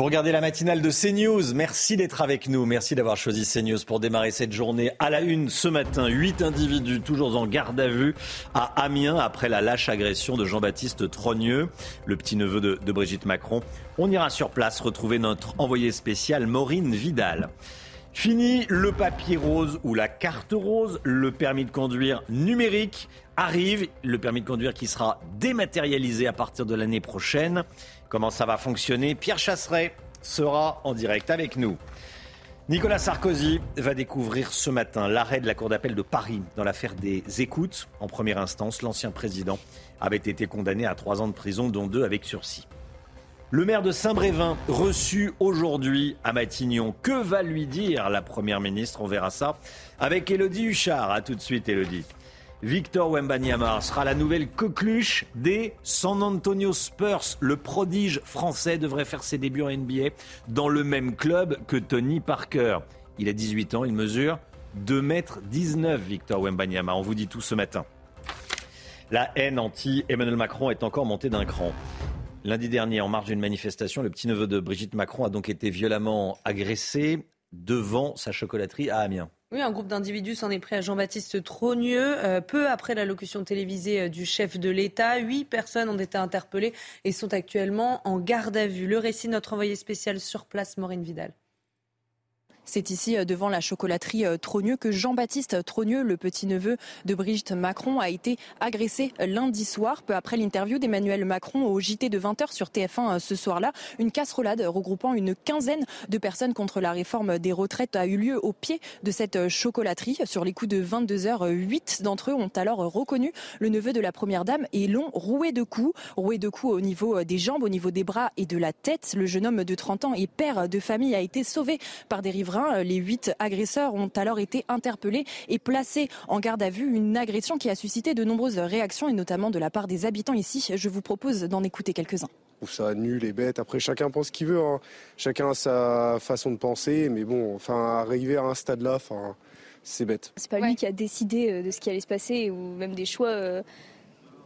Vous regardez la matinale de CNews. Merci d'être avec nous. Merci d'avoir choisi CNews pour démarrer cette journée. À la une ce matin, huit individus toujours en garde à vue à Amiens après la lâche agression de Jean-Baptiste Trogneux, le petit-neveu de, de Brigitte Macron. On ira sur place retrouver notre envoyé spécial Maureen Vidal. Fini le papier rose ou la carte rose, le permis de conduire numérique arrive, le permis de conduire qui sera dématérialisé à partir de l'année prochaine. Comment ça va fonctionner Pierre Chasseret sera en direct avec nous. Nicolas Sarkozy va découvrir ce matin l'arrêt de la Cour d'appel de Paris dans l'affaire des écoutes. En première instance, l'ancien président avait été condamné à trois ans de prison, dont deux avec sursis. Le maire de Saint-Brévin, reçu aujourd'hui à Matignon. Que va lui dire la Première ministre? On verra ça avec Elodie Huchard. A tout de suite, Elodie. Victor Wembanyama sera la nouvelle coqueluche des San Antonio Spurs. Le prodige français devrait faire ses débuts en NBA dans le même club que Tony Parker. Il a 18 ans, il mesure 2 mètres 19, Victor Wembanyama. On vous dit tout ce matin. La haine anti-Emmanuel Macron est encore montée d'un cran. Lundi dernier, en marge d'une manifestation, le petit-neveu de Brigitte Macron a donc été violemment agressé devant sa chocolaterie à Amiens. Oui, un groupe d'individus s'en est pris à Jean-Baptiste Trogneux. Euh, peu après l'allocution télévisée euh, du chef de l'État, huit personnes ont été interpellées et sont actuellement en garde à vue. Le récit de notre envoyé spécial sur place, Maureen Vidal. C'est ici, euh, devant la chocolaterie euh, Trogneux, que Jean-Baptiste Trogneux, le petit-neveu de Brigitte Macron, a été agressé lundi soir, peu après l'interview d'Emmanuel Macron au JT de 20h sur TF1 euh, ce soir-là. Une casserolade regroupant une quinzaine de personnes contre la réforme des retraites a eu lieu au pied de cette chocolaterie. Sur les coups de 22h, 8 d'entre eux ont alors reconnu le neveu de la première dame et l'ont roué de coups. Roué de coups au niveau des jambes, au niveau des bras et de la tête. Le jeune homme de 30 ans et père de famille a été sauvé par des riverains les huit agresseurs ont alors été interpellés et placés en garde à vue. Une agression qui a suscité de nombreuses réactions et notamment de la part des habitants ici. Je vous propose d'en écouter quelques-uns. Ça nul et bête. Après, chacun pense ce qu'il veut. Hein. Chacun a sa façon de penser. Mais bon, enfin, arriver à un stade-là, enfin, c'est bête. C'est pas lui qui a décidé euh, de ce qui allait se passer ou même des choix euh,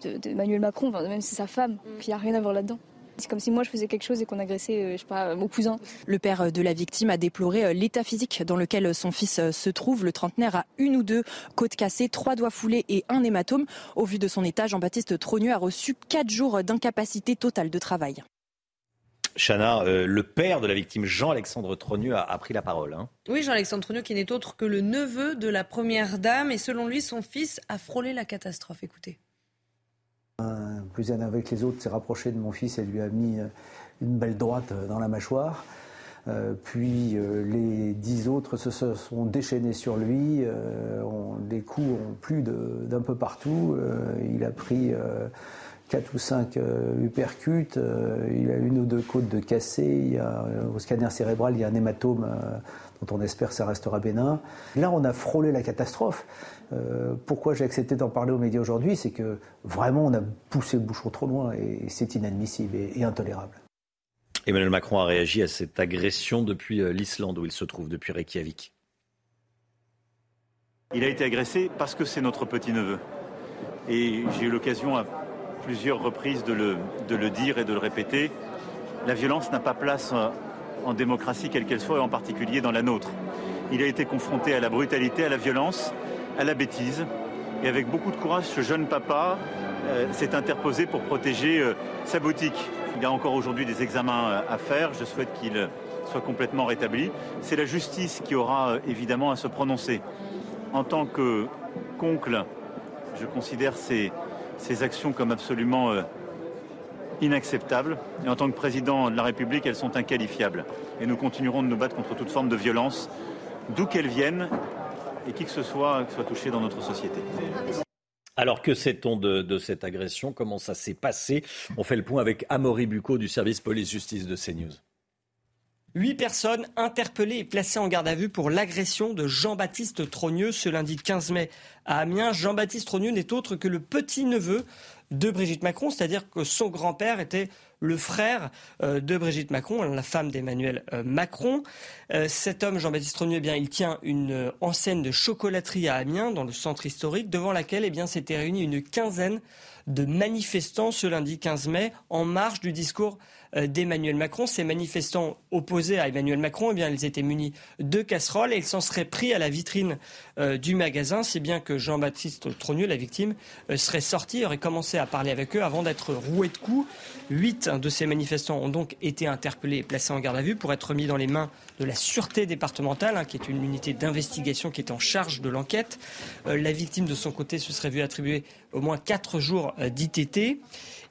de, Macron. même c'est sa femme. Mm. qui il n'y a rien à voir là-dedans. C'est comme si moi je faisais quelque chose et qu'on agressait, euh, je sais pas, mon cousin. Le père de la victime a déploré euh, l'état physique dans lequel son fils euh, se trouve. Le trentenaire a une ou deux côtes cassées, trois doigts foulés et un hématome. Au vu de son état, Jean-Baptiste Trogneux a reçu quatre jours d'incapacité totale de travail. Chana, le père de la victime, Jean-Alexandre Trogneux, a, pris la parole. Hein. Oui, Jean-Alexandre Trogneux, qui n'est autre que le neveu de la première dame. Et selon lui, son fils a frôlé la catastrophe. Écoutez. Un plus un avec les autres s'est rapproché de mon fils et lui a mis euh, une belle droite euh, dans la mâchoire. Euh, puis les dix autres se, sont déchaînés sur lui. les coups ont plu d'un peu partout. il a pris quatre ou cinq uppercuts. il a une ou deux côtes de cassées. Au scanner cérébral, il y a un hématome dont on espère que ça restera bénin. Là, on a frôlé la catastrophe. Euh, pourquoi j'ai accepté d'en parler aux médias aujourd'hui C'est que vraiment, on a poussé le bouchon trop loin et c'est inadmissible et, intolérable. Emmanuel Macron a réagi à cette agression depuis euh, l'Islande où il se trouve, depuis Reykjavik. Il a été agressé parce que c'est notre petit-neveu. Et j'ai eu l'occasion à plusieurs reprises de le, de le, dire et de le répéter. La violence n'a pas place euh, en démocratie, quelle qu'elle soit, et en particulier dans la nôtre. Il a été confronté à la brutalité, à la violence, à la bêtise. Et avec beaucoup de courage, ce jeune papa euh, s'est interposé pour protéger euh, sa boutique. Il y a encore aujourd'hui des examens euh, à faire. Je souhaite qu'il soit complètement rétabli. C'est la justice qui aura évidemment à se prononcer. En tant que qu'oncle, je considère ces, ces, actions comme absolument inacceptables. Et en tant que président de la République, elles sont inqualifiables. Et nous continuerons de nous battre contre toute forme de violence, d'où qu'elle vienne, et qui que ce soit qui soit touché dans notre société. Alors que sait-on de, cette agression? Comment ça s'est passé? On fait le point avec Amaury Bucco du service police-justice de CNews. Huit personnes interpellées et placées en garde à vue pour l'agression de Jean-Baptiste Trogneux ce lundi 15 mai à Amiens. Jean-Baptiste Trogneux n'est autre que le petit-neveu de Brigitte Macron, c'est-à-dire que son grand-père était le frère euh, de Brigitte Macron, la femme d'Emmanuel euh, Macron. Euh, cet homme, Jean-Baptiste Trogneux, eh bien, il tient une enseigne de chocolaterie à Amiens, dans le centre historique, devant laquelle eh bien, s'étaient réunis une quinzaine de manifestants ce lundi 15 mai en marge du discours d'Emmanuel Macron. Ces manifestants opposés à Emmanuel Macron, eh bien, ils étaient munis de casseroles et ils s'en seraient pris à la vitrine euh, du magasin, si bien que Jean-Baptiste Trogneux, la victime, euh, serait sorti, aurait commencé à parler avec eux avant d'être roué de coups. Huit de ces manifestants ont donc été interpellés et placés en garde à vue pour être mis dans les mains de la sûreté départementale, hein, qui est une unité d'investigation qui est en charge de l'enquête. la victime, de son côté, se serait vue attribuer au moins quatre jours d'ITT.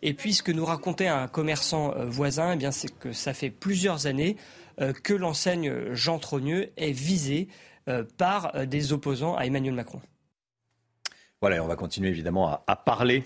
Et puis ce que nous racontait un commerçant euh, voisin, eh c'est que ça fait plusieurs années euh, que l'enseigne Jean Trogneux est visée euh, par des opposants à Emmanuel Macron. Voilà, on va continuer évidemment à, parler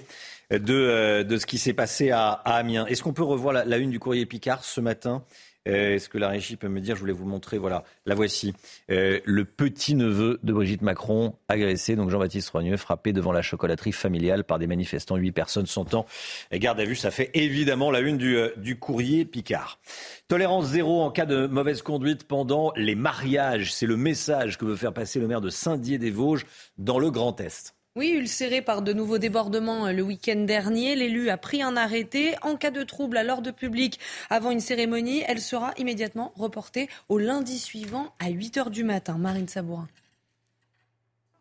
de, ce qui s'est passé à, Amiens. Est-ce qu'on peut revoir la, une du courrier Picard ce matin? Euh, est-ce que la régie peut me dire Je voulais vous montrer, voilà, la voici. Euh, le petit-neveu de Brigitte Macron agressé, donc Jean-Baptiste Rogneux, frappé devant la chocolaterie familiale par des manifestants. Huit personnes sont en garde à vue. Ça fait évidemment la une du, euh, du courrier Picard. Tolérance zéro en cas de mauvaise conduite pendant les mariages. C'est le message que veut faire passer le maire de Saint-Dié-des-Vosges dans le Grand Est. Oui, ulcéré par de nouveaux débordements euh, le week-end dernier, l'élu a pris un arrêté. En cas de trouble à l'ordre public avant une cérémonie, elle sera immédiatement reportée au lundi suivant à 8 h du matin. Marine Sabourin.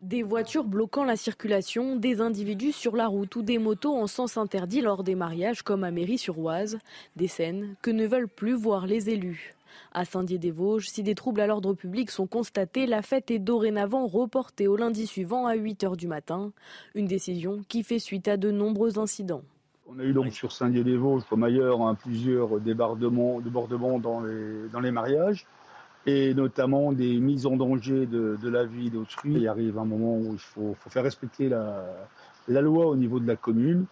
Des voitures bloquant la circulation, des individus sur la route ou des motos en sens interdit lors des mariages comme à Mairie-sur-Oise, des scènes que ne veulent plus voir les élus. À Saint-Dié-des-Vosges, si des troubles à l'ordre public sont constatés, la fête est dorénavant reportée au lundi suivant à 8 h du matin. Une décision qui fait suite à de nombreux incidents. On a eu donc sur Saint-Dié-des-Vosges, comme ailleurs, hein, plusieurs débordements, débordements dans, les, dans les mariages et notamment des mises en danger de, la vie d'autrui. Il arrive un moment où il faut, faire respecter la loi au niveau de la commune.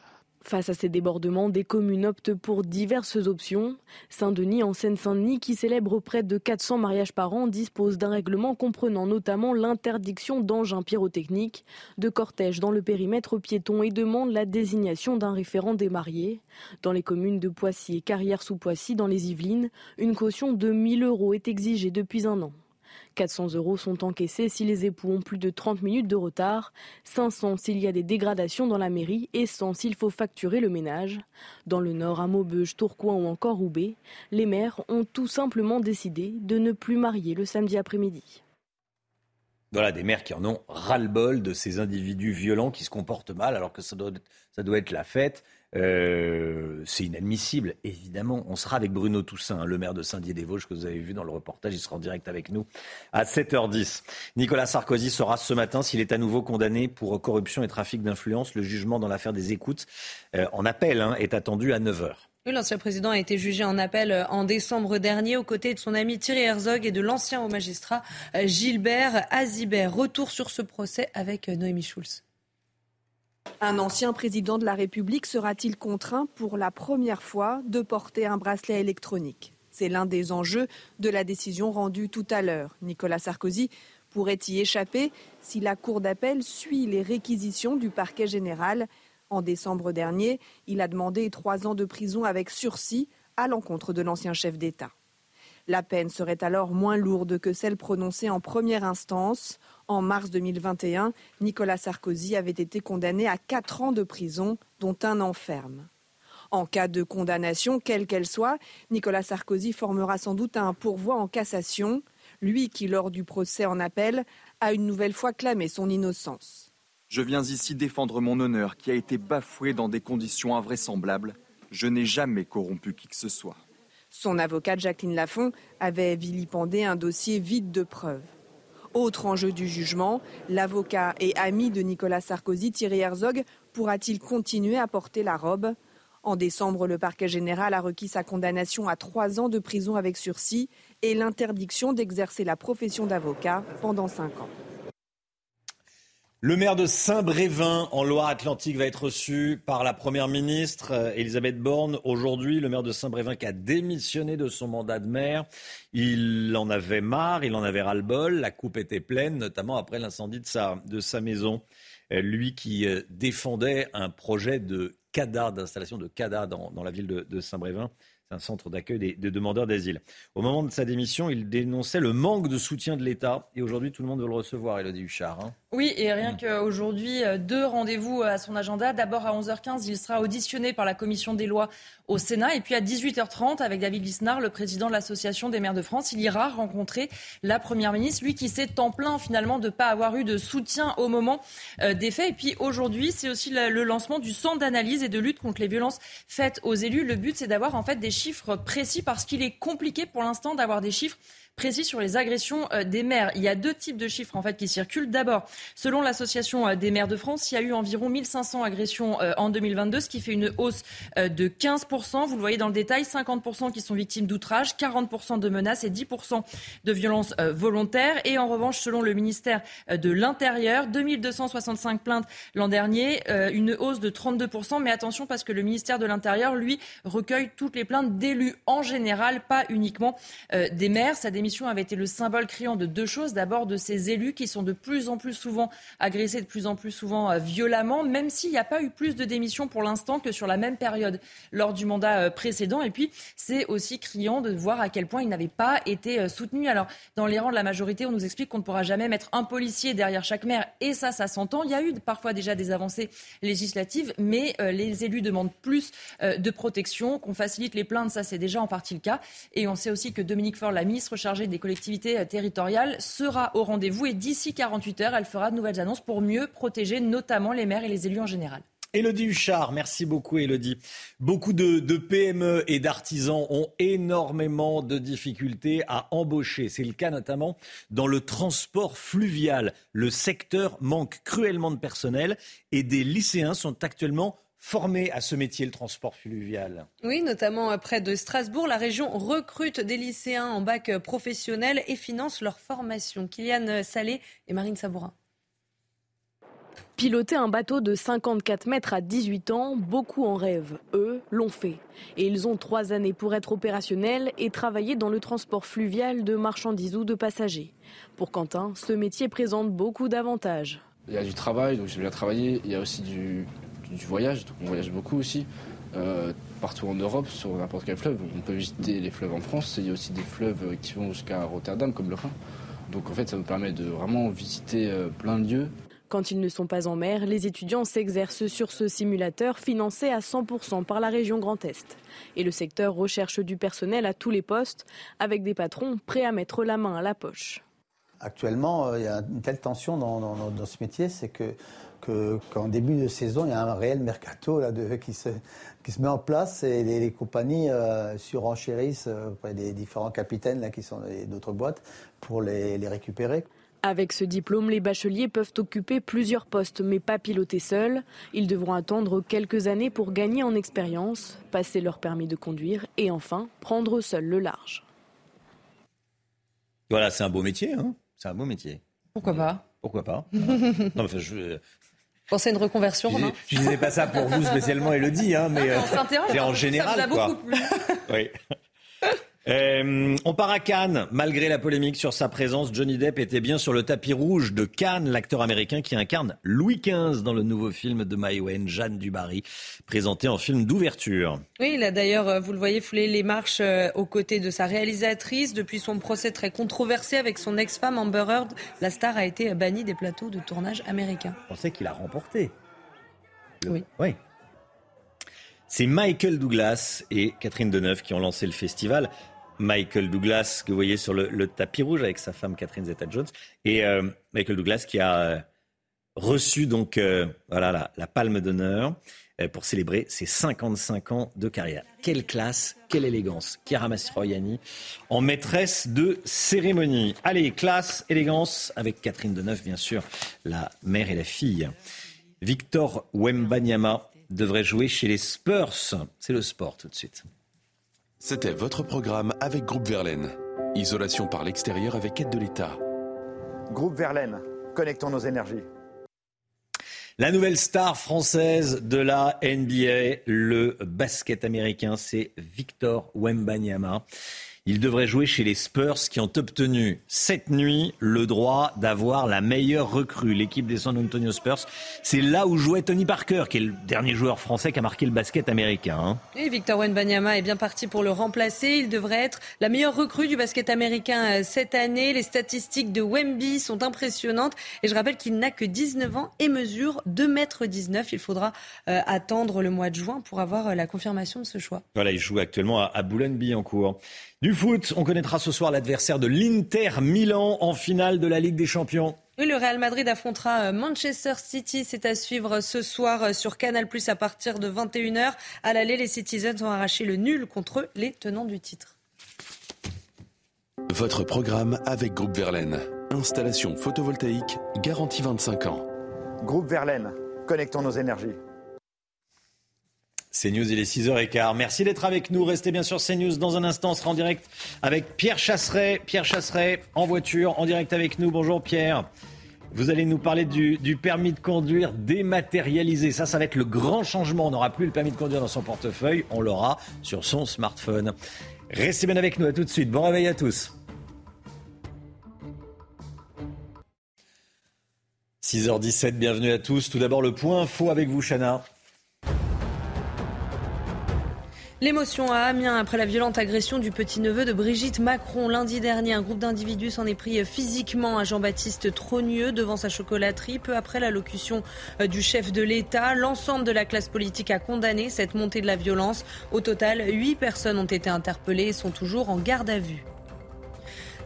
Face à ces débordements, des communes optent pour diverses options. Saint-Denis, en Seine-Saint-Denis, qui célèbre près de 400 mariages par an, dispose d'un règlement comprenant notamment l'interdiction d'engins pyrotechniques, de cortèges dans le périmètre piéton et demande la désignation d'un référent des mariés. Dans les communes de Poissy et Carrière-sous-Poissy, dans les Yvelines, une caution de 1000 euros est exigée depuis un an. 400 euros sont encaissés si les époux ont plus de 30 minutes de retard, 500 s'il y a des dégradations dans la mairie et 100 s'il faut facturer le ménage. Dans le nord, à Maubeuge, Tourcoing ou encore Roubaix, les maires ont tout simplement décidé de ne plus marier le samedi après-midi. Voilà, des maires qui en ont ras-le-bol de ces individus violents qui se comportent mal alors que ça doit ça doit être la fête. Euh, c'est inadmissible, évidemment. On sera avec Bruno Toussaint, hein, le maire de Saint-Dié-des-Vosges, que vous avez vu dans le reportage. Il sera en direct avec nous à 7h10. Nicolas Sarkozy sera ce matin, s'il est à nouveau condamné pour corruption et trafic d'influence. Le jugement dans l'affaire des écoutes euh, en appel hein, est attendu à 9h. L'ancien président a été jugé en appel euh, en décembre dernier aux côtés de son ami Thierry Herzog et de l'ancien haut magistrat Gilbert Azibert. Retour sur ce procès avec Noémie Schulz. Un ancien président de la République sera-t-il contraint pour la première fois de porter un bracelet électronique? C'est l'un des enjeux de la décision rendue tout à l'heure. Nicolas Sarkozy pourrait y échapper si la Cour d'appel suit les réquisitions du parquet général. En décembre dernier, il a demandé trois ans de prison avec sursis à l'encontre de l'ancien chef d'État. La peine serait alors moins lourde que celle prononcée en première instance. En mars 2021, Nicolas Sarkozy avait été condamné à quatre ans de prison, dont un an ferme. En cas de condamnation, quelle qu'elle soit, Nicolas Sarkozy formera sans doute un pourvoi en cassation, lui qui, lors du procès en appel, a une nouvelle fois clamé son innocence. Je viens ici défendre mon honneur qui a été bafoué dans des conditions invraisemblables. Je n'ai jamais corrompu qui que ce soit. Son avocate Jacqueline Lafont avait vilipendé un dossier vide de preuves. Autre enjeu du jugement, l'avocat et ami de Nicolas Sarkozy, Thierry Herzog, pourra-t-il continuer à porter la robe? En décembre, le parquet général a requis sa condamnation à trois ans de prison avec sursis et l'interdiction d'exercer la profession d'avocat pendant cinq ans. Le maire de Saint-Brévin, en Loire-Atlantique, va être reçu par la Première ministre euh, Elisabeth Borne. Aujourd'hui, le maire de Saint-Brévin qui a démissionné de son mandat de maire. Il en avait marre, il en avait ras-le-bol. La coupe était pleine, notamment après l'incendie de sa, de sa maison. Euh, lui qui euh, défendait un projet de CADA, d'installation de CADA dans, la ville de, Saint-Brévin. Un centre d'accueil des, demandeurs d'asile. Au moment de sa démission, il dénonçait le manque de soutien de l'État. Et aujourd'hui, tout le monde veut le recevoir, Elodie Huchard. Hein. Oui, et rien qu'aujourd'hui, euh, deux rendez-vous à son agenda. D'abord à 11h15, il sera auditionné par la commission des lois au Sénat. Et puis à 18h30, avec David Lisnard, le président de l'Association des maires de France, il ira rencontrer la Première ministre, lui qui s'est en plein finalement de ne pas avoir eu de soutien au moment euh, des faits. Et puis aujourd'hui, c'est aussi le lancement du centre d'analyse et de lutte contre les violences faites aux élus. Le but, c'est d'avoir en fait des chiffres précis parce qu'il est compliqué pour l'instant d'avoir des chiffres précis sur les agressions euh, des maires. Il y a deux types de chiffres en fait qui circulent. D'abord, selon l'association euh, des maires de France, il y a eu environ 1500 agressions euh, en 2022, ce qui fait une hausse de 15%. Vous le voyez dans le détail, 50% qui sont victimes d'outrage, 40% de menaces et 10% de violences volontaires. Et en revanche, selon le ministère de l'Intérieur, 2265 plaintes l'an dernier, une hausse de 32%. Mais attention parce que le ministère de l'Intérieur, lui, recueille toutes les plaintes d'élus en général, pas uniquement des maires. Ça mission avait été le symbole criant de deux choses. D'abord, de ces élus qui sont de plus en plus souvent agressés, de plus en plus souvent euh, violemment, même s'il n'y a pas eu plus de démissions pour l'instant que sur la même période lors du mandat euh, précédent. Et puis, c'est aussi criant de voir à quel point ils n'avaient pas été euh, soutenus. Alors, dans les rangs de la majorité, on nous explique qu'on ne pourra jamais mettre un policier derrière chaque maire, et ça, ça s'entend. Il y a eu parfois déjà des avancées législatives, mais les élus demandent plus de protection, qu'on facilite les plaintes, ça c'est déjà en partie le cas. Et on sait aussi que Dominique Faure, la ministre des collectivités euh, territoriales, sera au rendez-vous et d'ici 48 heures, elle fera de nouvelles annonces pour mieux protéger notamment les maires et les élus en général. Elodie Huchard, merci beaucoup Elodie. Beaucoup de, de PME et d'artisans ont énormément de difficultés à embaucher. C'est le cas notamment dans le transport fluvial. Le secteur manque cruellement de personnel et des lycéens sont actuellement formés à ce métier, le transport fluvial. Oui, notamment près de Strasbourg. La région recrute des lycéens en bac professionnel et finance leur formation. Kylian Salé et Marine Sabourin. Piloter un bateau de 54 mètres à 18 ans, beaucoup en rêvent. Eux l'ont fait. Et ils ont trois années pour être opérationnels et travailler dans le transport fluvial de marchandises ou de passagers. Pour Quentin, ce métier présente beaucoup d'avantages. Il y a du travail, donc j'aime bien travailler. Il y a aussi du, du voyage, donc on voyage beaucoup aussi. Euh, partout en Europe, sur n'importe quel fleuve. On peut visiter les fleuves en France. Il y a aussi des fleuves qui vont jusqu'à Rotterdam, comme le Rhin. Donc en fait, ça nous permet de vraiment visiter euh, plein de lieux. Quand ils ne sont pas en mer, les étudiants s'exercent sur ce simulateur financé à 100% par la région Grand Est. Et le secteur recherche du personnel à tous les postes, avec des patrons prêts à mettre la main à la poche. Actuellement, euh, il y a une telle tension dans, dans ce métier, c'est que qu'en début de saison, il y a un réel mercato là, de, qui, se, qui se met en place et les, compagnies euh, surenchérissent euh, auprès des différents capitaines là, qui sont d'autres boîtes pour les, les récupérer. Avec ce diplôme, les bacheliers peuvent occuper plusieurs postes, mais pas piloter seuls. Ils devront attendre quelques années pour gagner en expérience, passer leur permis de conduire et enfin prendre seul le large. Voilà, c'est un beau métier. Hein c'est un beau métier. Pourquoi pas? Pourquoi pas? Non, enfin, je, Pensez à une reconversion, Je, je disais pas ça pour vous spécialement, Elodie, hein, mais c'est en général. Ça vous a beaucoup plu. oui. Euh, on part à Cannes. Malgré la polémique sur sa présence, Johnny Depp était bien sur le tapis rouge de Cannes, l'acteur américain qui incarne Louis XV dans le nouveau film de Maïwen, Jeanne Dubarry, présenté en film d'ouverture. Oui, il a d'ailleurs, euh, vous le voyez, foulé les marches euh, aux côtés de sa réalisatrice. Depuis son procès très controversé avec son ex-femme Amber Heard, la star a été bannie des plateaux de tournage américains. On sait qu'il a remporté. Oui. Oui. C'est Michael Douglas et Catherine Deneuve qui ont lancé le festival. Michael Douglas, que vous voyez sur le, tapis rouge avec sa femme Catherine Zeta-Jones, et euh, Michael Douglas qui a euh, reçu donc euh, la, palme d'honneur pour célébrer ses 55 ans de carrière. Quelle classe, quelle élégance. Chiara Mastroianni en maîtresse de cérémonie. Allez, classe, élégance avec Catherine Deneuve, bien sûr, la mère et la fille. Victor Wembanyama devrait jouer chez les Spurs. C'est le sport tout de suite. C'était votre programme avec Groupe Verlaine. Isolation par l'extérieur avec aide de l'État. Groupe Verlaine, connectons nos énergies. La nouvelle star française de la NBA, le basket américain, c'est Victor Wembanyama. Il devrait jouer chez les Spurs qui ont obtenu cette nuit le droit d'avoir la meilleure recrue. L'équipe des San Antonio Spurs, c'est là où jouait Tony Parker, qui est le dernier joueur français qui a marqué le basket américain. Hein. Et Victor Wenbanyama est bien parti pour le remplacer. Il devrait être la meilleure recrue du basket américain euh, cette année. Les statistiques de Wemby sont impressionnantes. Et je rappelle qu'il n'a que 19 ans et mesure 2,19 m. Il faudra euh, attendre le mois de juin pour avoir euh, la confirmation de ce choix. Voilà, il joue actuellement à, à Boulogne-Billancourt. Du foot, on connaîtra ce soir l'adversaire de l'Inter Milan en finale de la Ligue des Champions. Oui, le Real Madrid affrontera euh, Manchester City. C'est à suivre ce soir euh, sur Canal Plus à partir de 21h. À l'aller, les Citizens ont arraché le nul contre les tenants du titre. Votre programme avec Groupe Verlaine. Installation photovoltaïque garantie 25 ans. Groupe Verlaine, connectons nos énergies. CNews, il est 6h15. Merci d'être avec nous. Restez bien sûr CNews. Dans un instant, on sera en direct avec Pierre Chasseret. Pierre Chasseret en voiture, en direct avec nous. Bonjour Pierre. Vous allez nous parler du, du, permis de conduire dématérialisé. Ça, ça va être le grand changement. On n'aura plus le permis de conduire dans son portefeuille, on l'aura sur son smartphone. Restez bien avec nous. À tout de suite. Bon réveil à tous. 6h17, bienvenue à tous. Tout d'abord, le point info avec vous, Chana. L'émotion à Amiens après la violente agression du petit-neveu de Brigitte Macron. Lundi dernier, un groupe d'individus s'en est pris physiquement à Jean-Baptiste Trogneux devant sa chocolaterie. Peu après l'allocution euh, du chef de l'État, l'ensemble de la classe politique a condamné cette montée de la violence. Au total, huit personnes ont été interpellées et sont toujours en garde à vue.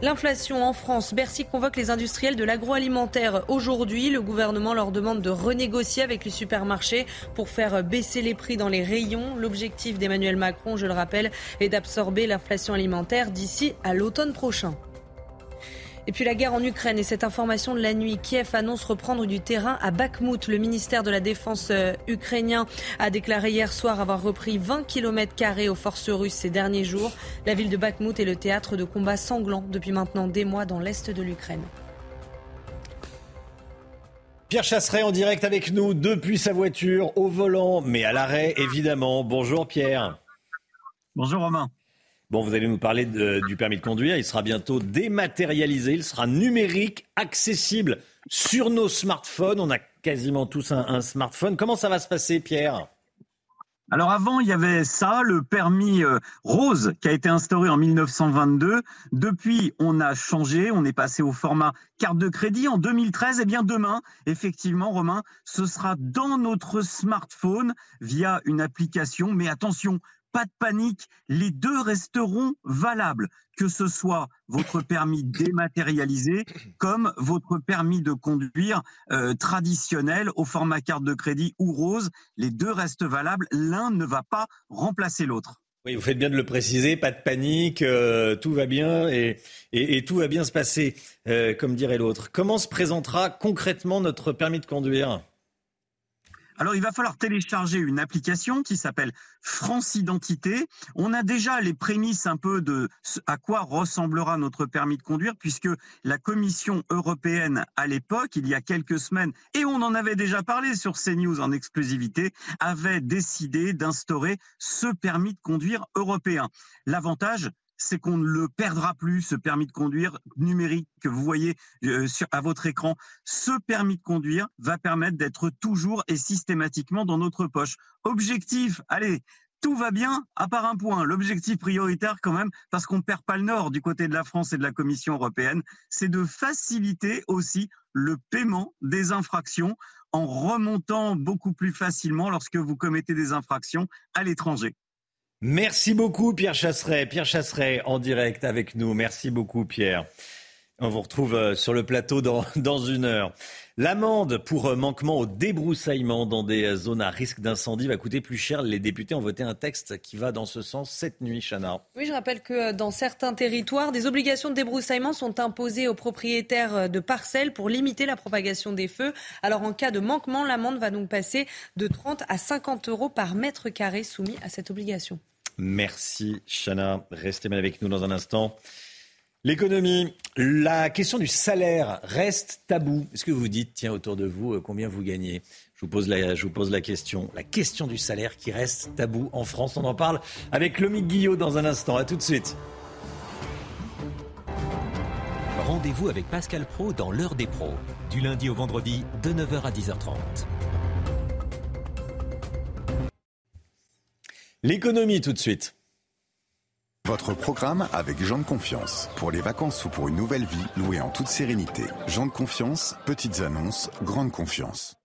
L'inflation en France. Bercy convoque les industriels de l'agroalimentaire aujourd'hui. Le gouvernement leur demande de renégocier avec les supermarchés pour faire baisser les prix dans les rayons. L'objectif d'Emmanuel Macron, je le rappelle, est d'absorber l'inflation alimentaire d'ici à l'automne prochain. Et puis la guerre en Ukraine et cette information de la nuit. Kiev annonce reprendre du terrain à Bakhmut. Le ministère de la Défense euh, ukrainien a déclaré hier soir avoir repris 20 km aux forces russes ces derniers jours. La ville de Bakhmut est le théâtre de combats sanglants depuis maintenant des mois dans l'est de l'Ukraine. Pierre Chasseret en direct avec nous depuis sa voiture, au volant, mais à l'arrêt évidemment. Bonjour Pierre. Bonjour Romain. Bon, vous allez nous parler du permis de conduire. Il sera bientôt dématérialisé. Il sera numérique, accessible sur nos smartphones. On a quasiment tous un, un smartphone. Comment ça va se passer, Pierre? Alors avant, il y avait ça, le permis euh, rose qui a été instauré en 1922. Depuis, on a changé, on est passé au format carte de crédit en 2013. Et eh bien demain, effectivement, Romain, ce sera dans notre smartphone via une application. Mais attention, pas de panique, les deux resteront valables, que ce soit votre permis dématérialisé comme votre permis de conduire euh, traditionnel au format carte de crédit ou rose. Les deux restent valables, l'un ne va pas remplacer l'autre. Oui, vous faites bien de le préciser, pas de panique, euh, tout va bien et, tout va bien se passer, euh, comme dirait l'autre. Comment se présentera concrètement notre permis de conduire? Alors, il va falloir télécharger une application qui s'appelle France Identité. On a déjà les prémices un peu de à quoi ressemblera notre permis de conduire, puisque la Commission européenne, à l'époque, il y a quelques semaines, et on en avait déjà parlé sur CNews en exclusivité, avait décidé d'instaurer ce permis de conduire européen. L'avantage, c'est qu'on ne le perdra plus, ce permis de conduire numérique que vous voyez euh, à votre écran. Ce permis de conduire va permettre d'être toujours et systématiquement dans notre poche. Objectif, allez, tout va bien, à part un point. L'objectif prioritaire quand même, parce qu'on ne perd pas le nord du côté de la France et de la Commission européenne, c'est de faciliter aussi le paiement des infractions en remontant beaucoup plus facilement lorsque vous commettez des infractions à l'étranger. Merci beaucoup Pierre Chasseret. Pierre Chasseret en direct avec nous. Merci beaucoup Pierre. On vous retrouve euh, sur le plateau dans, une heure. L'amende pour euh, manquement au débroussaillement dans des euh, zones à risque d'incendie va coûter plus cher. Les députés ont voté un texte qui va dans ce sens cette nuit, Chana. Oui, je rappelle que dans certains territoires, des obligations de débroussaillement sont imposées aux propriétaires de parcelles pour limiter la propagation des feux. Alors en cas de manquement, l'amende va donc passer de 30 à 50 euros par mètre carré soumis à cette obligation. Merci, Chana. Restez bien avec nous dans un instant. L'économie, la question du salaire reste tabou. Est-ce que vous dites, tiens, autour de vous, euh, combien vous gagnez? Je vous, pose la, question. La question du salaire qui reste tabou en France. On en parle avec Lomique Guillot dans un instant. A tout de suite. Rendez-vous avec Pascal Pro dans l'heure des pros, du lundi au vendredi de 9h à 10h30. L'économie tout de suite. Votre programme avec Jean de Confiance. Pour les vacances ou pour une nouvelle vie, louée en toute sérénité. Jean de Confiance, petites annonces, grande confiance.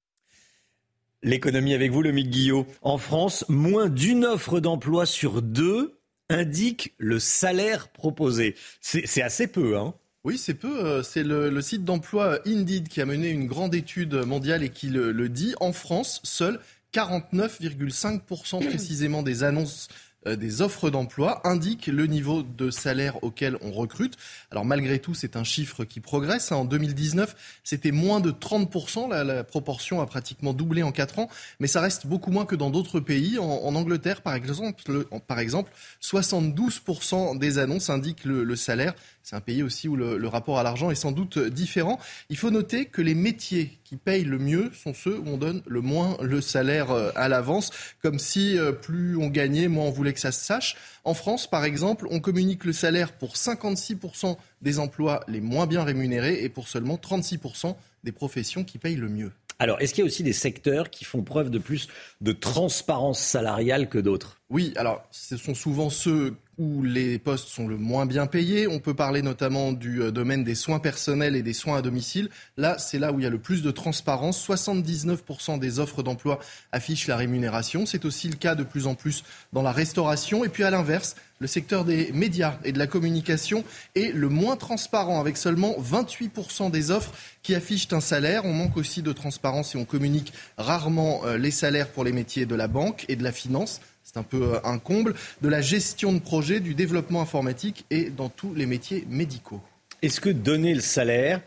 L'économie avec vous, le Mick Guillot. En France, moins d'une offre d'emploi sur deux indique le salaire proposé. C'est assez peu, hein oui, c'est peu. Euh, c'est le, site d'emploi Indeed qui a mené une grande étude mondiale et qui le, le dit. En France, seuls 49,5% précisément des annonces euh, des offres d'emploi indiquent le niveau de salaire auquel on recrute. Alors malgré tout, c'est un chiffre qui progresse. En 2019, c'était moins de 30%. La, proportion a pratiquement doublé en 4 ans, mais ça reste beaucoup moins que dans d'autres pays. En, Angleterre, par exemple, par exemple 72% des annonces indiquent le salaire. C'est un pays aussi où le, le rapport à l'argent est sans doute différent. Il faut noter que les métiers qui payent le mieux sont ceux où on donne le moins le salaire euh, à l'avance, comme si euh, plus on gagnait, moins on voulait que ça se sache. En France, par exemple, on communique le salaire pour 56% des emplois les moins bien rémunérés et pour seulement 36% des professions qui payent le mieux. Alors, est-ce qu'il y a aussi des secteurs qui font preuve de plus de transparence salariale que d'autres? Oui, alors ce sont souvent ceux où les postes sont le moins bien payés. On peut parler notamment du euh, domaine des soins personnels et des soins à domicile. Là, c'est là où il y a le plus de transparence. 79% des offres d'emploi affichent la rémunération. C'est aussi le cas de plus en plus dans la restauration. Et puis à l'inverse, le secteur des médias et de la communication est le moins transparent, avec seulement 28% des offres qui affichent un salaire. On manque aussi de transparence et on communique rarement euh, les salaires pour les métiers de la banque et de la finance c'est un peu euh, un comble, de la gestion de projet, du développement informatique et dans tous les métiers médicaux. Est-ce que donner le salaire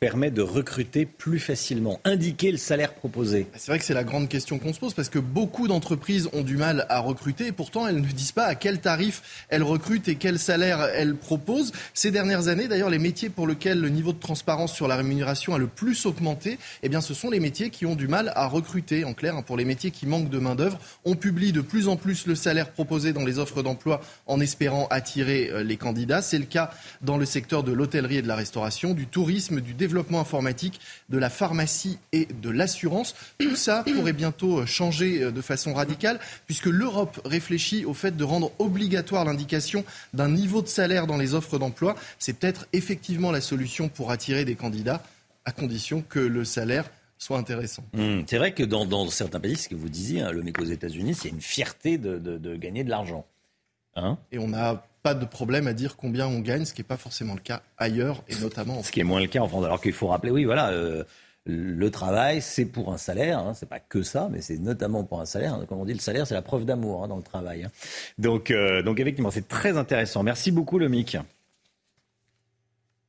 permet de recruter plus facilement Indiquer le salaire proposé C'est vrai que c'est la grande question qu'on se pose parce que beaucoup d'entreprises ont du mal à recruter et pourtant elles ne disent pas à quel tarif elles recrutent et quel salaire elles proposent. Ces dernières années, d'ailleurs, les métiers pour lesquels le niveau de transparence sur la rémunération a le plus augmenté, eh bien, ce sont les métiers qui ont du mal à recruter. En clair, hein, pour les métiers qui manquent de main-d'œuvre, on publie de plus en plus le salaire proposé dans les offres d'emploi en espérant attirer euh, les candidats. C'est le cas dans le secteur de l'hôtellerie et de la restauration, du tourisme, du développement développement informatique, de la pharmacie et de l'assurance. Tout ça pourrait bientôt changer euh, de façon radicale puisque l'Europe réfléchit au fait de rendre obligatoire l'indication d'un niveau de salaire dans les offres d'emploi. C'est peut-être effectivement la solution pour attirer des candidats à condition que le salaire soit intéressant. Mmh, c'est vrai que dans, certains pays, ce que vous disiez, hein, le mec aux États-Unis, c'est une fierté de, de gagner de l'argent. Hein? Et on n'a pas de problème à dire combien on gagne, ce qui n'est pas forcément le cas ailleurs et notamment en France. Ce qui est moins le cas en France. Alors qu'il faut rappeler, oui, voilà. Euh, le travail, c'est pour un salaire, hein, c'est pas que ça, mais c'est notamment pour un salaire. Comme on dit, le salaire, c'est la preuve d'amour hein, dans le travail. Hein. Donc, euh, donc effectivement, c'est très intéressant. Merci beaucoup, Lomic.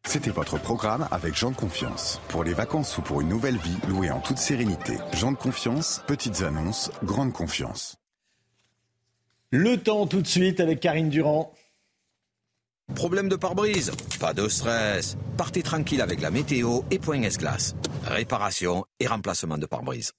C'était votre programme avec Jean de Confiance. Pour les vacances ou pour une nouvelle vie, louée en toute sérénité. Jean de Confiance, petites annonces, grande confiance. Le temps tout de suite avec Karine Durand. Problème de pare-brise? Pas de stress. Partez tranquille avec la météo et Point S-Glace. Réparation et remplacement de pare-brise.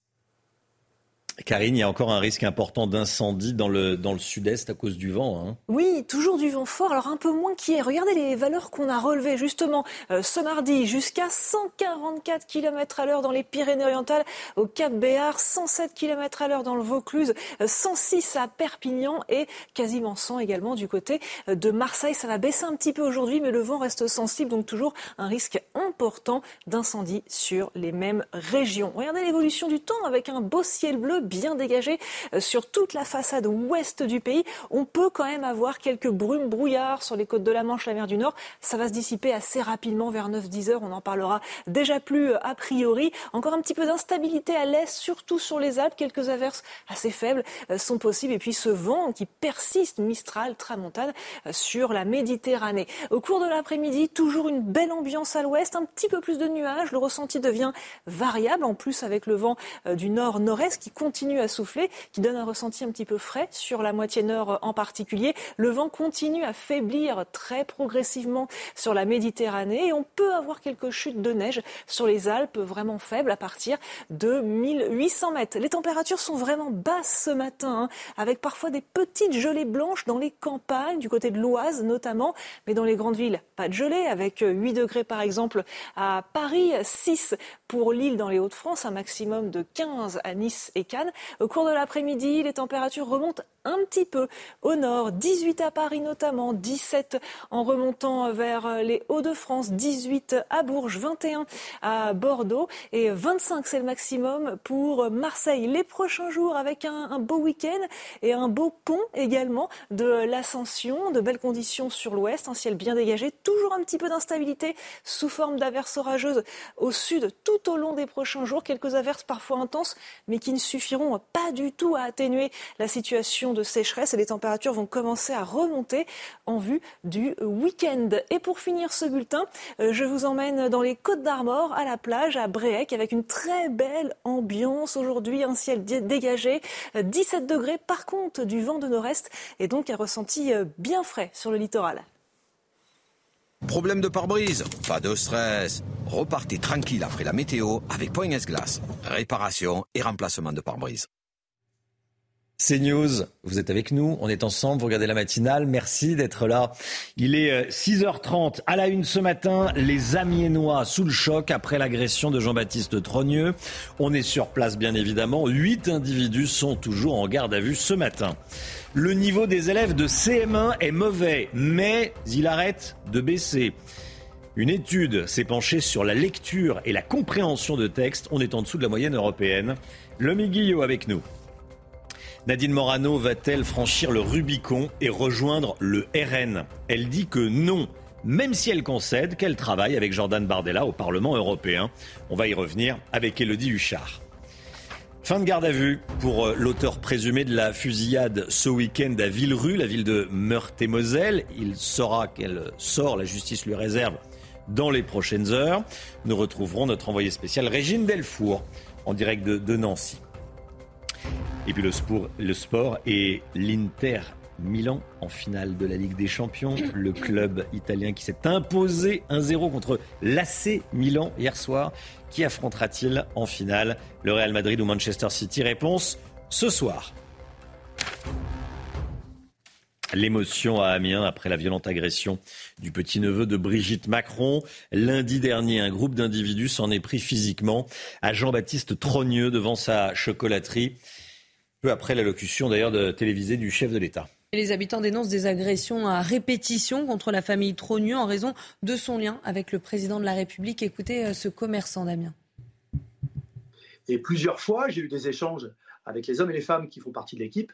Karine, il y a encore un risque important d'incendie dans le, dans le sud-est à cause du vent. Hein. Oui, toujours du vent fort, alors un peu moins qu'hier. Regardez les valeurs qu'on a relevées justement euh, ce mardi, jusqu'à 144 km à l'heure dans les Pyrénées-Orientales, au Cap Béar, 107 km à l'heure dans le Vaucluse, 106 euh, à Perpignan et quasiment 100 également du côté euh, de Marseille. Ça va baisser un petit peu aujourd'hui, mais le vent reste sensible, donc toujours un risque important d'incendie sur les mêmes régions. Regardez l'évolution du temps avec un beau ciel bleu bien dégagé euh, sur toute la façade ouest du pays. On peut quand même avoir quelques brumes brouillards sur les côtes de la Manche, la mer du Nord. Ça va se dissiper assez rapidement vers 9-10 heures. On en parlera déjà plus euh, a priori. Encore un petit peu d'instabilité à l'est, surtout sur les Alpes. Quelques averses assez faibles euh, sont possibles. Et puis ce vent qui persiste, Mistral, Tramontane, sur la Méditerranée. Au cours de l'après-midi, toujours une belle ambiance à l'ouest, un petit peu plus de nuages. Le ressenti devient variable, en plus avec le vent du nord-nord-est qui compte continue à souffler, qui donne un ressenti un petit peu frais sur la moitié nord en particulier. Le vent continue à faiblir très progressivement sur la Méditerranée et on peut avoir quelques chutes de neige sur les Alpes vraiment faibles à partir de 1800 mètres. Les températures sont vraiment basses ce matin, hein, avec parfois des petites gelées blanches dans les campagnes, du côté de l'Oise notamment, mais dans les grandes villes, pas de gelée, avec 8 degrés par exemple à Paris, 6 pour Lille dans les Hauts-de-France, un maximum de 15 à Nice et Cannes. Au cours de l'après-midi, les températures remontent un petit peu au nord, 18 à Paris notamment, 17 en remontant vers les Hauts-de-France, 18 à Bourges, 21 à Bordeaux et 25 c'est le maximum pour Marseille. Les prochains jours avec un, beau week-end et un beau pont également de l'ascension, de belles conditions sur l'ouest, un ciel bien dégagé, toujours un petit peu d'instabilité sous forme d'averses orageuses au sud tout au long des prochains jours, quelques averses parfois intenses mais qui ne suffiront pas du tout à atténuer la situation de sécheresse et les températures vont commencer à remonter en vue du week-end. Et pour finir ce bulletin, euh, je vous emmène dans les Côtes d'Armor, à la plage, à Bréec, avec une très belle ambiance aujourd'hui, un ciel dégagé, 17 euh, degrés par contre du vent de nord-est et donc un ressenti euh, bien frais sur le littoral. Problème de pare-brise? Pas de stress. Repartez tranquille après la météo avec Point S-Glace. Réparation et remplacement de pare-brise. C'est News, vous êtes avec nous, on est ensemble, vous regardez la matinale, merci d'être là. Il est 6h30, euh, à la une ce matin, les Amiénois sous le choc après l'agression de Jean-Baptiste Trogneux. On est sur place bien évidemment, huit individus sont toujours en garde à vue ce matin. Le niveau des élèves de CM1 est mauvais, mais il arrête de baisser. Une étude s'est penchée sur la lecture et la compréhension de textes, on est en dessous de la moyenne européenne. Le Guillot avec nous. Nadine Morano va-t-elle franchir le Rubicon et rejoindre le RN Elle dit que non, même si elle concède qu'elle travaille avec Jordan Bardella au Parlement européen. On va y revenir avec Elodie Huchard. Fin de garde à vue pour euh, l'auteur présumé de la fusillade ce week-end à Villerue, la ville de Meurthe-et-Moselle. Il saura qu'elle sort, la justice lui réserve dans les prochaines heures. Nous retrouverons notre envoyé spécial Régine Delfour en direct de Nancy. Et puis le sport, le et l'Inter Milan en finale de la Ligue des Champions. Le club italien qui s'est imposé 1-0 contre l'AC Milan hier soir. Qui affrontera-t-il en finale? Le Real Madrid ou Manchester City? Réponse ce soir. L'émotion à Amiens après la violente agression du petit-neveu de Brigitte Macron. Lundi dernier, un groupe d'individus s'en est pris physiquement à Jean-Baptiste Trogneux devant sa chocolaterie peu après l'allocution d'ailleurs de télévisée du chef de l'État. les habitants dénoncent des agressions à répétition contre la famille Trogneux en raison de son lien avec le président de la République. Écoutez euh, ce commerçant Damien. Et plusieurs fois, j'ai eu des échanges avec les hommes et les femmes qui font partie de l'équipe,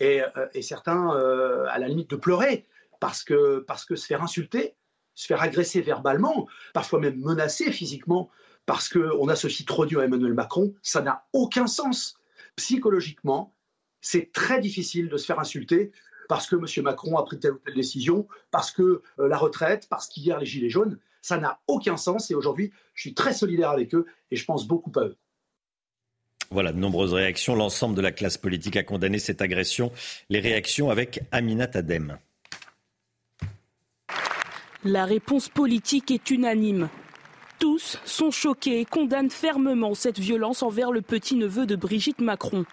et, euh, certains euh, à la limite de pleurer parce que, parce que se faire insulter, se faire agresser verbalement, parfois même menacer physiquement, parce qu'on associe Trogneux à Emmanuel Macron, ça n'a aucun sens psychologiquement, c'est très difficile de se faire insulter parce que M. Macron a pris telle ou telle décision, parce que euh, la retraite, parce qu'hier les Gilets jaunes, ça n'a aucun sens. Et aujourd'hui, je suis très solidaire avec eux et je pense beaucoup à eux. Voilà, de nombreuses réactions. L'ensemble de la classe politique a condamné cette agression. Les réactions avec Aminat Adem. La réponse politique est unanime. Tous sont choqués et condamnent fermement cette violence envers le petit-neveu de Brigitte Macron.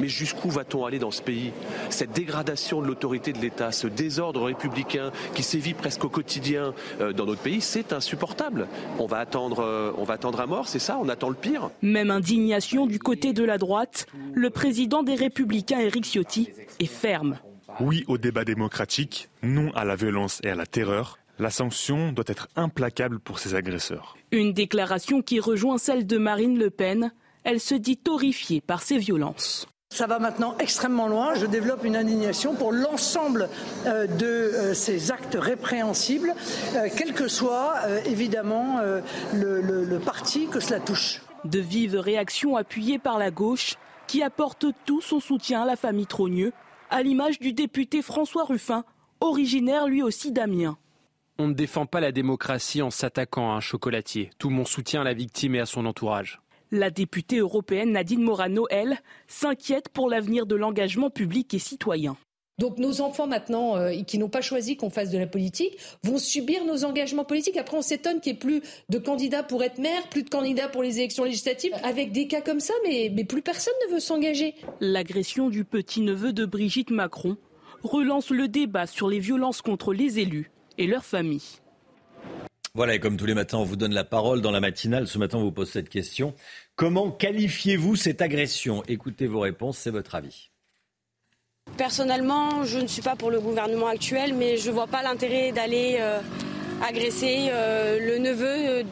Mais jusqu'où va-t-on aller dans ce pays? Cette dégradation de l'autorité de l'État, ce désordre républicain qui sévit presque au quotidien euh, dans notre pays, c'est insupportable. On va attendre, euh, on va attendre à mort, c'est ça? On attend le pire? Même indignation du côté de la droite. Le président des Républicains, Éric Ciotti, est ferme. Oui au débat démocratique, non à la violence et à la terreur. La sanction doit être implacable pour ces agresseurs. Une déclaration qui rejoint celle de Marine Le Pen. Elle se dit horrifiée par ces violences. Ça va maintenant extrêmement loin. Je développe une indignation pour l'ensemble euh, de euh, ces actes répréhensibles, euh, quel que soit évidemment le, le parti que cela touche. De vives réactions appuyées par la gauche qui apporte tout son soutien à la famille Trogneux, à l'image du député François Ruffin, originaire lui aussi d'Amiens. On ne défend pas la démocratie en s'attaquant à un chocolatier. Tout mon soutien à la victime et à son entourage. La députée européenne Nadine Morano, elle, s'inquiète pour l'avenir de l'engagement public et citoyen. Donc nos enfants maintenant, euh, qui n'ont pas choisi qu'on fasse de la politique, vont subir nos engagements politiques. Après, on s'étonne qu'il n'y ait plus de candidats pour être maire, plus de candidats pour les élections législatives, avec des cas comme ça, mais, mais plus personne ne veut s'engager. L'agression du petit-neveu de Brigitte Macron relance le débat sur les violences contre les élus et leurs familles. Voilà, et comme tous les matins, on vous donne la parole dans la matinale. Ce matin, on vous pose cette question. Comment qualifiez-vous cette agression? Écoutez vos réponses, c'est votre avis. Personnellement, je ne suis pas pour le gouvernement actuel, mais je ne vois pas l'intérêt d'aller euh, agresser euh, le neveu, euh,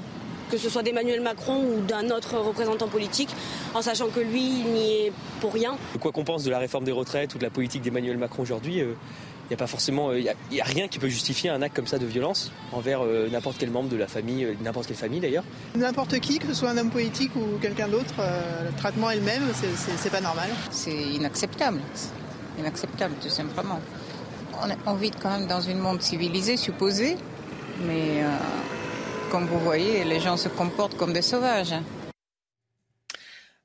que ce soit d'Emmanuel Macron ou d'un autre représentant politique, en sachant que lui, il n'y est pour rien. Quoi qu'on pense de la réforme des retraites ou de la politique d'Emmanuel Macron aujourd'hui, il n'y a pas forcément, il a, rien qui peut justifier un acte comme ça de violence envers n'importe quel membre de la famille, n'importe quelle famille d'ailleurs. N'importe qui, que ce soit un homme politique ou quelqu'un d'autre, le traitement est le même, c'est pas normal. C'est inacceptable inacceptable tout simplement. On, vit quand même dans un monde civilisé, supposé, mais euh, comme vous voyez, les gens se comportent comme des sauvages.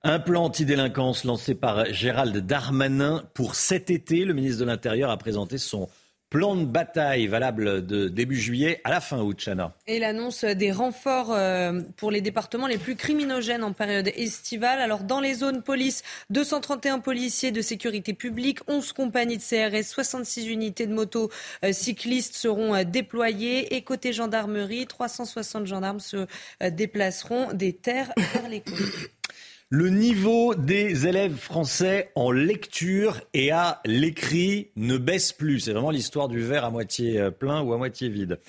Un plan anti-délinquance lancé par Gérald Darmanin pour cet été. Le ministre de l'Intérieur a présenté son Plan de bataille valable de début juillet à la fin août, Chana. Et l'annonce des renforts euh, pour les départements les plus criminogènes en période estivale. Alors, dans les zones police, 231 policiers de sécurité publique, 11 compagnies de CRS, 66 unités de motos euh, cyclistes seront euh, déployées. Et côté gendarmerie, 360 gendarmes se déplaceront des terres vers les côtes. Le niveau des élèves français en lecture et à l'écrit ne baisse plus. C'est vraiment l'histoire du verre à moitié euh, plein ou à moitié vide.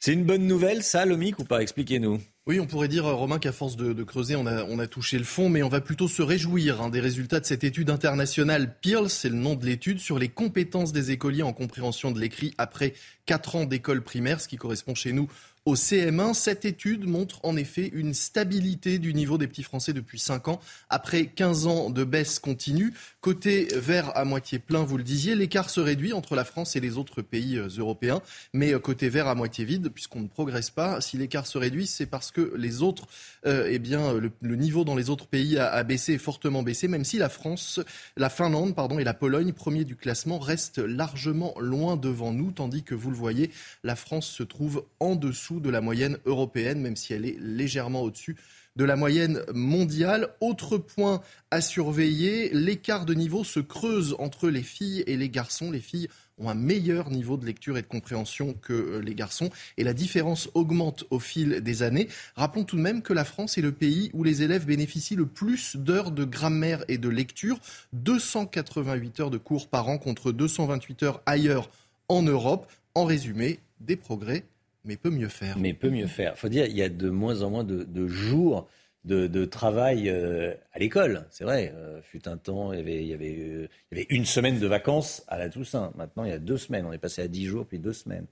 C'est une bonne nouvelle, ça, Lomic, ou pas? Expliquez-nous. Oui, on pourrait dire, Romain, qu'à force de, creuser, on a, on a, touché le fond, mais on va plutôt se réjouir hein, des résultats de cette étude internationale PIRLS, c'est le nom de l'étude, sur les compétences des écoliers en compréhension de l'écrit après 4 ans d'école primaire, ce qui correspond chez nous au CM1. Cette étude montre en effet une stabilité du niveau des petits Français depuis 5 ans, après 15 ans de baisse continue. Côté vert à moitié plein, vous le disiez, l'écart se réduit entre la France et les autres pays euh, européens, mais euh, côté vert à moitié vide, puisqu'on ne progresse pas, si l'écart se réduit, c'est parce que les autres, euh, eh bien, le, niveau dans les autres pays a, baissé, fortement baissé, même si la France, la Finlande, pardon, et la Pologne, premiers du classement, restent largement loin devant nous, tandis que vous le voyez, la France se trouve en dessous de la moyenne européenne, même si elle est légèrement au-dessus de la moyenne mondiale. Autre point à surveiller, l'écart de niveau se creuse entre les filles et les garçons. Les filles ont un meilleur niveau de lecture et de compréhension que les garçons et la différence augmente au fil des années. Rappelons tout de même que la France est le pays où les élèves bénéficient le plus d'heures de grammaire et de lecture, 288 heures de cours par an contre 228 heures ailleurs en Europe. En résumé, des progrès mais peut mieux faire. Mais peut mieux faire. Il faut dire, il y a de moins en moins de, jours de, travail euh, à l'école. C'est vrai, euh, fut un temps, il y, avait, il, y avait, euh, il y, avait, une semaine de vacances à la Toussaint. Maintenant, il y a deux semaines. On est passé à dix jours, puis deux semaines.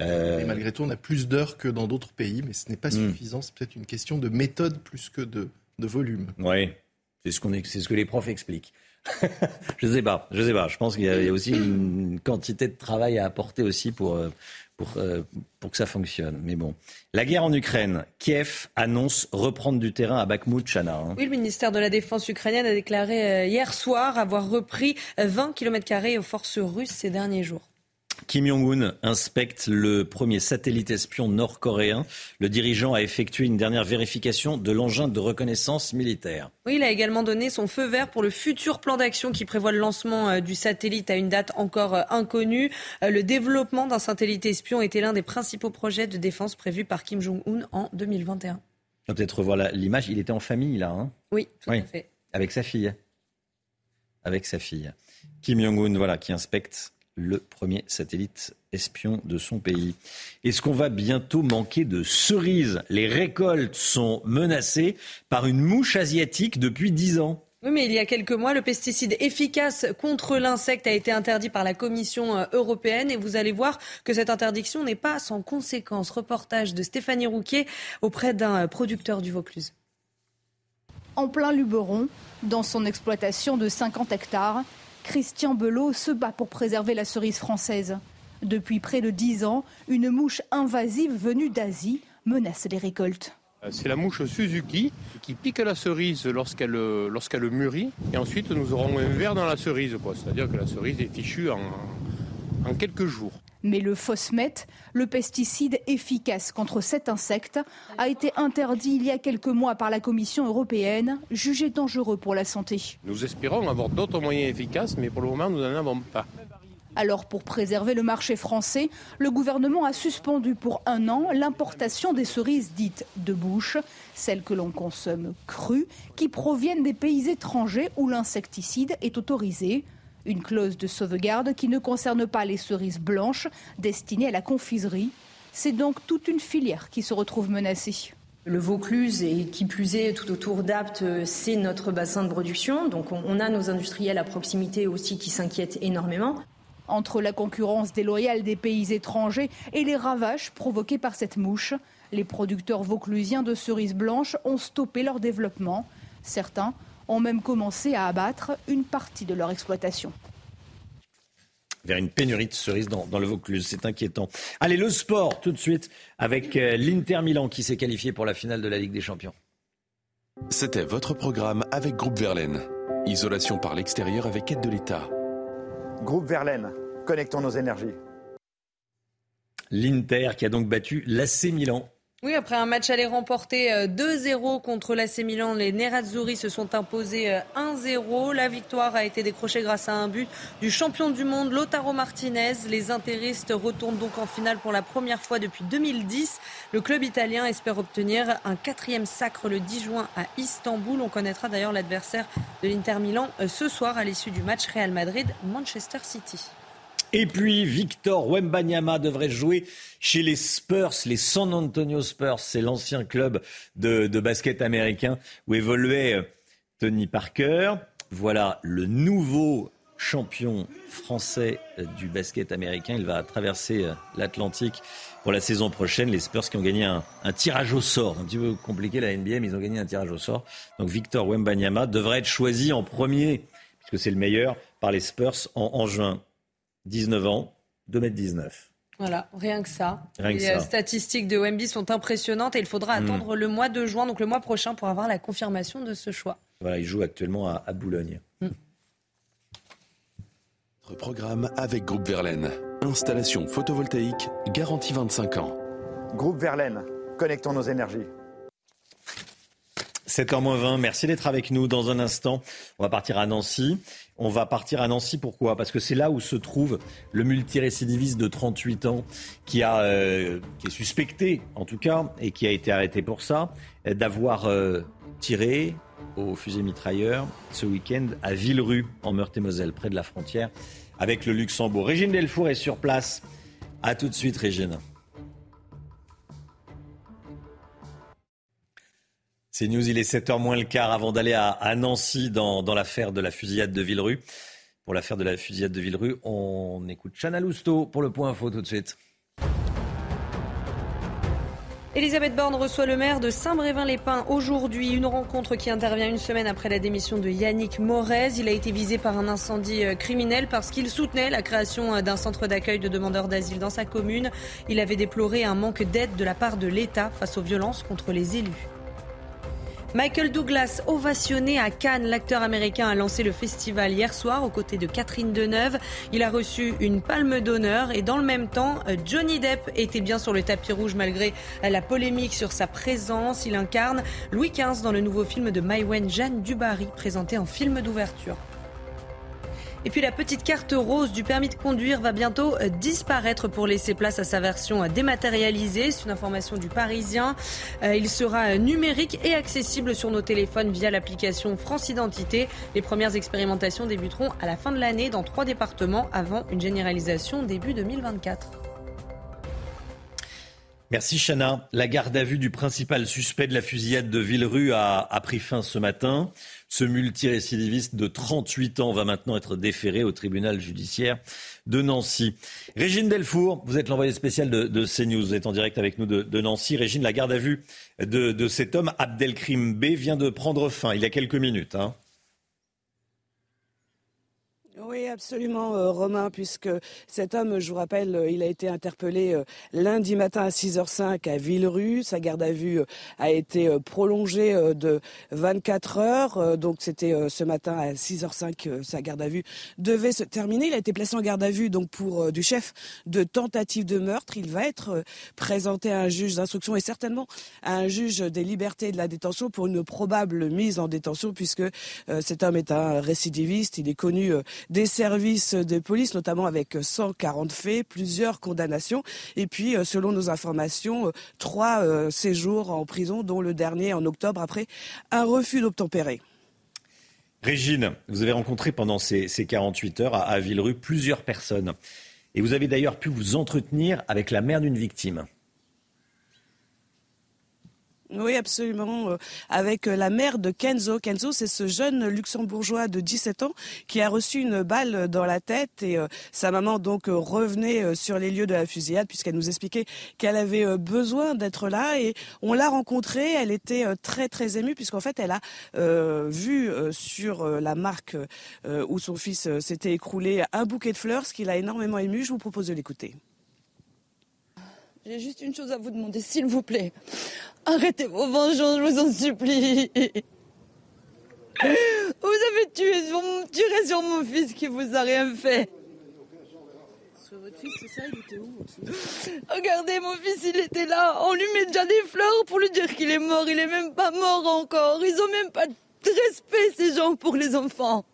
Et malgré tout, on a plus d'heures que dans d'autres pays, mais ce n'est pas hmm. suffisant. C'est peut-être une question de méthode plus que de, de volume. Oui, c'est ce, qu'on c'est ce que les profs expliquent. je sais pas, je sais pas. Je pense qu'il y, a aussi une quantité de travail à apporter aussi pour, pour, euh, pour que ça fonctionne. Mais bon. La guerre en Ukraine. Kiev annonce reprendre du terrain à Bakhmut, Chana. Hein. Oui, le ministère de la Défense ukrainienne a déclaré euh, hier soir avoir repris 20 km aux forces russes ces derniers jours. Kim Jong-un inspecte le premier satellite espion nord-coréen. Le dirigeant a effectué une dernière vérification de l'engin de reconnaissance militaire. Oui, il a également donné son feu vert pour le futur plan d'action qui prévoit le lancement euh, du satellite à une date encore euh, inconnue. Euh, le développement d'un satellite espion était l'un des principaux projets de défense prévus par Kim Jong-un en 2021. On va peut-être revoir l'image. Il était en famille là. Hein? Oui, tout à fait. Avec sa fille. Avec sa fille. Kim Jong-un, voilà, qui inspecte le premier satellite espion de son pays. Est-ce qu'on va bientôt manquer de cerises? Les récoltes sont menacées par une mouche asiatique depuis dix ans. Oui, mais il y a quelques mois, le pesticide efficace contre l'insecte a été interdit par la Commission euh, européenne et vous allez voir que cette interdiction n'est pas sans conséquence. Reportage de Stéphanie Rouquier auprès d'un euh, producteur du Vaucluse. En plein Luberon, dans son exploitation de 50 hectares, Christian Belot se bat pour préserver la cerise française. Depuis près de dix ans, une mouche invasive venue d'Asie menace les récoltes. C'est la mouche Suzuki qui pique la cerise lorsqu'elle lorsqu'elle mûrit et ensuite nous aurons un verre dans la cerise. C'est-à-dire que la cerise est fichue en, en quelques jours. Mais le phosmète, le pesticide efficace contre cet insecte, a été interdit il y a quelques mois par la Commission européenne, jugé dangereux pour la santé. Nous espérons avoir d'autres moyens efficaces, mais pour le moment, nous n'en avons pas. Alors pour préserver le marché français, le gouvernement a suspendu pour un an l'importation des cerises dites de bouche, celles que l'on consomme crues, qui proviennent des pays étrangers où l'insecticide est autorisé. Une clause de sauvegarde qui ne concerne pas les cerises blanches destinées à la confiserie. C'est donc toute une filière qui se retrouve menacée. Le Vaucluse et qui plus est tout autour d'Apt, c'est notre bassin de production. Donc on a nos industriels à proximité aussi qui s'inquiètent énormément. Entre la concurrence déloyale des pays étrangers et les ravages provoqués par cette mouche, les producteurs vauclusiens de cerises blanches ont stoppé leur développement. Certains ont même commencé à abattre une partie de leur exploitation vers une pénurie de cerises dans, le Vaucluse. C'est inquiétant. Allez, le sport tout de suite avec euh, l'Inter Milan qui s'est qualifié pour la finale de la Ligue des Champions. C'était votre programme avec Groupe Verlaine. Isolation par l'extérieur avec aide de l'État. Groupe Verlaine, connectons nos énergies. L'Inter qui a donc battu l'AC Milan oui, après un match aller remporté 2-0 euh, contre l'AC Milan, les Nerazzurri se sont imposés 1-0. Euh, la victoire a été décrochée grâce à un but du champion du monde, Lotaro Martinez. Les intéristes retournent donc en finale pour la première fois depuis 2010. Le club italien espère obtenir un quatrième sacre le 10 juin à Istanbul. On connaîtra d'ailleurs l'adversaire de l'Inter Milan euh, ce soir à l'issue du match Real Madrid-Manchester City. Et puis Victor Wembanyama devrait jouer chez les Spurs, les San Antonio Spurs. C'est l'ancien club de, basket américain où évoluait euh, Tony Parker. Voilà le nouveau champion français euh, du basket américain. Il va traverser euh, l'Atlantique pour la saison prochaine. Les Spurs qui ont gagné un, tirage au sort. Un petit peu compliqué la NBA, mais ils ont gagné un tirage au sort. Donc Victor Wembanyama devrait être choisi en premier, puisque c'est le meilleur, par les Spurs en juin. 19 ans, 2m19. Voilà, rien que ça. les euh, statistiques de Wemby sont impressionnantes et il faudra hmm. attendre le mois de juin, donc le mois prochain, pour avoir la confirmation de ce choix. Voilà, il joue actuellement à, Boulogne. Hmm. Notre programme avec Groupe Verlaine. Installation photovoltaïque, garantie 25 ans. Groupe Verlaine, connectons nos énergies. 7h20, merci d'être avec nous dans un instant. On va partir à Nancy. On va partir à Nancy, pourquoi? Parce que c'est là où se trouve le multirécidiviste de 38 ans qui, a, euh, qui est suspecté, en tout cas, et qui a été arrêté pour ça, d'avoir euh, tiré au fusil mitrailleur ce week-end à Villerue, en Meurthe-et-Moselle, près de la frontière avec le Luxembourg. Régine Delfour est sur place. A tout de suite, Régine. C'est News, il est 7h moins le quart avant d'aller à, Nancy dans, l'affaire de la fusillade de Villerue. Pour l'affaire de la fusillade de Villerue, on écoute Chana Lousteau pour le point info tout de suite. Elisabeth Borne reçoit le maire de Saint-Brévin-les-Pins aujourd'hui. Une rencontre qui intervient une semaine après la démission de Yannick Morez. Il a été visé par un incendie euh, criminel parce qu'il soutenait la création euh, d'un centre d'accueil de demandeurs d'asile dans sa commune. Il avait déploré un manque d'aide de la part de l'État face aux violences contre les élus. Michael Douglas, ovationné à Cannes, l'acteur américain a lancé le festival hier soir aux côtés de Catherine Deneuve. Il a reçu une palme d'honneur et dans le même temps, Johnny Depp était bien sur le tapis rouge malgré la polémique sur sa présence. Il incarne Louis XV dans le nouveau film de Maïwen Jeanne Dubarry, présenté en film d'ouverture. Et puis la petite carte rose du permis de conduire va bientôt euh, disparaître pour laisser place à sa version euh, dématérialisée. C'est une information du Parisien. Euh, il sera numérique et accessible sur nos téléphones via l'application France Identité. Les premières expérimentations débuteront à la fin de l'année dans trois départements avant une généralisation début 2024. Merci Chana. La garde à vue du principal suspect de la fusillade de Villerue a, a pris fin ce matin. Ce multirécidiviste de 38 ans va maintenant être déféré au tribunal judiciaire de Nancy. Régine Delfour, vous êtes l'envoyé spécial de, CNews, vous êtes en direct avec nous de, Nancy. Régine, la garde à vue de, cet homme, Abdelkrim B, vient de prendre fin il y a quelques minutes. Hein. Oui, absolument, euh, Romain, puisque cet homme, je vous rappelle, euh, il a été interpellé euh, lundi matin à 6h05 à Villerue. Sa garde à vue a été prolongée de 24 heures. Donc c'était ce matin à 6h05 sa garde à vue devait se terminer. Il a été placé en garde à vue donc pour du chef de tentative de meurtre. Il va être présenté à un juge d'instruction et certainement à un juge des libertés et de la détention pour une probable mise en détention puisque cet homme est un récidiviste. Il est connu services de police, notamment avec 140 faits, plusieurs condamnations, et puis, euh, selon nos informations, euh, trois euh, séjours en prison, dont le dernier en octobre, après un refus d'obtempérer. Régine, vous avez rencontré pendant ces, 48 heures à, à Villerue plusieurs personnes. Et vous avez d'ailleurs pu vous entretenir avec la mère d'une victime. Oui, absolument. Euh, avec euh, la mère de Kenzo. Kenzo, c'est ce jeune luxembourgeois de 17 ans qui a reçu une balle dans la tête et euh, sa maman donc revenait sur les lieux de la fusillade puisqu'elle nous expliquait qu'elle avait besoin d'être là et on l'a rencontrée. Elle était très très émue puisqu'en fait elle a vu sur la marque où son fils s'était écroulé un bouquet de fleurs, ce qui l'a énormément ému. Je vous propose de l'écouter. J'ai juste une chose à vous demander, s'il vous plaît. Arrêtez vos vengeances, je vous en supplie. Vous avez tué sur, tiré sur mon fils qui vous a rien fait. Sur votre fils, c'est ça Il était où Regardez, mon fils, il était là. On lui met déjà des fleurs pour lui dire qu'il est mort. Il est même pas mort encore. Ils ont même pas de respect, ces gens, pour les enfants.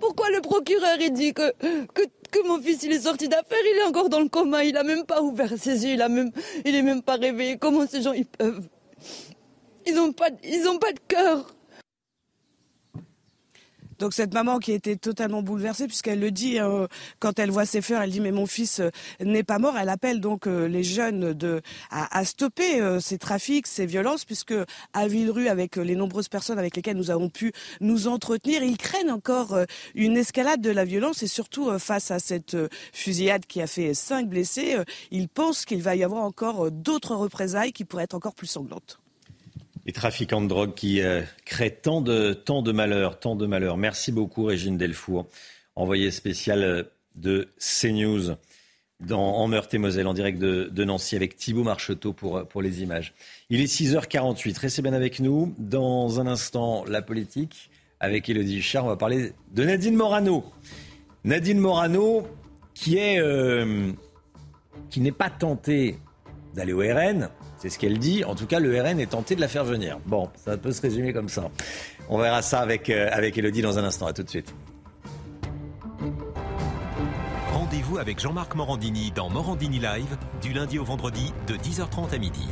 Pourquoi le procureur, il dit que, que que mon fils il est sorti d'affaires, il est encore dans le coma, il a même pas ouvert ses yeux, il a même, est même pas réveillé. Comment ces gens ils peuvent? Ils ont pas, ils pas de cœur. Donc cette maman qui était totalement bouleversée puisqu'elle le dit euh, quand elle voit ses fleurs, elle dit mais mon fils euh, n'est pas mort. Elle appelle donc euh, les jeunes à, stopper ces trafics, ces violences puisque à Villerue avec les nombreuses personnes avec lesquelles nous avons pu nous entretenir, ils craignent encore une escalade de la violence et surtout face à cette fusillade qui a fait cinq blessés, ils pensent qu'il va y avoir encore d'autres représailles qui pourraient être encore plus sanglantes. Les trafiquants de drogue qui euh, créent tant de, tant de malheurs, tant de malheurs. Merci beaucoup, Régine Delfour, envoyée spéciale euh, de CNews dans, en Meurthe-et-Moselle, en direct de, Nancy, avec Thibault Marcheteau pour, euh, pour les images. Il est 6h48. Restez bien avec nous. Dans un instant, la politique avec Elodie Huchard. On va parler de Nadine Morano. Nadine Morano, qui est qui n'est pas tentée d'aller au RN, c'est ce qu'elle dit. En tout cas, le RN est tenté de la faire venir. Bon, ça peut se résumer comme ça. On verra ça avec, euh, avec Elodie dans un instant. À tout de suite. Rendez-vous avec Jean-Marc Morandini dans Morandini Live, du lundi au vendredi, de 10h30 à midi.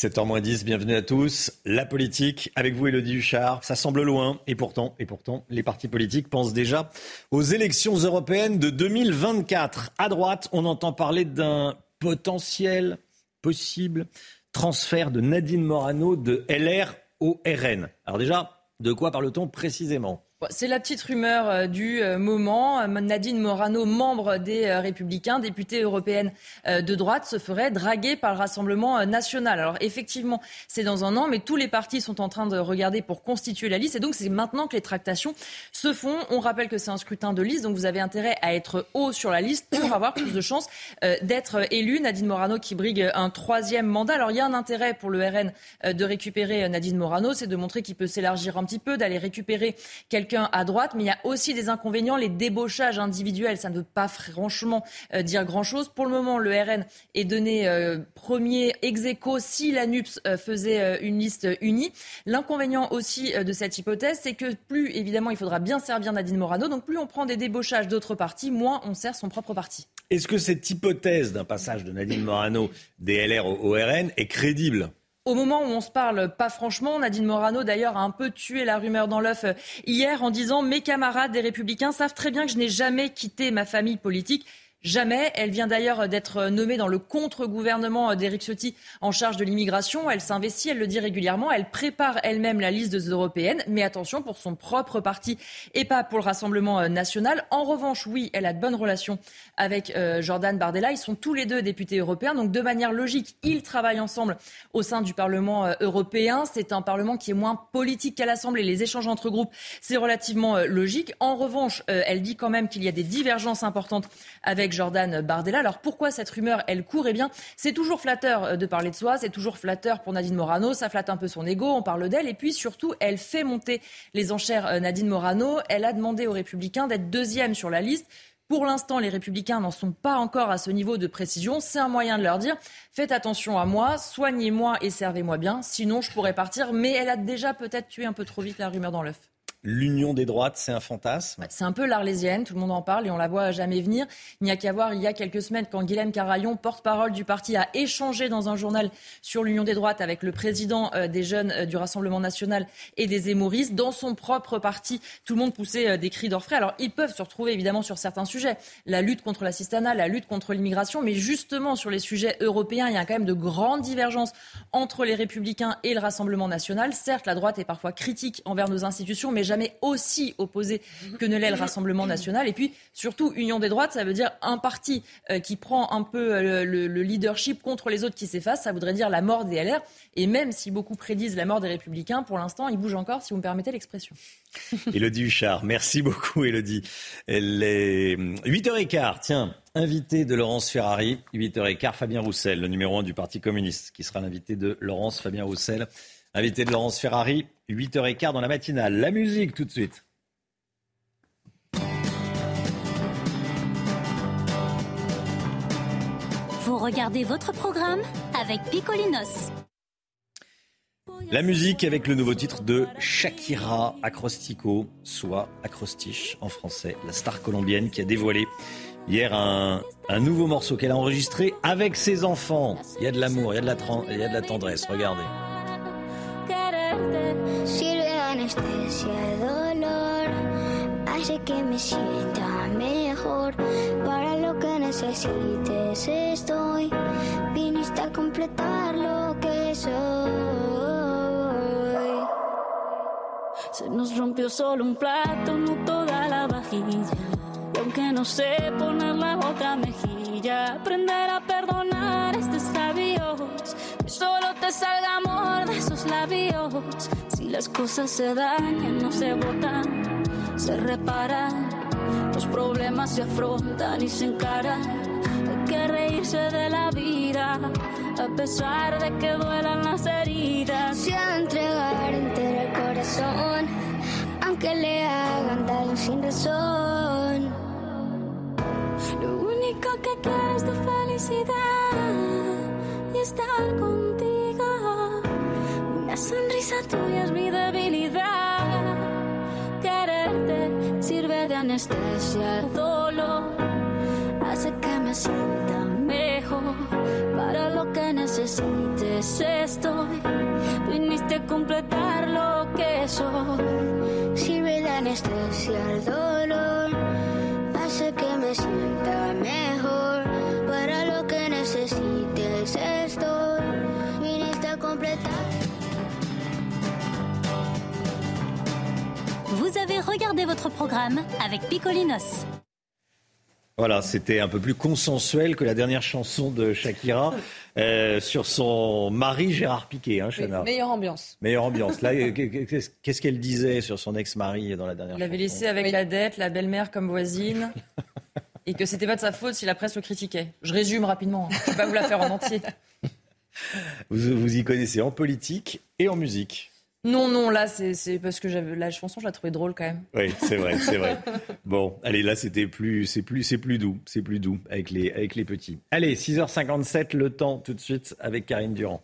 7h10, bienvenue à tous. La politique, avec vous Elodie Huchard, ça semble loin et pourtant, et pourtant, les partis politiques pensent déjà aux élections européennes de 2024. À droite, on entend parler d'un potentiel, possible transfert de Nadine Morano de LR au RN. Alors déjà, de quoi parle-t-on précisément? C'est la petite rumeur euh, du euh, moment. Nadine Morano, membre des euh, Républicains, députée européenne de droite, se ferait draguer par le Rassemblement national. Alors effectivement, c'est dans un an, mais tous les partis sont en train de regarder pour constituer la liste. Et donc c'est maintenant que les tractations se font. On rappelle que c'est un scrutin de liste, donc vous avez intérêt à être haut sur la liste pour avoir plus de chances d'être élu. Nadine Morano qui brigue un troisième mandat. Alors il y a un intérêt pour le RN de récupérer Nadine Morano, c'est de montrer qu'il peut s'élargir un petit peu, d'aller récupérer quelques à droite, mais il y a aussi des inconvénients. Les débauchages individuels, ça ne veut pas franchement euh, dire grand-chose. Pour le moment, le RN est donné euh, premier ex aequo si la NUPS euh, faisait une liste unie. L'inconvénient aussi de cette hypothèse, c'est que plus, évidemment, il faudra bien servir Nadine Morano, donc plus on prend des débauchages d'autres partis, moins on sert son propre parti. Est-ce que cette hypothèse d'un passage de Nadine Morano des LR au RN est crédible? Au moment où on se parle, pas franchement, Nadine Morano d'ailleurs a un peu tué la rumeur dans l'œuf euh, hier en disant mes camarades des Républicains savent très bien que je n'ai jamais quitté ma famille politique. Jamais. Elle vient d'ailleurs d'être nommée dans le contre-gouvernement d'Éric Ciotti en charge de l'immigration. Elle s'investit, elle le dit régulièrement. Elle prépare elle-même la liste des européennes. Mais attention, pour son propre parti et pas pour le Rassemblement national. En revanche, oui, elle a de bonnes relations avec euh, Jordan Bardella. Ils sont tous les deux députés européens. Donc, de manière logique, ils travaillent ensemble au sein du Parlement euh, européen. C'est un Parlement qui est moins politique qu'à l'Assemblée. Les échanges entre groupes, c'est relativement euh, logique. En revanche, elle dit quand même qu'il y a des divergences importantes avec Jordan Bardella. Alors pourquoi cette rumeur, elle court? Eh bien, c'est toujours flatteur euh, de parler de soi, c'est toujours flatteur pour Nadine Morano, ça flatte un peu son ego, on parle d'elle, et puis surtout, elle fait monter les enchères euh, Nadine Morano. Elle a demandé aux Républicains d'être deuxième sur la liste. Pour l'instant, les républicains n'en sont pas encore à ce niveau de précision. C'est un moyen de leur dire faites attention à moi, soignez-moi et servez-moi bien, sinon je pourrais partir. Mais elle a déjà peut-être tué un peu trop vite la rumeur dans l'œuf. L'union des droites, c'est un fantasme C'est un peu l'arlésienne, tout le monde en parle et on la voit jamais venir. Il n'y a qu'à voir il y a quelques semaines quand Guilhem Carayon, porte-parole du parti, a échangé dans un journal sur l'union des droites avec le président euh, des jeunes euh, du Rassemblement national et des Émoristes. Dans son propre parti, tout le monde poussait euh, des cris d'orfraie. Alors ils peuvent se retrouver évidemment sur certains sujets, la lutte contre l'assistanat, la lutte contre l'immigration, mais justement sur les sujets européens, il y a quand même de grandes divergences entre les républicains et le Rassemblement national. Certes, la droite est parfois critique envers nos institutions, mais jamais aussi opposé que ne l'est le Rassemblement national. Et puis, surtout, Union des droites, ça veut dire un parti euh, qui prend un peu euh, le, leadership contre les autres qui s'effacent. Ça voudrait dire la mort des LR. Et même si beaucoup prédisent la mort des Républicains, pour l'instant, ils bougent encore, si vous me permettez l'expression. Élodie Huchard, merci beaucoup, Élodie. Elle est 8h15, tiens. Invité de Laurence Ferrari, 8h15, Fabien Roussel, le numéro 1 du Parti communiste, qui sera l'invité de Laurence Fabien Roussel. Invité de Laurence Ferrari, 8h15 dans la matinale. La musique tout de suite. Vous regardez votre programme avec Picolinos. La musique avec le nouveau titre de Shakira Acrostico, soit Acrostiche en français, la star colombienne qui a dévoilé hier un, un nouveau morceau qu'elle a enregistré avec ses enfants. Il y a de l'amour, il y a de la tendresse, regardez. Anestesia el dolor hace que me sienta mejor. Para lo que necesites estoy. Viniste a completar lo que soy. Se nos rompió solo un plato, no toda la vajilla. Y aunque no sé poner la otra mejilla, aprender a perdonar solo te salga amor de esos labios las cosas se dañan, no se botan, se reparan. Los problemas se afrontan y se encaran. Hay que reírse de la vida, a pesar de que duelan las heridas. Se entregar entero el corazón, aunque le hagan daño sin razón. Lo único que quiero es tu felicidad estar contigo. La sonrisa tuya es mi debilidad. Quererte sirve de anestesia al dolor. Hace que me sienta mejor. Para lo que necesites estoy. Viniste a completar lo que soy. Sirve de anestesia al dolor. Hace que me sienta mejor. Para lo que necesites estoy. Viniste a completar. Vous avez regardé votre programme avec Picolinos. Voilà, c'était un peu plus consensuel que la dernière chanson de Shakira euh, sur son mari Gérard Piquet, hein, Chana. meilleure ambiance. Meilleure ambiance. Là, qu'est-ce qu'elle disait sur son ex-mari dans la dernière chanson Il avait laissé avec la dette, la belle-mère comme voisine. et que c'était pas de sa faute si la presse le critiquait. Je résume rapidement, hein. je ne vais pas vous la faire en entier. vous y connaissez en politique et en musique. Non, non, là, c'est parce que la chanson, je la trouvais drôle quand même. Oui, c'est vrai, c'est vrai. Bon, allez, là, c'était plus, c'est plus, c'est plus doux, c'est plus doux avec les, avec les petits. Allez, 6h57, le temps tout de suite avec Karine Durand.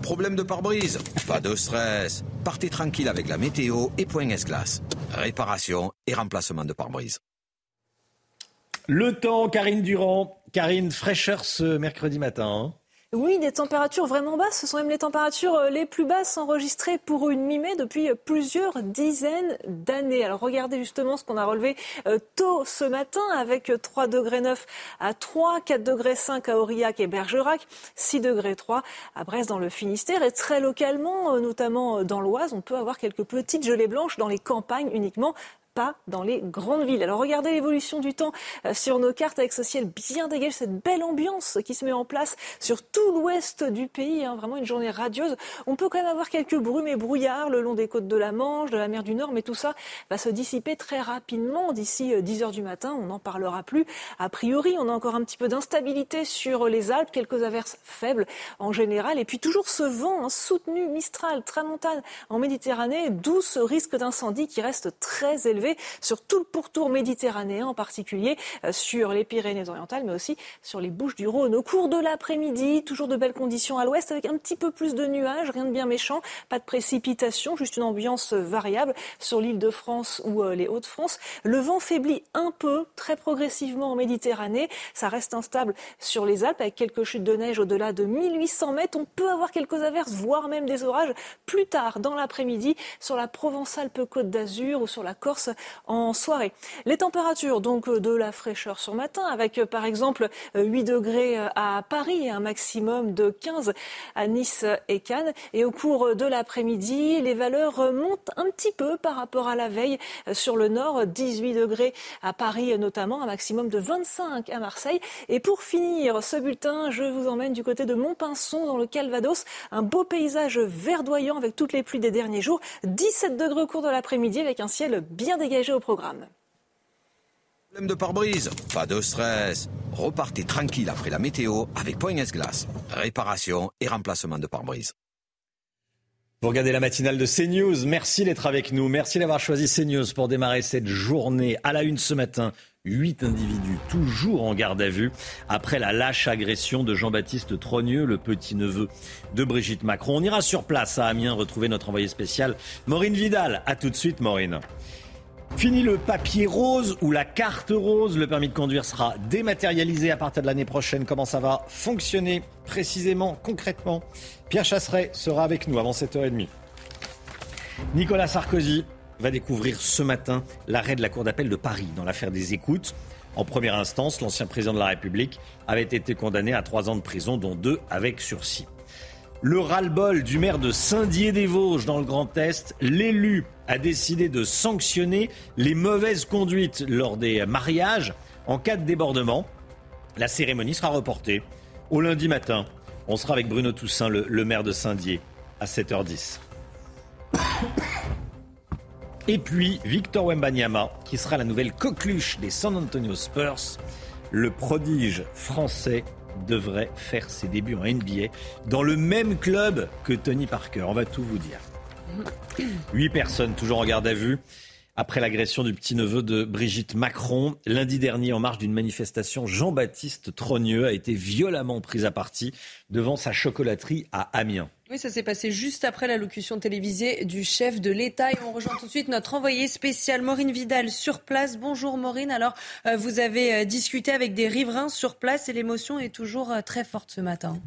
Problème de pare-brise? Pas de stress. Partez tranquille avec la météo et point S-Glace. Réparation et remplacement de pare-brise. Le temps, Karine Durand. Karine, fraîcheur ce mercredi matin. Hein. Oui, des températures vraiment basses. Ce sont même les températures euh, les plus basses enregistrées pour une mi-mai depuis euh, plusieurs dizaines d'années. Alors regardez justement ce qu'on a relevé euh, tôt ce matin avec 3 degrés 9 à 3, 4 degrés 5 à Aurillac et Bergerac, 6 degrés 3 à Brest dans le Finistère et très localement, notamment dans l'Oise, on peut avoir quelques petites gelées blanches dans les campagnes uniquement pas dans les grandes villes. Alors regardez l'évolution du temps euh, sur nos cartes avec ce ciel bien dégagé, cette belle ambiance qui se met en place sur tout l'ouest du pays. Hein, vraiment une journée radieuse. On peut quand même avoir quelques brumes et brouillards le long des côtes de la Manche, de la mer du Nord, mais tout ça va se dissiper très rapidement d'ici 10 euh, heures du matin. On n'en parlera plus. A priori, on a encore un petit peu d'instabilité sur les Alpes, quelques averses faibles en général, et puis toujours ce vent hein, soutenu Mistral, tramontane en Méditerranée, d'où ce risque d'incendie qui reste très élevé sur tout le pourtour méditerranéen, en particulier euh, sur les Pyrénées-Orientales, mais aussi sur les Bouches du Rhône. Au cours de l'après-midi, toujours de belles conditions à l'ouest, avec un petit peu plus de nuages, rien de bien méchant, pas de précipitations, juste une ambiance variable sur l'île de France ou euh, les Hauts-de-France. Le vent faiblit un peu, très progressivement en Méditerranée. Ça reste instable sur les Alpes, avec quelques chutes de neige au-delà de 1800 mètres. On peut avoir quelques averses, voire même des orages plus tard dans l'après-midi sur la Provence-Alpes-Côte d'Azur ou sur la Corse en soirée. Les températures, donc de la fraîcheur sur matin, avec par exemple 8 degrés à Paris et un maximum de 15 à Nice et Cannes. Et au cours de l'après-midi, les valeurs montent un petit peu par rapport à la veille sur le nord, 18 degrés à Paris notamment, un maximum de 25 à Marseille. Et pour finir ce bulletin, je vous emmène du côté de Montpinçon dans le Calvados, un beau paysage verdoyant avec toutes les pluies des derniers jours, 17 degrés au cours de l'après-midi avec un ciel bien dégagé au programme. Problème de pare-brise Pas de stress. Repartez tranquille après la météo avec Point Glace. Réparation et remplacement de pare-brise. Vous regardez la matinale de CNews. Merci d'être avec nous. Merci d'avoir choisi CNews pour démarrer cette journée. À la une ce matin, huit individus toujours en garde à vue après la lâche agression de Jean-Baptiste Trogneux, le petit-neveu de Brigitte Macron. On ira sur place à Amiens retrouver notre envoyé spécial Maureen Vidal. A tout de suite, Maureen. Fini le papier rose ou la carte rose. Le permis de conduire sera dématérialisé à partir de l'année prochaine. Comment ça va fonctionner précisément, concrètement? Pierre Chasseret sera avec nous avant 7h30. Nicolas Sarkozy va découvrir ce matin l'arrêt de la Cour d'appel de Paris dans l'affaire des écoutes. En première instance, l'ancien président de la République avait été condamné à trois ans de prison, dont deux avec sursis. Le ras-le-bol du maire de Saint-Dié-des-Vosges dans le Grand Est, l'élu a décidé de sanctionner les mauvaises conduites lors des mariages en cas de débordement. La cérémonie sera reportée au lundi matin. On sera avec Bruno Toussaint, le, maire de Saint-Dié, à 7h10. Et puis Victor Wembanyama, qui sera la nouvelle coqueluche des San Antonio Spurs, le prodige français devrait faire ses débuts en NBA dans le même club que Tony Parker. On va tout vous dire. Huit personnes toujours en garde à vue après l'agression du petit-neveu de Brigitte Macron. Lundi dernier, en marge d'une manifestation, Jean-Baptiste Trogneux a été violemment pris à partie devant sa chocolaterie à Amiens. Oui, ça s'est passé juste après l'allocution télévisée du chef de l'État. Et on rejoint tout de suite notre envoyé spécial Maureen Vidal sur place. Bonjour Maureen. Alors, euh, vous avez euh, discuté avec des riverains sur place et l'émotion est toujours euh, très forte ce matin.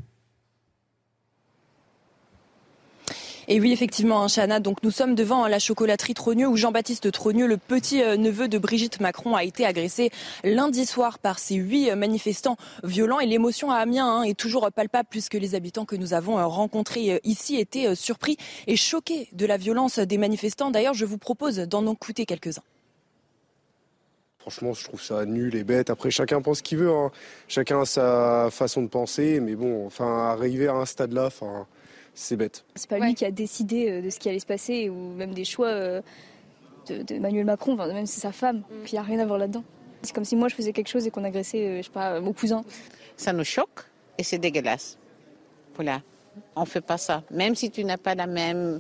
Et oui, effectivement, hein, Chana, donc nous sommes devant la chocolaterie Trogneux où Jean-Baptiste Trogneux, le petit euh, neveu de Brigitte Macron, a été agressé lundi soir par ces huit euh, manifestants violents. Et l'émotion à Amiens hein, est toujours palpable puisque les habitants que nous avons euh, rencontrés ici étaient surpris et choqués de la violence des manifestants. D'ailleurs, je vous propose d'en écouter quelques-uns. Franchement, je trouve ça nul et bête. Après, chacun pense ce qu'il veut. Hein. Chacun a sa façon de penser. Mais bon, enfin, arriver à un stade-là, enfin, c'est bête. C'est pas lui qui a décidé euh, de ce qui allait se passer ou même des choix euh, d'Emmanuel Macron, enfin, même c'est sa femme, mm. il n'y a rien à voir là-dedans. C'est comme si moi je faisais quelque chose et qu'on agressait, euh, je sais pas, mon cousin. Ça nous choque et c'est dégueulasse. Voilà, on fait pas ça. Même si tu n'as pas la même,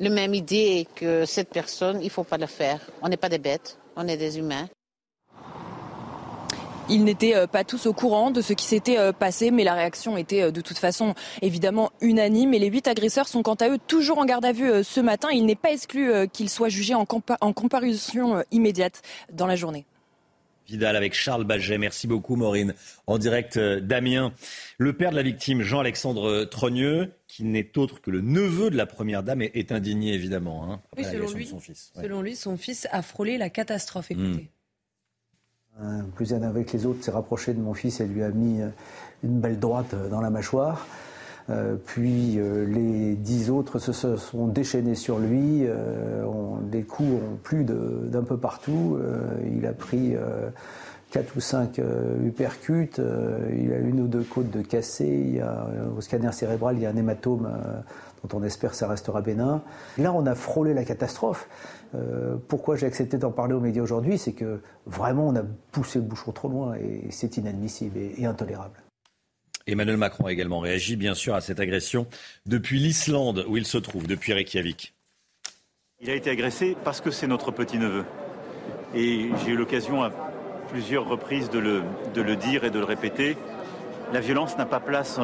le même idée que cette personne, il faut pas le faire. On n'est pas des bêtes, on est des humains. Ils n'étaient euh, pas tous au courant de ce qui s'était euh, passé, mais la réaction était euh, de toute façon évidemment unanime. Et les huit agresseurs sont quant à eux toujours en garde à vue ce matin. Il n'est pas exclu qu'ils soient jugés en, comparution immédiate dans la journée. Vidal avec Charles Baget. Merci beaucoup, Maureen. En direct d'Amiens. Le père de la victime, Jean-Alexandre Trogneux, qui n'est autre que le neveu de la première dame, est indigné évidemment. Hein, oui, selon lui, son fils. selon lui, son fils a frôlé la catastrophe. Écoutez. Un plus jeune avec les autres s'est rapproché de mon fils et lui a mis euh, une belle droite euh, dans la mâchoire. puis les dix autres se, sont déchaînés sur lui. des coups ont plu d'un peu partout. il a pris quatre ou cinq euh, uppercuts, euh, il a une ou deux côtes de cassées, au scanner cérébral, il y a un hématome euh, dont on espère que ça restera bénin. Là, on a frôlé la catastrophe. Pourquoi j'ai accepté d'en parler aux médias aujourd'hui C'est que vraiment, on a poussé le bouchon trop loin et c'est inadmissible et, intolérable. Emmanuel Macron a également réagi, bien sûr, à cette agression depuis l'Islande, où il se trouve, depuis Reykjavik. Il a été agressé parce que c'est notre petit-neveu. Et j'ai eu l'occasion à plusieurs reprises de le, de le dire et de le répéter. La violence n'a pas place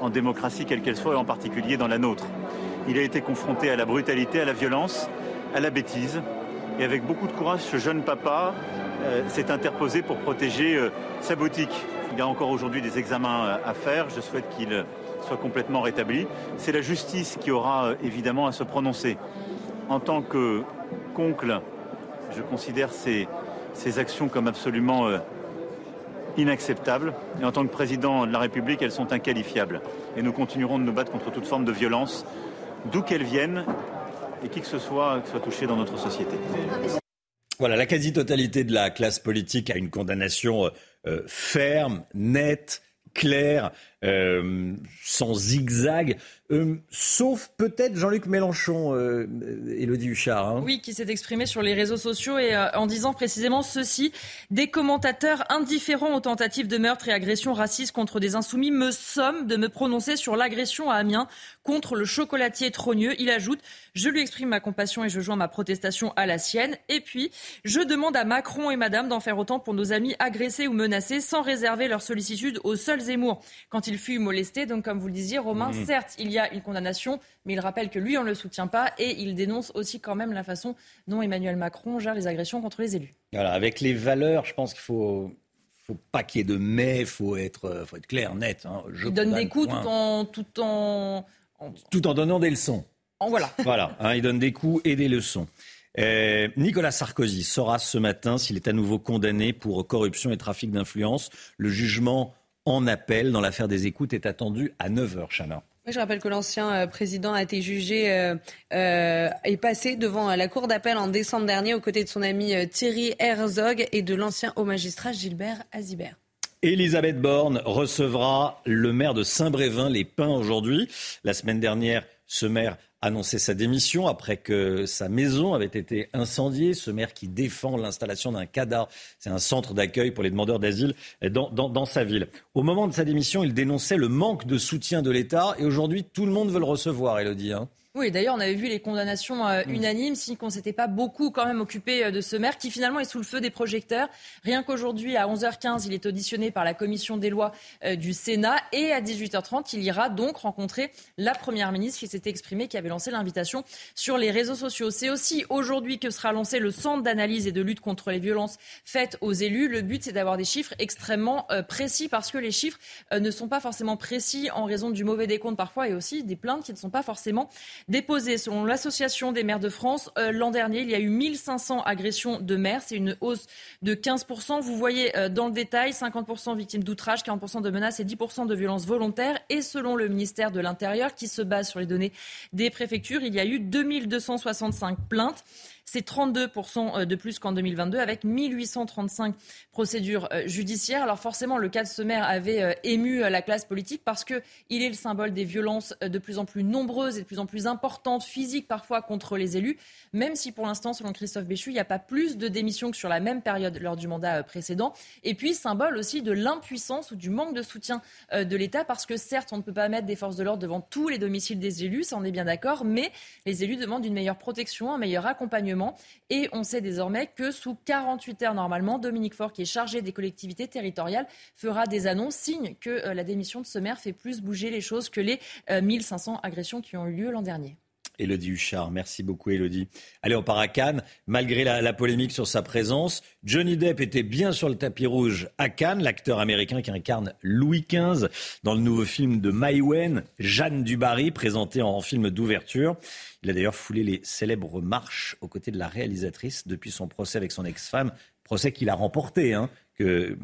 en démocratie, quelle qu'elle soit, et en particulier dans la nôtre. Il a été confronté à la brutalité, à la violence, à la bêtise. Et avec beaucoup de courage, ce jeune papa euh, s'est interposé pour protéger euh, sa boutique. Il y a encore aujourd'hui des examens euh, à faire. Je souhaite qu'il soit complètement rétabli. C'est la justice qui aura évidemment à se prononcer. En tant que qu'oncle, je considère ces, ces actions comme absolument inacceptables. Et en tant que président de la République, elles sont inqualifiables. Et nous continuerons de nous battre contre toute forme de violence, d'où qu'elle vienne, et qui que ce soit soit touché dans notre société. Voilà, la quasi-totalité de la classe politique a une condamnation euh, euh, ferme, nette, claire, sans zigzag euh, sauf peut-être Jean-Luc Mélenchon, euh, Élodie Huchard. Hein. Oui, qui s'est exprimé sur les réseaux sociaux et euh, en disant précisément ceci. Des commentateurs indifférents aux tentatives de meurtre et agressions racistes contre des insoumis me somment de me prononcer sur l'agression à Amiens contre le chocolatier Trogneux. Il ajoute Je lui exprime ma compassion et je joins ma protestation à la sienne. Et puis, je demande à Macron et Madame d'en faire autant pour nos amis agressés ou menacés sans réserver leur sollicitude aux seuls Zemmour quand il fut molesté. Donc, comme vous le disiez, Romain, mmh. certes, il y a une condamnation, mais il rappelle que lui, on ne le soutient pas et il dénonce aussi quand même la façon dont Emmanuel Macron gère les agressions contre les élus. Voilà, avec les valeurs, je pense qu'il faut faut pas qu'il y ait de mais, faut être, faut être clair, net. Hein. il donne des coups tout en, tout en, tout en donnant des leçons. En voilà. Voilà, hein, il donne des coups et des leçons. Euh, Nicolas Sarkozy saura ce matin s'il est à nouveau condamné pour corruption et trafic d'influence. Le jugement en appel dans l'affaire des écoutes est attendu à 9h, Chana. Je rappelle que l'ancien euh, président a été jugé euh, euh, et passé devant la cour d'appel en décembre dernier aux côtés de son ami Thierry Herzog et de l'ancien haut magistrat Gilbert Azibert. Elisabeth Borne recevra le maire de Saint-Brévin, les Pins, aujourd'hui. La semaine dernière, ce maire annoncé sa démission après que sa maison avait été incendiée. Ce maire qui défend l'installation d'un CADA, c'est un centre d'accueil pour les demandeurs d'asile dans, dans, sa ville. Au moment de sa démission, il dénonçait le manque de soutien de l'État et aujourd'hui, tout le monde veut le recevoir, Elodie. Hein. Oui, d'ailleurs, on avait vu les condamnations euh, unanimes, si qu'on s'était pas beaucoup quand même occupé euh, de ce maire qui finalement est sous le feu des projecteurs. Rien qu'aujourd'hui, à 11h15, il est auditionné par la commission des lois euh, du Sénat et à 18h30, il ira donc rencontrer la première ministre qui s'était exprimée, qui avait lancé l'invitation sur les réseaux sociaux. C'est aussi aujourd'hui que sera lancé le centre d'analyse et de lutte contre les violences faites aux élus. Le but, c'est d'avoir des chiffres extrêmement précis parce que les chiffres ne sont pas forcément précis en raison du mauvais décompte parfois et aussi des plaintes qui ne sont pas forcément déposées. Selon l'Association des maires de France, euh, l'an dernier, il y a eu 1500 agressions de maires. C'est une hausse de 15%. Vous voyez euh, dans le détail, 50% victimes d'outrage, 40% de menaces et 10% de violences volontaires. Et selon le ministère de l'Intérieur, qui se base sur les données des préfectures, il y a eu 2265 plaintes. C'est 32% euh, de plus qu'en 2022 avec 1835 procédures euh, judiciaires. Alors forcément, le cas de ce maire avait euh, ému la classe politique parce qu'il est le symbole des violences de plus en plus nombreuses et de plus en plus importantes, physiques parfois, contre les élus, même si pour l'instant, selon Christophe Béchu, il n'y a pas plus de démissions que sur la même période lors du mandat précédent. Et puis, symbole aussi de l'impuissance ou du manque de soutien de l'État parce que certes, on ne peut pas mettre des forces de l'ordre devant tous les domiciles des élus, ça on est bien d'accord, mais les élus demandent une meilleure protection, un meilleur accompagnement et on sait désormais que sous 48 heures normalement, Dominique Faure, qui est chargé des collectivités territoriales, fera des annonces, signe que euh, la démission de ce maire fait plus bouger les choses que les 1500 euh, agressions qui ont eu lieu l'an dernier. Elodie Huchard, merci beaucoup Elodie. Allez, on part à Cannes. Malgré la, polémique sur sa présence, Johnny Depp était bien sur le tapis rouge à Cannes, l'acteur américain qui incarne Louis XV dans le nouveau film de Maïwen, Jeanne Dubarry, présenté en film d'ouverture. Il a d'ailleurs foulé les célèbres marches aux côtés de la réalisatrice depuis son procès avec son ex-femme, procès qu'il a remporté, hein, que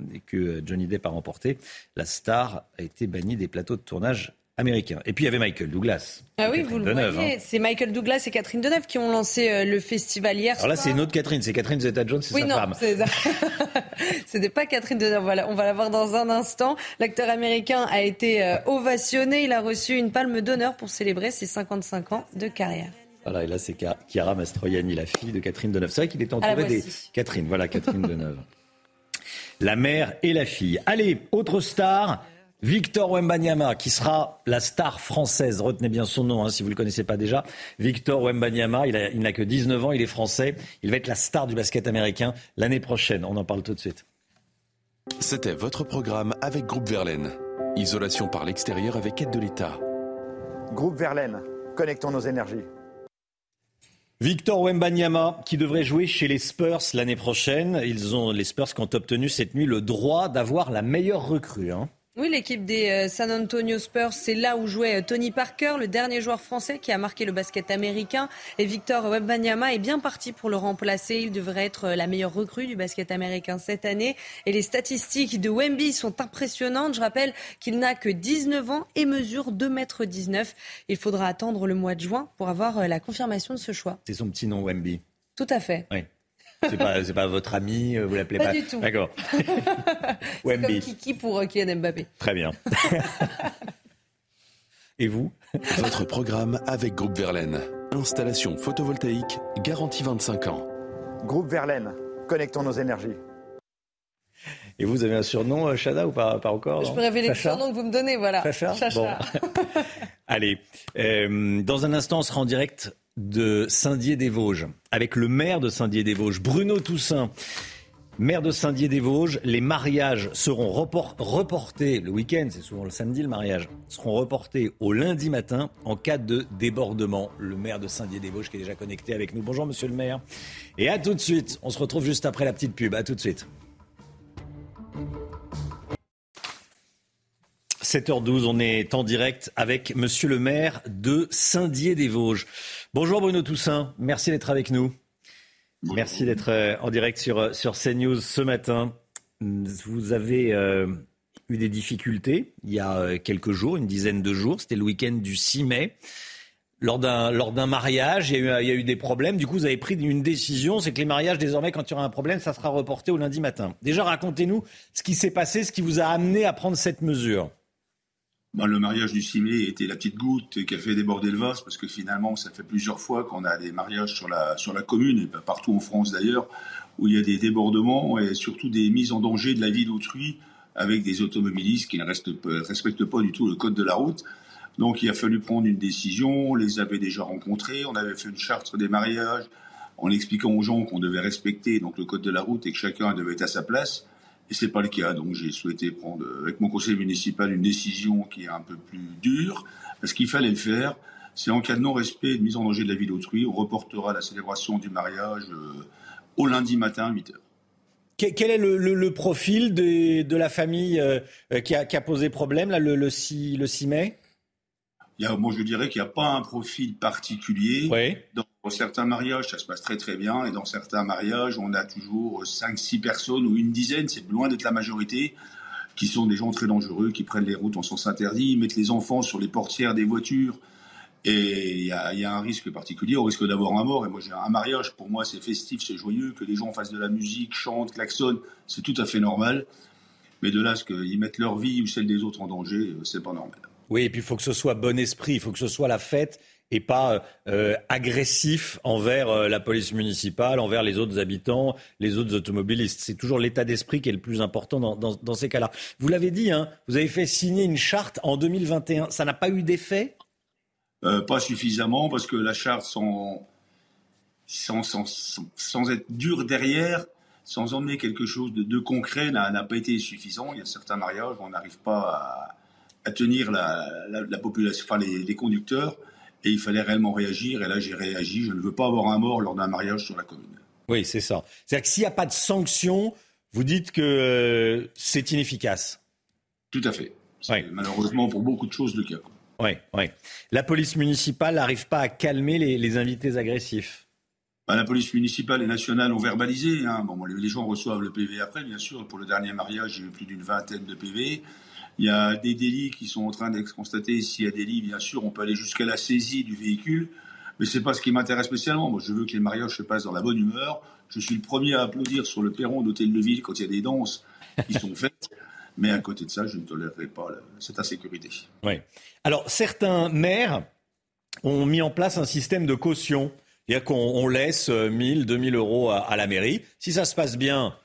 Johnny Depp a remporté. La star a été bannie des plateaux de tournage américain. Et puis il y avait Michael Douglas. Ah oui, vous le voyez, hein. c'est Michael Douglas et Catherine Deneuve qui ont lancé euh, le festival hier. Alors là, c'est une autre Catherine, c'est Catherine Zeta-Jones, c'est oui, sa non, femme. C'était pas Catherine Deneuve, voilà, on va la voir dans un instant. L'acteur américain a été euh, ovationné, il a reçu une palme d'honneur pour célébrer ses 55 ans de carrière. Voilà, et là c'est Chiara Mastroianni, la fille de Catherine Deneuve. C'est vrai qu'il est entouré des Catherine, voilà Catherine Deneuve. La mère et la fille. Allez, autre star, Victor Wembanyama, qui sera la star française, retenez bien son nom hein, si vous ne le connaissez pas déjà. Victor Wembanyama, il, n'a que 19 ans, il est français, il va être la star du basket américain l'année prochaine. On en parle tout de suite. C'était votre programme avec Groupe Verlaine. Isolation par l'extérieur avec aide de l'État. Groupe Verlaine, connectons nos énergies. Victor Wembanyama, qui devrait jouer chez les Spurs l'année prochaine. Ils ont, les Spurs qui ont obtenu cette nuit le droit d'avoir la meilleure recrue. Hein. Oui, l'équipe des euh, San Antonio Spurs, c'est là où jouait euh, Tony Parker, le dernier joueur français qui a marqué le basket américain. Et Victor Wembanyama est bien parti pour le remplacer. Il devrait être euh, la meilleure recrue du basket américain cette année. Et les statistiques de Wemby sont impressionnantes. Je rappelle qu'il n'a que 19 ans et mesure 2,19 m. Il faudra attendre le mois de juin pour avoir la confirmation de ce choix. C'est son petit nom, Wemby. Tout à fait. Oui. C'est pas, pas votre ami, euh, vous l'appelez pas Pas du tout. D'accord. C'est comme Kiki pour euh, Kylian Mbappé. Très bien. Et vous? Votre programme avec Groupe Verlaine. Installation photovoltaïque garantie 25 ans. Groupe Verlaine, connectons nos énergies. Et vous avez un surnom, euh, Chada, ou pas, pas encore Je peux révéler le surnom que vous me donnez, voilà. Chacha, Chacha. Allez, dans un instant, on sera en direct de Saint-Dié-des-Vosges, avec le maire de Saint-Dié-des-Vosges, Bruno Toussaint. Maire de Saint-Dié-des-Vosges, les mariages seront reportés le week-end, c'est souvent le samedi le mariage, seront reportés au lundi matin en cas de débordement. Le maire de Saint-Dié-des-Vosges qui est déjà connecté avec nous. Bonjour monsieur le maire. Et à tout de suite. On se retrouve juste après la petite pub. À tout de suite. 7h12, on est en direct avec monsieur le maire de Saint-Dié-des-Vosges. Bonjour Bruno Toussaint, merci d'être avec nous. Merci d'être euh, en direct sur, euh, sur CNews ce matin. Vous avez euh, eu des difficultés il y a quelques jours, une dizaine de jours, c'était le week-end du 6 mai. Lors d'un, lors d'un mariage, il y, a eu, il y, a eu, des problèmes. Du coup, vous avez pris une décision, c'est que les mariages, désormais, quand il y aura un problème, ça sera reporté au lundi matin. Déjà, racontez-nous ce qui s'est passé, ce qui vous a amené à prendre cette mesure. Le mariage du 6 mai était la petite goutte qui a fait déborder le vase, parce que finalement, ça fait plusieurs fois qu'on a des mariages sur la, sur la commune, et partout en France d'ailleurs, où il y a des débordements et surtout des mises en danger de la vie d'autrui avec des automobilistes qui ne respectent pas du tout le code de la route. Donc il a fallu prendre une décision, on les avait déjà rencontrés, on avait fait une charte des mariages en expliquant aux gens qu'on devait respecter donc le code de la route et que chacun devait être à sa place. Et c'est pas le cas. Donc j'ai souhaité prendre avec mon conseil municipal une décision qui est un peu plus dure. Parce qu'il fallait le faire. C'est en cas de non-respect et de mise en danger de la vie d'autrui, on reportera la célébration du mariage euh, au lundi matin à 8 h. Quel est le, profil de, la famille euh, qui, a, posé problème là, le, le, 6, le 6 mai? Il y a, moi, je dirais qu'il n'y a pas un profil particulier. Oui. Dans certains mariages, ça se passe très très bien, et dans certains mariages, on a toujours 5-6 personnes ou une dizaine, c'est loin d'être la majorité, qui sont des gens très dangereux, qui prennent les routes en sens interdit, mettent les enfants sur les portières des voitures, et il y a, y a, un risque particulier, on risque d'avoir un mort. Et moi, j'ai un mariage, pour moi, c'est festif, c'est joyeux, que les gens fassent de la musique, chantent, klaxonnent, c'est tout à fait normal. Mais de là, ce qu'ils mettent leur vie ou celle des autres en danger, euh, c'est pas normal. Oui, et puis il faut que ce soit bon esprit, il faut que ce soit la fête et pas euh, agressif envers euh, la police municipale, envers les autres habitants, les autres automobilistes. C'est toujours l'état d'esprit qui est le plus important dans, ces cas-là. Vous l'avez dit, hein, vous avez fait signer une charte en 2021. Ça n'a pas eu d'effet? Euh, Pas suffisamment, parce que la charte, sans, sans, être dure derrière, sans emmener quelque chose de, de concret, n'a pas été suffisant. Il y a certains mariages où on n'arrive pas à à tenir la, population, enfin les, conducteurs. et il fallait réellement réagir. Et là, j'ai réagi. Je ne veux pas avoir un mort lors d'un mariage sur la commune. Oui, c'est ça. C'est-à-dire que s'il n'y a pas de sanction, vous dites que euh, c'est inefficace. Tout à fait. C'est malheureusement pour beaucoup de choses le cas. Oui, oui. La police municipale n'arrive pas à calmer les, invités agressifs. Bah, la police municipale et nationale ont verbalisé. Hein. Bon, les gens reçoivent le PV après, bien sûr. Pour le dernier mariage, a eu plus d'une vingtaine de PV. Il y a des délits qui sont en train d'être constatés. S'il y a des délits, bien sûr, on peut aller jusqu'à la saisie du véhicule. Mais c'est pas ce qui m'intéresse spécialement. Moi, je veux que les mariages se passent dans la bonne humeur. Je suis le premier à applaudir sur le perron d'Hôtel de Ville quand il y a des danses qui sont faites. Mais à côté de ça, je ne tolérerai pas cette insécurité. Oui. Alors, certains maires ont mis en place un système de caution. C'est-à-dire qu'on laisse 1000, 2000 euros à, la mairie. Si ça se passe bien,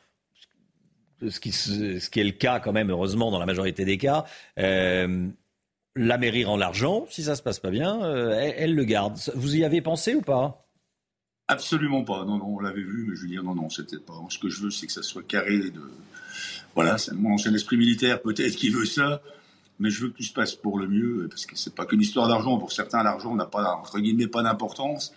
ce qui, est le cas quand même, heureusement, dans la majorité des cas, euh, la mairie rend l'argent. Si ça se passe pas bien, euh, elle, le garde. Vous y avez pensé ou pas? Absolument pas. Non, non, on l'avait vu, mais je veux dire, non, non, c'était pas. Ce que je veux, c'est que ça soit carré. Voilà, c'est mon ancien esprit militaire, peut-être, qui veut ça. Mais je veux que tout se passe pour le mieux, parce que c'est pas qu'une histoire d'argent. Pour certains, l'argent n'a pas, entre guillemets, pas d'importance.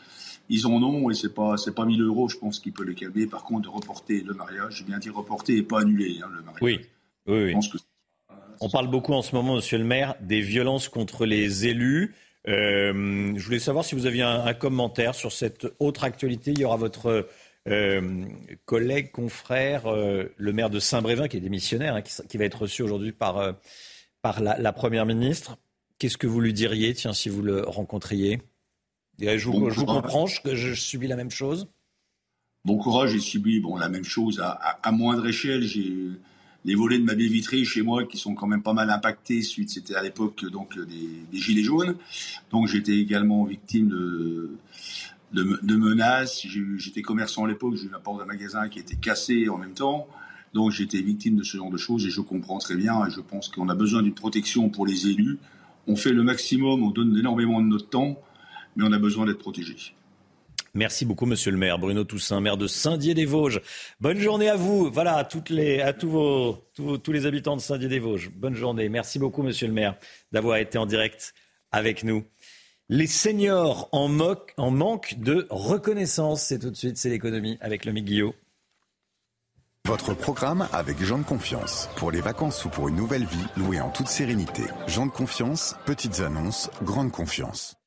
Ils en ont, et c'est pas, c'est pas 1000 euros, je pense, qui peut les calmer. Par contre, de reporter le mariage, j'ai bien dit reporter et pas annuler hein, le mariage. Oui, oui, oui. On parle beaucoup en ce moment, monsieur le maire, des violences contre les élus. Euh, je voulais savoir si vous aviez un, commentaire sur cette autre actualité. Il y aura votre euh, collègue, confrère, euh, le maire de Saint-Brévin, qui est démissionnaire, hein, qui, va être reçu aujourd'hui par, par la, Première ministre. Qu'est-ce que vous lui diriez, tiens, si vous le rencontriez? Je vous, comprends, je, je, subis la même chose. Bon courage, j'ai subi bon, la même chose à, à moindre échelle. J'ai les volets de ma baie vitrée chez moi qui sont quand même pas mal impactés suite c'était à l'époque donc des, gilets jaunes. Donc j'étais également victime de de, menaces. J'étais commerçant à l'époque j'ai eu la porte d'un magasin qui était cassée en même temps. Donc j'étais victime de ce genre de choses et je comprends très bien. Et je pense qu'on a besoin d'une protection pour les élus. On fait le maximum on donne énormément de notre temps mais on a besoin d'être protégé Merci beaucoup, monsieur le maire. Bruno Toussaint, maire de Saint-Dié-des-Vosges. Bonne journée à vous. Voilà, à, toutes les, à tous, vos, tous, les habitants de Saint-Dié-des-Vosges. Bonne journée. Merci beaucoup, monsieur le maire, d'avoir été en direct avec nous. Les seniors en, en manque de reconnaissance. C'est tout de suite, c'est l'économie avec le Guillot. Votre programme avec Jean de Confiance. Pour les vacances ou pour une nouvelle vie, louée en toute sérénité. Jean de Confiance, petites annonces, grande confiance.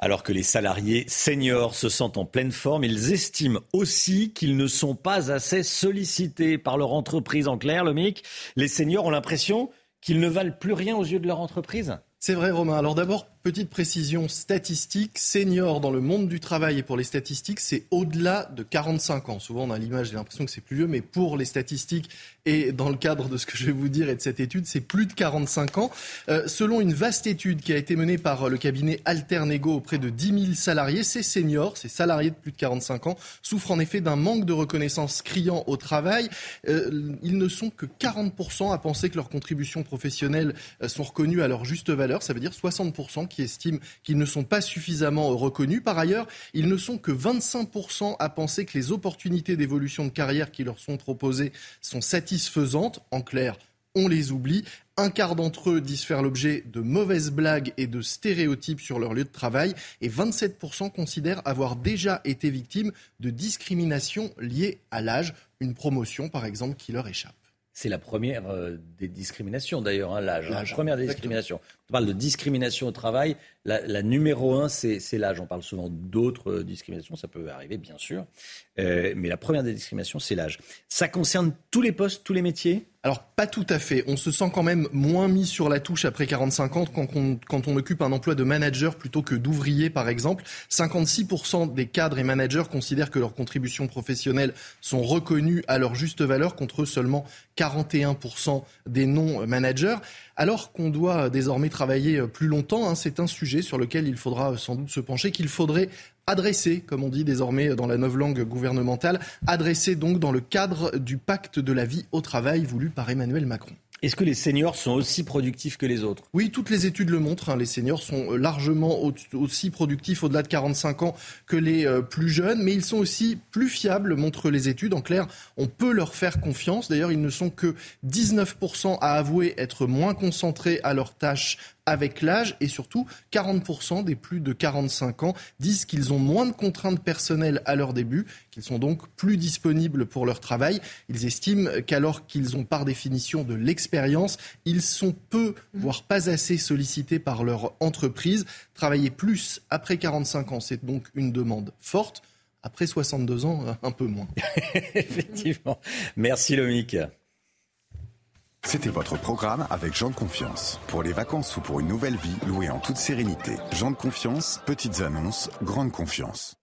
Alors que les salariés seniors se sentent en pleine forme, ils estiment aussi qu'ils ne sont pas assez sollicités par leur entreprise. En clair, le MIC, les seniors ont l'impression qu'ils ne valent plus rien aux yeux de leur entreprise. C'est vrai, Romain. Alors d'abord, petite précision statistique. Senior dans le monde du travail et pour les statistiques, c'est au-delà de 45 ans. Souvent, on a l'image, j'ai l'impression que c'est plus vieux, mais pour les statistiques et dans le cadre de ce que je vais vous dire et de cette étude, c'est plus de 45 ans. Euh, selon une vaste étude qui a été menée par le cabinet Alternego auprès de 10 000 salariés, ces seniors, ces salariés de plus de 45 ans, souffrent en effet d'un manque de reconnaissance criant au travail. Euh, ils ne sont que 40% à penser que leurs contributions professionnelles euh, sont reconnues à leur juste valeur ça veut dire 60% qui estiment qu'ils ne sont pas suffisamment reconnus. Par ailleurs, ils ne sont que 25% à penser que les opportunités d'évolution de carrière qui leur sont proposées sont satisfaisantes. En clair, on les oublie. Un quart d'entre eux disent faire l'objet de mauvaises blagues et de stéréotypes sur leur lieu de travail et 27% considèrent avoir déjà été victimes de discrimination liée à l'âge, une promotion par exemple qui leur échappe. C'est la première euh, des discriminations d'ailleurs, hein, l'âge. Hein. la première des discriminations. On parle de discrimination au travail. La, numéro un, c'est l'âge. On parle souvent d'autres euh, discriminations, ça peut arriver bien sûr. Euh, mais la première des discriminations, c'est l'âge. Ça concerne tous les postes, tous les métiers? Alors pas tout à fait. On se sent quand même moins mis sur la touche après 45 ans quand on, quand on occupe un emploi de manager plutôt que d'ouvrier par exemple. 56% des cadres et managers considèrent que leurs contributions professionnelles sont reconnues à leur juste valeur contre seulement 41% des non-managers. Alors qu'on doit désormais travailler plus longtemps, hein, c'est un sujet sur lequel il faudra sans doute se pencher, qu'il faudrait adresser, comme on dit désormais dans la neuve langue gouvernementale, adresser donc dans le cadre du pacte de la vie au travail voulu par Emmanuel Macron. Est-ce que les seniors sont aussi productifs que les autres? Oui, toutes les études le montrent. Hein. Les seniors sont euh, largement aussi productifs au-delà de 45 ans que les euh, plus jeunes, mais ils sont aussi plus fiables, montrent les études. En clair, on peut leur faire confiance. D'ailleurs, ils ne sont que 19% à avouer être moins concentrés à leurs tâches avec l'âge et surtout 40% des plus de 45 ans disent qu'ils ont moins de contraintes personnelles à leur début, qu'ils sont donc plus disponibles pour leur travail. Ils estiment qu'alors qu'ils ont par définition de l'expérience, ils sont peu, voire pas assez sollicités par leur entreprise. Travailler plus après 45 ans, c'est donc une demande forte. Après 62 ans, un peu moins. Effectivement. Merci Lomique. C'était votre programme avec Jean de Confiance. Pour les vacances ou pour une nouvelle vie, louée en toute sérénité. Jean de Confiance, petites annonces, grande confiance.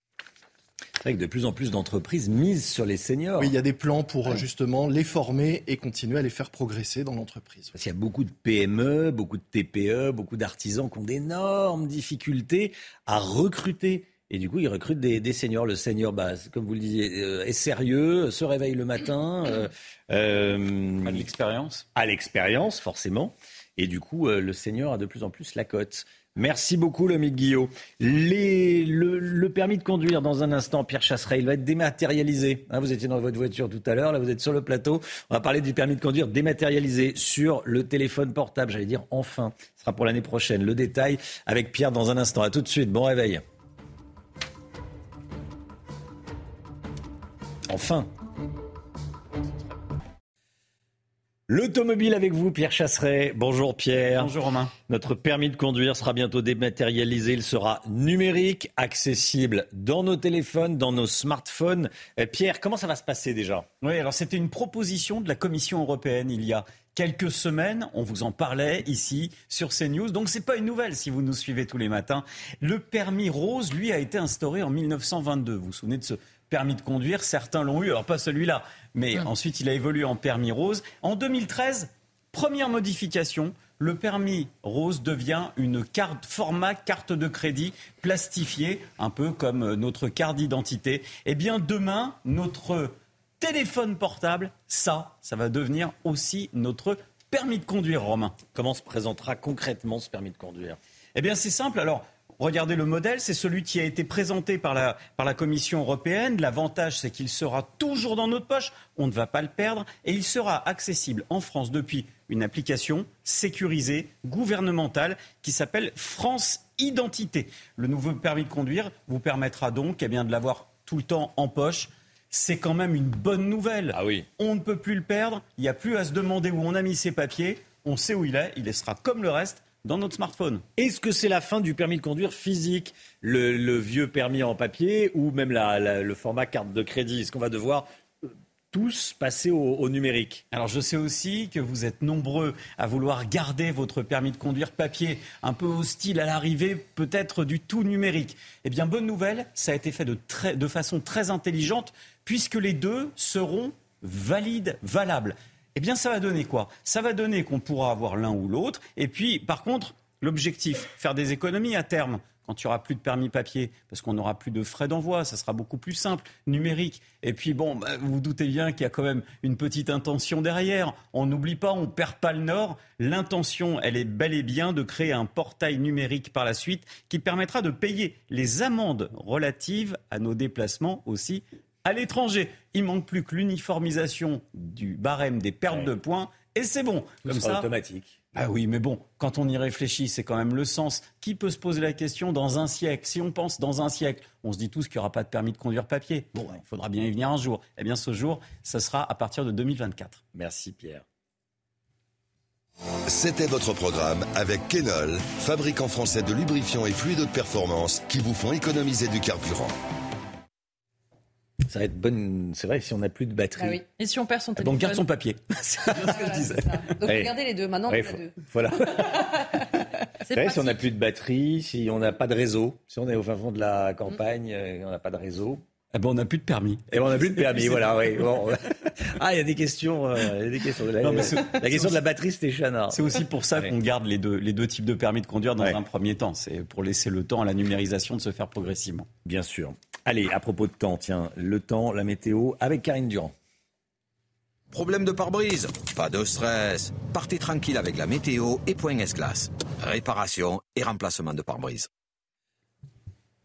C'est vrai que de plus en plus d'entreprises misent sur les seniors. Oui, il y a des plans pour justement les former et continuer à les faire progresser dans l'entreprise. Parce qu'il y a beaucoup de PME, beaucoup de TPE, beaucoup d'artisans qui ont d'énormes difficultés à recruter et du coup, ils recrutent des, des seniors. Le senior, bah, comme vous le disiez, euh, est sérieux, se réveille le matin. Euh, euh, à l'expérience. À l'expérience, forcément. Et du coup, le senior a de plus en plus la cote. Merci beaucoup, le Guillot. Les, le, permis de conduire, dans un instant, Pierre Chasseret, il va être dématérialisé. Hein, vous étiez dans votre voiture tout à l'heure, là vous êtes sur le plateau. On va parler du permis de conduire dématérialisé sur le téléphone portable, j'allais dire enfin. Ce sera pour l'année prochaine. Le détail avec Pierre dans un instant. À tout de suite, bon réveil. Enfin. L'automobile avec vous, Pierre Chasseret. Bonjour Pierre. Bonjour Romain. Notre permis de conduire sera bientôt dématérialisé. Il sera numérique, accessible dans nos téléphones, dans nos smartphones. Euh, Pierre, comment ça va se passer déjà? Oui, alors c'était une proposition de la Commission européenne il y a quelques semaines. On vous en parlait ici sur CNews. Donc c'est pas une nouvelle si vous nous suivez tous les matins. Le permis rose, lui, a été instauré en 1922. Vous vous souvenez de ce permis de conduire. Certains l'ont eu, alors pas celui-là, mais hum. ensuite il a évolué en permis rose. En 2013, première modification, le permis rose devient une carte format carte de crédit plastifiée, un peu comme euh, notre carte d'identité. Eh bien demain, notre téléphone portable, ça, ça va devenir aussi notre permis de conduire, Romain. Comment se présentera concrètement ce permis de conduire? Eh bien c'est simple. Alors Regardez le modèle, c'est celui qui a été présenté par la, par la Commission européenne. L'avantage, c'est qu'il sera toujours dans notre poche, on ne va pas le perdre, et il sera accessible en France depuis une application sécurisée, gouvernementale, qui s'appelle France Identité. Le nouveau permis de conduire vous permettra donc eh bien, de l'avoir tout le temps en poche. C'est quand même une bonne nouvelle. Ah oui. On ne peut plus le perdre, il n'y a plus à se demander où on a mis ses papiers, on sait où il est, il sera comme le reste dans notre smartphone. Est-ce que c'est la fin du permis de conduire physique, le, vieux permis en papier ou même le format carte de crédit? Est-ce qu'on va devoir euh, tous passer au, numérique? Alors je sais aussi que vous êtes nombreux à vouloir garder votre permis de conduire papier, un peu hostile à l'arrivée, peut-être du tout numérique. Eh bien, bonne nouvelle, ça a été fait de, de façon très intelligente, puisque les deux seront valides, valables eh bien ça va donner quoi? Ça va donner qu'on pourra avoir l'un ou l'autre. Et puis, par contre, l'objectif, faire des économies à terme quand il n'y aura plus de permis papier, parce qu'on n'aura plus de frais d'envoi, ça sera beaucoup plus simple, numérique. Et puis bon, bah, vous vous doutez bien qu'il y a quand même une petite intention derrière. On n'oublie pas, on ne perd pas le nord. L'intention, elle est bel et bien de créer un portail numérique par la suite qui permettra de payer les amendes relatives à nos déplacements aussi à l'étranger. Il manque plus que l'uniformisation du barème des pertes de points et c'est bon. Comme ça, automatique. Ah oui, mais bon, quand on y réfléchit, c'est quand même le sens. Qui peut se poser la question dans un siècle? Si on pense dans un siècle, on se dit tous qu'il n'y aura pas de permis de conduire papier. Bon, il faudra bien y venir un jour. Eh bien, ce jour, ça sera à partir de 2024. Merci Pierre. C'était votre programme avec Kenol, fabricant français de lubrifiants et fluides de performance qui vous font économiser du carburant. Ça va être bonne. C'est vrai, si on n'a plus de batterie. Ah oui. Et si on perd son téléphone Donc garde son papier. c'est ce que je disais. Donc regardez les deux. Maintenant, on a deux. Voilà. c'est vrai, si on n'a plus de batterie, si on n'a pas de réseau, si on est au fin fond de la campagne, et on n'a pas de réseau. Eh ben, on n'a plus de permis. Et eh ben, on n'a plus de permis, voilà. Oui. Bon. Ah, il y a des questions. Euh, il y a des questions. La, non, mais la question de la batterie, c'était Chana. C'est aussi pour ça qu'on garde les deux, les deux types de permis de conduire dans un premier temps. C'est pour laisser le temps à la numérisation de se faire progressivement. Bien sûr. Allez, à propos de temps, tiens, le temps, la météo, avec Karine Durand. Problème de pare-brise Pas de stress. Partez tranquille avec la météo et Point S-Glace. Réparation et remplacement de pare-brise.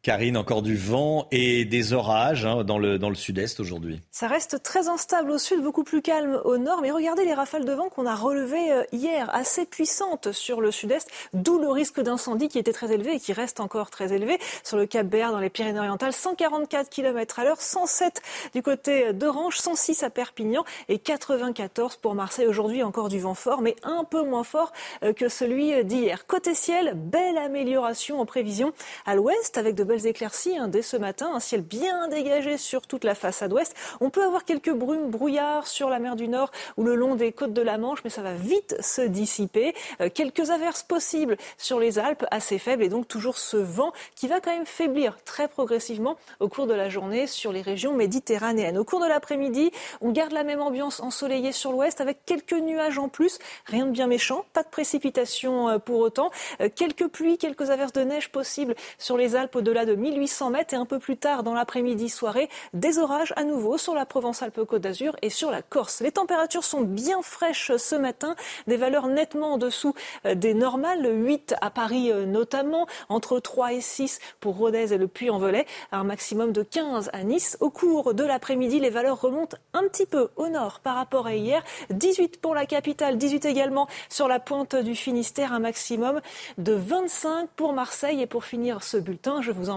Karine, encore du vent et des orages hein, dans le, dans le sud-est aujourd'hui. Ça reste très instable au sud, beaucoup plus calme au nord. Mais regardez les rafales de vent qu'on a relevées euh, hier, assez puissantes sur le sud-est, d'où le risque d'incendie qui était très élevé et qui reste encore très élevé. Sur le Cap Béar, dans les Pyrénées-Orientales, 144 km à l'heure, 107 du côté d'Orange, 106 à Perpignan et 94 pour Marseille. Aujourd'hui, encore du vent fort, mais un peu moins fort euh, que celui d'hier. Côté ciel, belle amélioration en prévision à l'ouest avec de belles éclaircies hein, dès ce matin, un ciel bien dégagé sur toute la façade ouest. On peut avoir quelques brumes, brouillards sur la mer du Nord ou le long des côtes de la Manche, mais ça va vite se dissiper. Euh, quelques averses possibles sur les Alpes, assez faibles, et donc toujours ce vent qui va quand même faiblir très progressivement au cours de la journée sur les régions méditerranéennes. Au cours de l'après-midi, on garde la même ambiance ensoleillée sur l'ouest avec quelques nuages en plus. Rien de bien méchant, pas de précipitations euh, pour autant. Euh, quelques pluies, quelques averses de neige possibles sur les Alpes au-delà de 1800 mètres et un peu plus tard dans l'après-midi soirée, des orages à nouveau sur la Provence-Alpes-Côte d'Azur et sur la Corse. Les températures sont bien fraîches ce matin, des valeurs nettement en dessous euh, des normales, 8 à Paris euh, notamment, entre 3 et 6 pour Rodez et le Puy-en-Velay, un maximum de 15 à Nice. Au cours de l'après-midi, les valeurs remontent un petit peu au nord par rapport à hier, 18 pour la capitale, 18 également sur la pointe du Finistère, un maximum de 25 pour Marseille et pour finir ce bulletin, je vous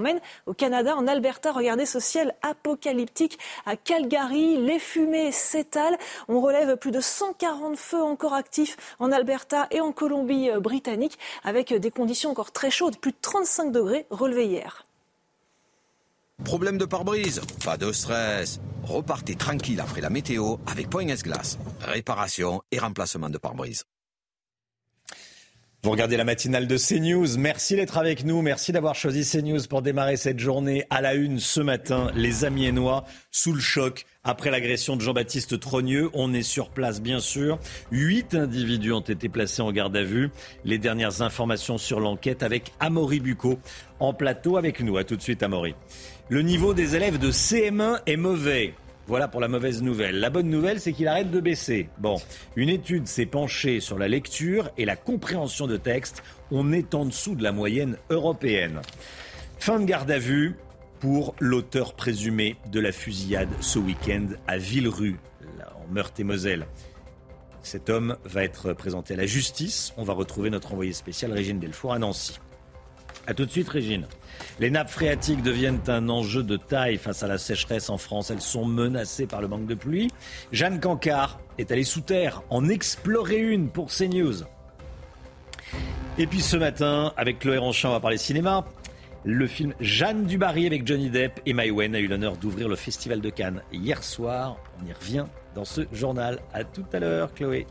au Canada, en Alberta. Regardez ce ciel apocalyptique à Calgary. Les fumées s'étalent. On relève plus de 140 feux encore actifs en Alberta et en Colombie-Britannique avec des conditions encore très chaudes, plus de 35 degrés relevés hier. Problème de pare-brise? Pas de stress. Repartez tranquille après la météo avec Point S-Glace. Réparation et remplacement de pare-brise. Vous regardez la matinale de CNews. Merci d'être avec nous. Merci d'avoir choisi CNews pour démarrer cette journée à la une ce matin. Les Amiénois sous le choc après l'agression de Jean-Baptiste Trogneux. On est sur place, bien sûr. Huit individus ont été placés en garde à vue. Les dernières informations sur l'enquête avec Amaury Bucco en plateau avec nous. À tout de suite, Amaury. Le niveau des élèves de CM1 est mauvais. Voilà pour la mauvaise nouvelle. La bonne nouvelle, c'est qu'il arrête de baisser. Bon, une étude s'est penchée sur la lecture et la compréhension de texte. On est en dessous de la moyenne européenne. Fin de garde à vue pour l'auteur présumé de la fusillade ce week-end à Villerue, en Meurthe-et-Moselle. Cet homme va être présenté à la justice. On va retrouver notre envoyé spécial Régine Delfour à Nancy. A tout de suite, Régine. Les nappes phréatiques deviennent un enjeu de taille face à la sécheresse en France. Elles sont menacées par le manque de pluie. Jeanne Cancard est allée sous terre en explorer une pour CNews. Et puis ce matin, avec Chloé Ronchamp, on va parler cinéma. Le film Jeanne Dubarry avec Johnny Depp et Maïwen a eu l'honneur d'ouvrir le Festival de Cannes hier soir. On y revient dans ce journal. À tout à l'heure, Chloé.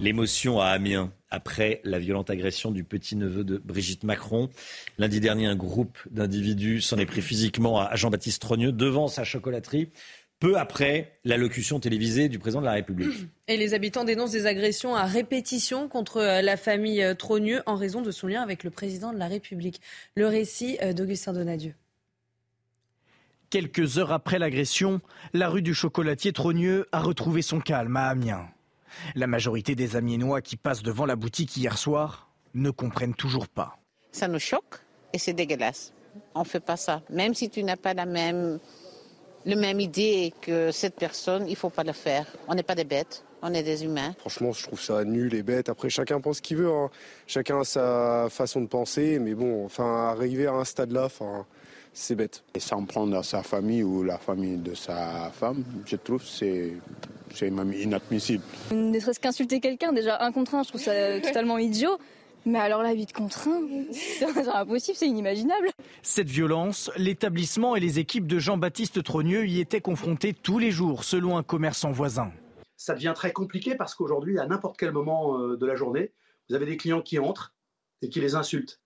L'émotion à Amiens après la violente agression du petit-neveu de Brigitte Macron. Lundi dernier, un groupe d'individus s'en est pris physiquement à Jean-Baptiste Trogneux devant sa chocolaterie peu après l'allocution télévisée du président de la République. Et les habitants dénoncent des agressions à répétition contre la famille Trogneux en raison de son lien avec le président de la République. Le récit d'Augustin Donadieu. Quelques heures après l'agression, la rue du chocolatier Trogneux a retrouvé son calme à Amiens. La majorité des Amiénois qui passent devant la boutique hier soir ne comprennent toujours pas. Ça nous choque et c'est dégueulasse. On ne fait pas ça. Même si tu n'as pas la même, la même idée que cette personne, il ne faut pas le faire. On n'est pas des bêtes. On est des humains. Franchement, je trouve ça nul et bête. Après, chacun pense ce qu'il veut. hein. Chacun a sa façon de penser. Mais bon, enfin, arriver à un stade-là, enfin, c'est bête. Et s'en prendre à sa famille ou la famille de sa femme, je trouve que c'est c'est même inadmissible. Ne serait-ce qu'insulter quelqu'un, déjà un contre un, je trouve ça totalement idiot. Mais alors la vie de contre un, c'est impossible, c'est inimaginable. Cette violence, l'établissement et les équipes de Jean-Baptiste Trogneux y étaient confrontés tous les jours, selon un commerçant voisin. ça devient très compliqué parce qu'aujourd'hui, à n'importe quel moment euh, de la journée, vous avez des clients qui entrent et qui les insultent.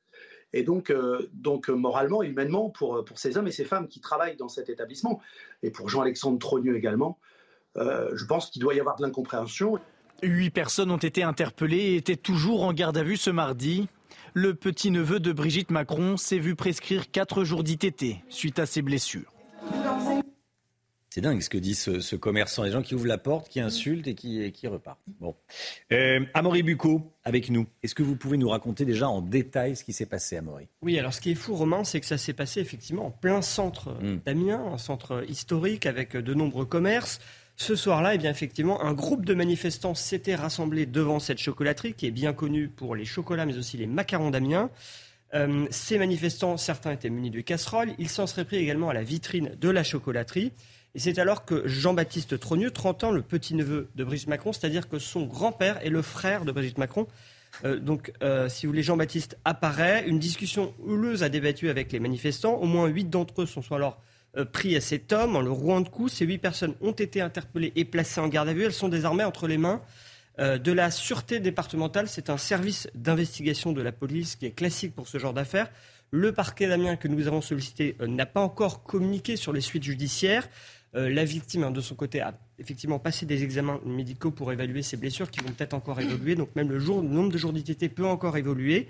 Et donc, euh, donc euh, moralement, humainement, pour, pour ces hommes et ces femmes qui travaillent dans cet établissement, et pour Jean-Alexandre Trogneux également, euh, je pense qu'il doit y avoir de l'incompréhension. Huit personnes ont été interpellées et étaient toujours en garde à vue ce mardi. Le petit-neveu de Brigitte Macron s'est vu prescrire quatre jours d'ITT suite à ses blessures. C'est dingue ce que dit ce, commerçant. Les gens qui ouvrent la porte, qui insultent et qui, qui repartent. Bon. Euh, Amaury Bucco, avec nous. Est-ce que vous pouvez nous raconter déjà en détail ce qui s'est passé, Amaury? Oui, alors ce qui est fou, Romain, c'est que ça s'est passé effectivement en plein centre hmm. d'Amiens, un centre historique avec de nombreux commerces. Ce soir-là, eh bien, effectivement, un groupe de manifestants s'était rassemblé devant cette chocolaterie qui est bien connue pour les chocolats, mais aussi les macarons d'Amiens. Euh, ces manifestants, certains étaient munis de casseroles. Ils s'en seraient pris également à la vitrine de la chocolaterie. Et c'est alors que Jean-Baptiste Trogneux, 30 ans, le petit-neveu de Brigitte Macron, c'est-à-dire que son grand-père est le frère de Brigitte Macron. Euh, donc, euh, si vous voulez, Jean-Baptiste apparaît. Une discussion houleuse a débattu avec les manifestants. Au moins huit d'entre eux sont alors euh, pris à cet homme en le rouant de coups. Ces huit personnes ont été interpellées et placées en garde à vue. Elles sont désormais entre les mains de la sûreté départementale. C'est un service d'investigation de la police qui est classique pour ce genre d'affaires. Le parquet d'Amiens que nous avons sollicité n'a pas encore communiqué sur les suites judiciaires. Euh, la victime, hein, de son côté, a effectivement passé des examens médicaux pour évaluer ses blessures qui vont peut-être encore évoluer. Donc même le, nombre de jours d'ITT peut encore évoluer.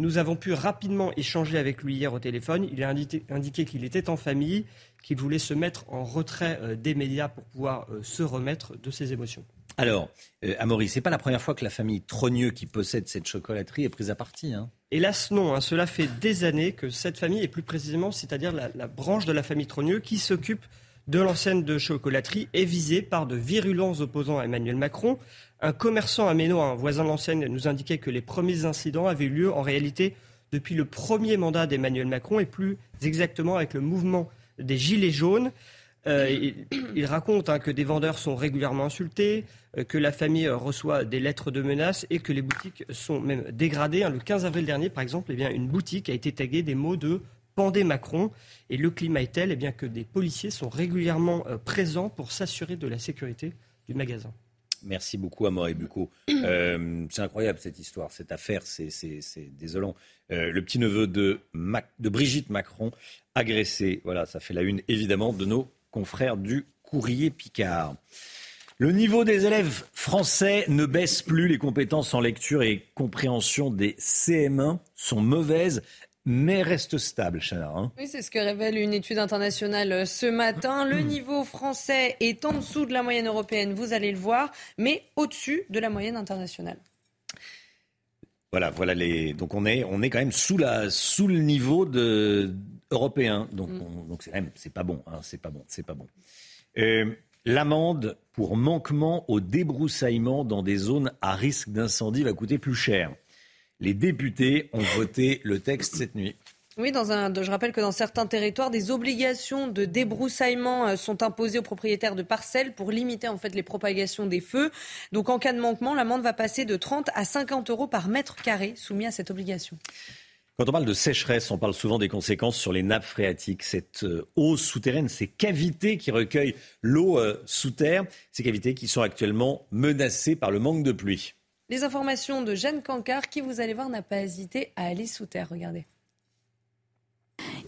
Nous avons pu rapidement échanger avec lui hier au téléphone. Il a indiqué, qu'il était en famille, qu'il voulait se mettre en retrait euh, des médias pour pouvoir euh, se remettre de ses émotions. Alors, euh, Amaury, c'est pas la première fois que la famille Trogneux qui possède cette chocolaterie est prise à partie. Hein. Hélas, non. Hein. Cela fait des années que cette famille, et plus précisément, c'est-à-dire la, la, branche de la famille Trogneux, qui s'occupe de l'enseigne de chocolaterie est visée par de virulents opposants à Emmanuel Macron. Un commerçant à Méno, un voisin de l'enseigne, nous indiquait que les premiers incidents avaient eu lieu en réalité depuis le premier mandat d'Emmanuel Macron et plus exactement avec le mouvement des Gilets jaunes. Euh, il, raconte hein, que des vendeurs sont régulièrement insultés, euh, que la famille reçoit des lettres de menaces et que les boutiques sont même dégradées. Hein. Le 15 avril dernier, par exemple, eh une boutique a été taguée des mots de Pendez Macron. Et le climat est tel eh que des policiers sont régulièrement euh, présents pour s'assurer de la sécurité du magasin. Merci beaucoup, Amaury Bucco. Euh, c'est incroyable cette histoire, cette affaire, c'est désolant. Euh, le petit-neveu de, de Brigitte Macron agressé. Voilà, ça fait la une évidemment de nos confrères du Courrier Picard. Le niveau des élèves français ne baisse plus. Les compétences en lecture et compréhension des CM1 sont mauvaises mais reste stable, Chana. Hein. oui, c'est ce que révèle une étude internationale euh, ce matin. Le niveau français est en dessous de la moyenne européenne, vous allez le voir, mais au-dessus de la moyenne internationale. Voilà, voilà les. Donc on est, on est quand même sous la, sous le niveau de européen. Donc, mm. donc c'est c'est pas bon. Hein, c'est pas bon. C'est pas bon. Euh, l'amende pour manquement au débroussaillement dans des zones à risque d'incendie va coûter plus cher. Les députés ont voté le texte cette nuit. Oui, dans un, je rappelle que dans certains territoires, des obligations de débroussaillement euh, sont imposées aux propriétaires de parcelles pour limiter en fait les propagations des feux. Donc en cas de manquement, l'amende va passer de 30 à 50 euros par mètre carré soumis à cette obligation. Quand on parle de sécheresse, on parle souvent des conséquences sur les nappes phréatiques. Cette euh, eau souterraine, ces cavités qui recueillent l'eau euh, sous terre, ces cavités qui sont actuellement menacées par le manque de pluie. Les informations de Jeanne Cancard, qui vous allez voir n'a pas hésité à aller sous terre. Regardez.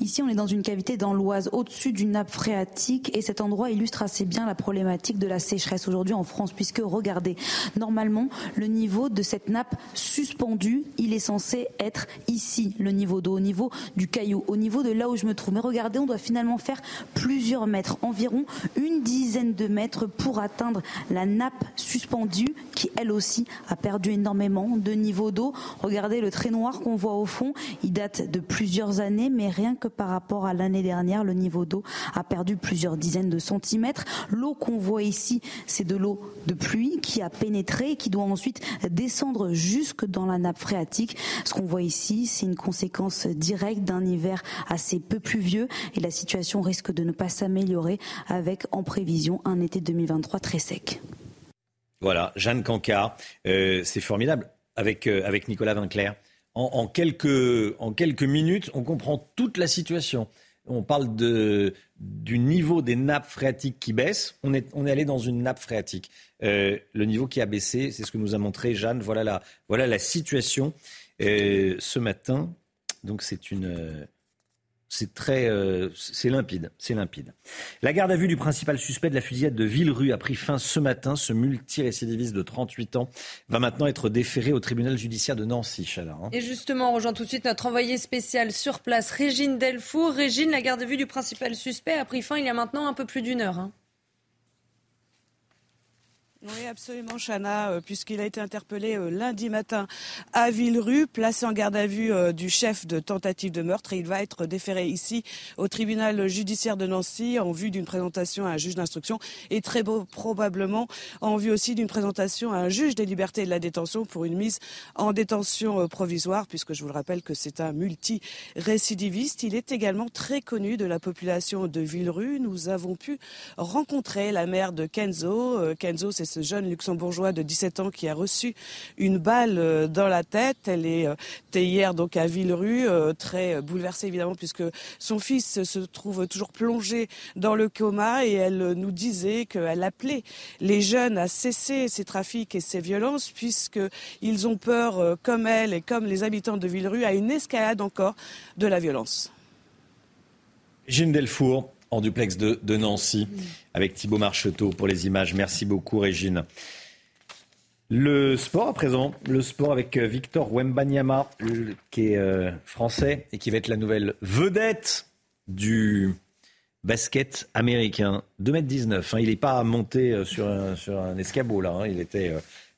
Ici, on est dans une cavité dans l'Oise, au-dessus d'une nappe phréatique, et cet endroit illustre assez bien la problématique de la sécheresse aujourd'hui en France, puisque regardez, normalement, le niveau de cette nappe suspendue, il est censé être ici, le niveau d'eau, au niveau du caillou, au niveau de là où je me trouve. Mais regardez, on doit finalement faire plusieurs mètres, environ une dizaine de mètres pour atteindre la nappe suspendue, qui elle aussi a perdu énormément de niveau d'eau. Regardez le trait noir qu'on voit au fond, il date de plusieurs années, mais rien que par rapport à l'année dernière, le niveau d'eau a perdu plusieurs dizaines de centimètres. L'eau qu'on voit ici, c'est de l'eau de pluie qui a pénétré et qui doit ensuite descendre jusque dans la nappe phréatique. Ce qu'on voit ici, c'est une conséquence directe d'un hiver assez peu pluvieux et la situation risque de ne pas s'améliorer avec en prévision un été 2023 très sec. Voilà, Jeanne Cancard, euh, c'est formidable avec, euh, avec Nicolas Vinclair en, quelques, minutes, on comprend toute la situation. On parle du niveau des nappes phréatiques qui baisse. On est, allé dans une nappe phréatique. Euh, le niveau qui a baissé, c'est ce que nous a montré Jeanne. Voilà la, voilà la situation euh, ce matin. Donc c'est une, c'est très, euh, c'est limpide, c'est limpide. La garde à vue du principal suspect de la fusillade de Villerue a pris fin ce matin. Ce multirécidiviste de 38 ans va maintenant être déféré au tribunal judiciaire de Nancy, Chalard. Hein. Et justement, on rejoint tout de suite notre envoyé spécial sur place, Régine Delfour. Régine, la garde à vue du principal suspect a pris fin il y a maintenant un peu plus d'une heure. Hein. Oui, absolument, Chana, euh, puisqu'il a été interpellé euh, lundi matin à Villerue, placé en garde à vue euh, du chef de tentative de meurtre il va être déféré ici au tribunal judiciaire de Nancy en vue d'une présentation à un juge d'instruction et très probablement en vue aussi d'une présentation à un juge des libertés et de la détention pour une mise en détention provisoire, puisque je vous le rappelle que c'est un multi-récidiviste. Il est également très connu de la population de Villerue. Nous avons pu rencontrer la mère de Kenzo. Kenzo, c'est ce jeune luxembourgeois de 17 ans qui a reçu une balle euh, dans la tête. Elle est euh, hier donc à Villerue, euh, très bouleversée évidemment puisque son fils se trouve toujours plongé dans le coma et elle nous disait qu'elle appelait les jeunes à cesser ces trafics et ces violences puisqu'ils ont peur, comme elle et comme les habitants de Villerue, à une escalade encore de la violence. Gilles Delfour, en duplex de, Nancy avec Thibaut Marcheteau pour les images. Merci beaucoup, Régine. Le sport à présent, le sport avec euh, Victor Wembanyama, qui est euh, français et qui va être la nouvelle vedette du basket américain. 2m19, hein. il n'est pas monté euh, sur un, escabeau là, hein. il était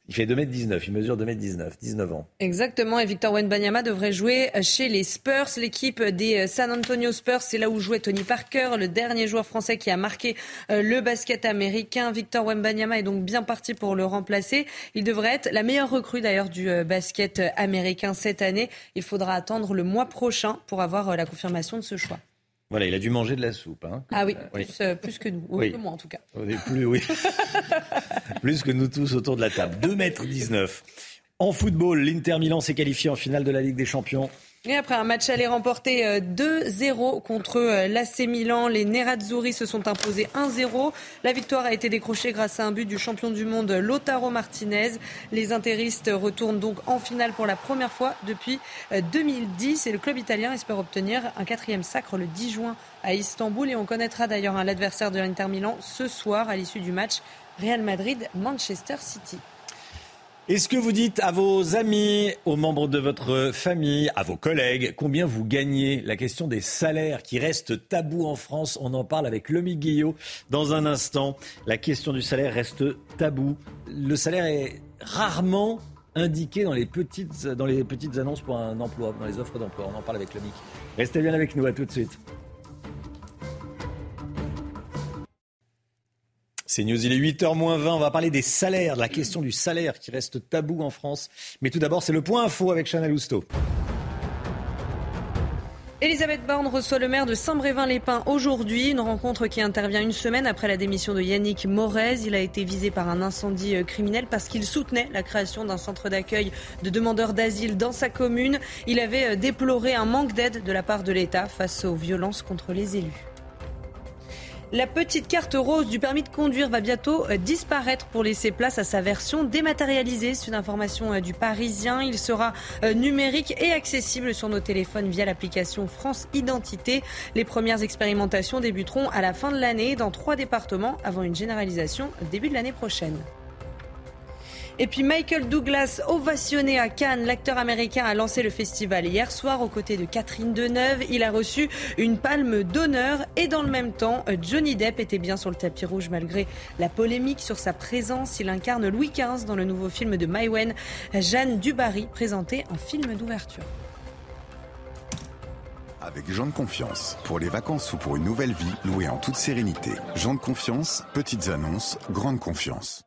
il fait 2m19, il mesure 2m19, 19 ans. Exactement, et Victor Wenbanyama devrait jouer chez les Spurs, l'équipe des San Antonio Spurs. C'est là où jouait Tony Parker, le dernier joueur français qui a marqué euh, le basket américain. Victor Wenbanyama est donc bien parti pour le remplacer. Il devrait être la meilleure recrue d'ailleurs du euh, basket américain cette année. Il faudra attendre le mois prochain pour avoir euh, la confirmation de ce choix. Voilà, il a dû manger de la soupe. Hein. Ah oui, euh, plus, que nous, ou que moi en tout cas. Plus, oui. plus que nous tous autour de la table. 2 mètres 19. En football, l'Inter Milan s'est qualifié en finale de la Ligue des Champions. Et après un match aller remporté 2-0 euh, contre euh, l'AC Milan, les Nerazzurri se sont imposés 1-0. La victoire a été décrochée grâce à un but du champion du monde Lotaro Martinez. Les intéristes retournent donc en finale pour la première fois depuis 2010 euh, et le club italien espère obtenir un quatrième sacre le 10 juin à Istanbul et on connaîtra d'ailleurs l'adversaire de l'Inter Milan ce soir à l'issue du match Real Madrid-Manchester City. Est-ce que vous dites à vos amis, aux membres de votre famille, à vos collègues, combien vous gagnez La question des salaires qui reste tabou en France, on en parle avec Lomi Guillot dans un instant. La question du salaire reste tabou. Le salaire est rarement indiqué dans les petites, dans les petites annonces pour un emploi, dans les offres d'emploi. On en parle avec Lomi. Restez bien avec nous, à tout de suite. C'est News, il est 8h moins 20. On va parler des salaires, de la question du salaire qui reste tabou en France. Mais tout d'abord, c'est le point info avec Chanel Housteau. Elisabeth Borne reçoit le maire de Saint-Brévin-les-Pins aujourd'hui, une rencontre qui intervient une semaine après la démission de Yannick Morez. Il a été visé par un incendie euh, criminel parce qu'il soutenait la création d'un centre d'accueil de demandeurs d'asile dans sa commune. Il avait euh, déploré un manque d'aide de la part de l'État face aux violences contre les élus. La petite carte rose du permis de conduire va bientôt euh, disparaître pour laisser place à sa version dématérialisée. C'est une information euh, du Parisien. Il sera euh, numérique et accessible sur nos téléphones via l'application France Identité. Les premières expérimentations débuteront à la fin de l'année dans trois départements avant une généralisation début de l'année prochaine. Et puis Michael Douglas, ovationné à Cannes, l'acteur américain a lancé le festival hier soir aux côtés de Catherine Deneuve. Il a reçu une palme d'honneur et dans le même temps, Johnny Depp était bien sur le tapis rouge malgré la polémique sur sa présence. Il incarne Louis XV dans le nouveau film de Maïwen. Jeanne Dubarry présentait un film d'ouverture. Avec Jean de Confiance, pour les vacances ou pour une nouvelle vie, louée en toute sérénité. Jean de Confiance, petites annonces, grande confiance.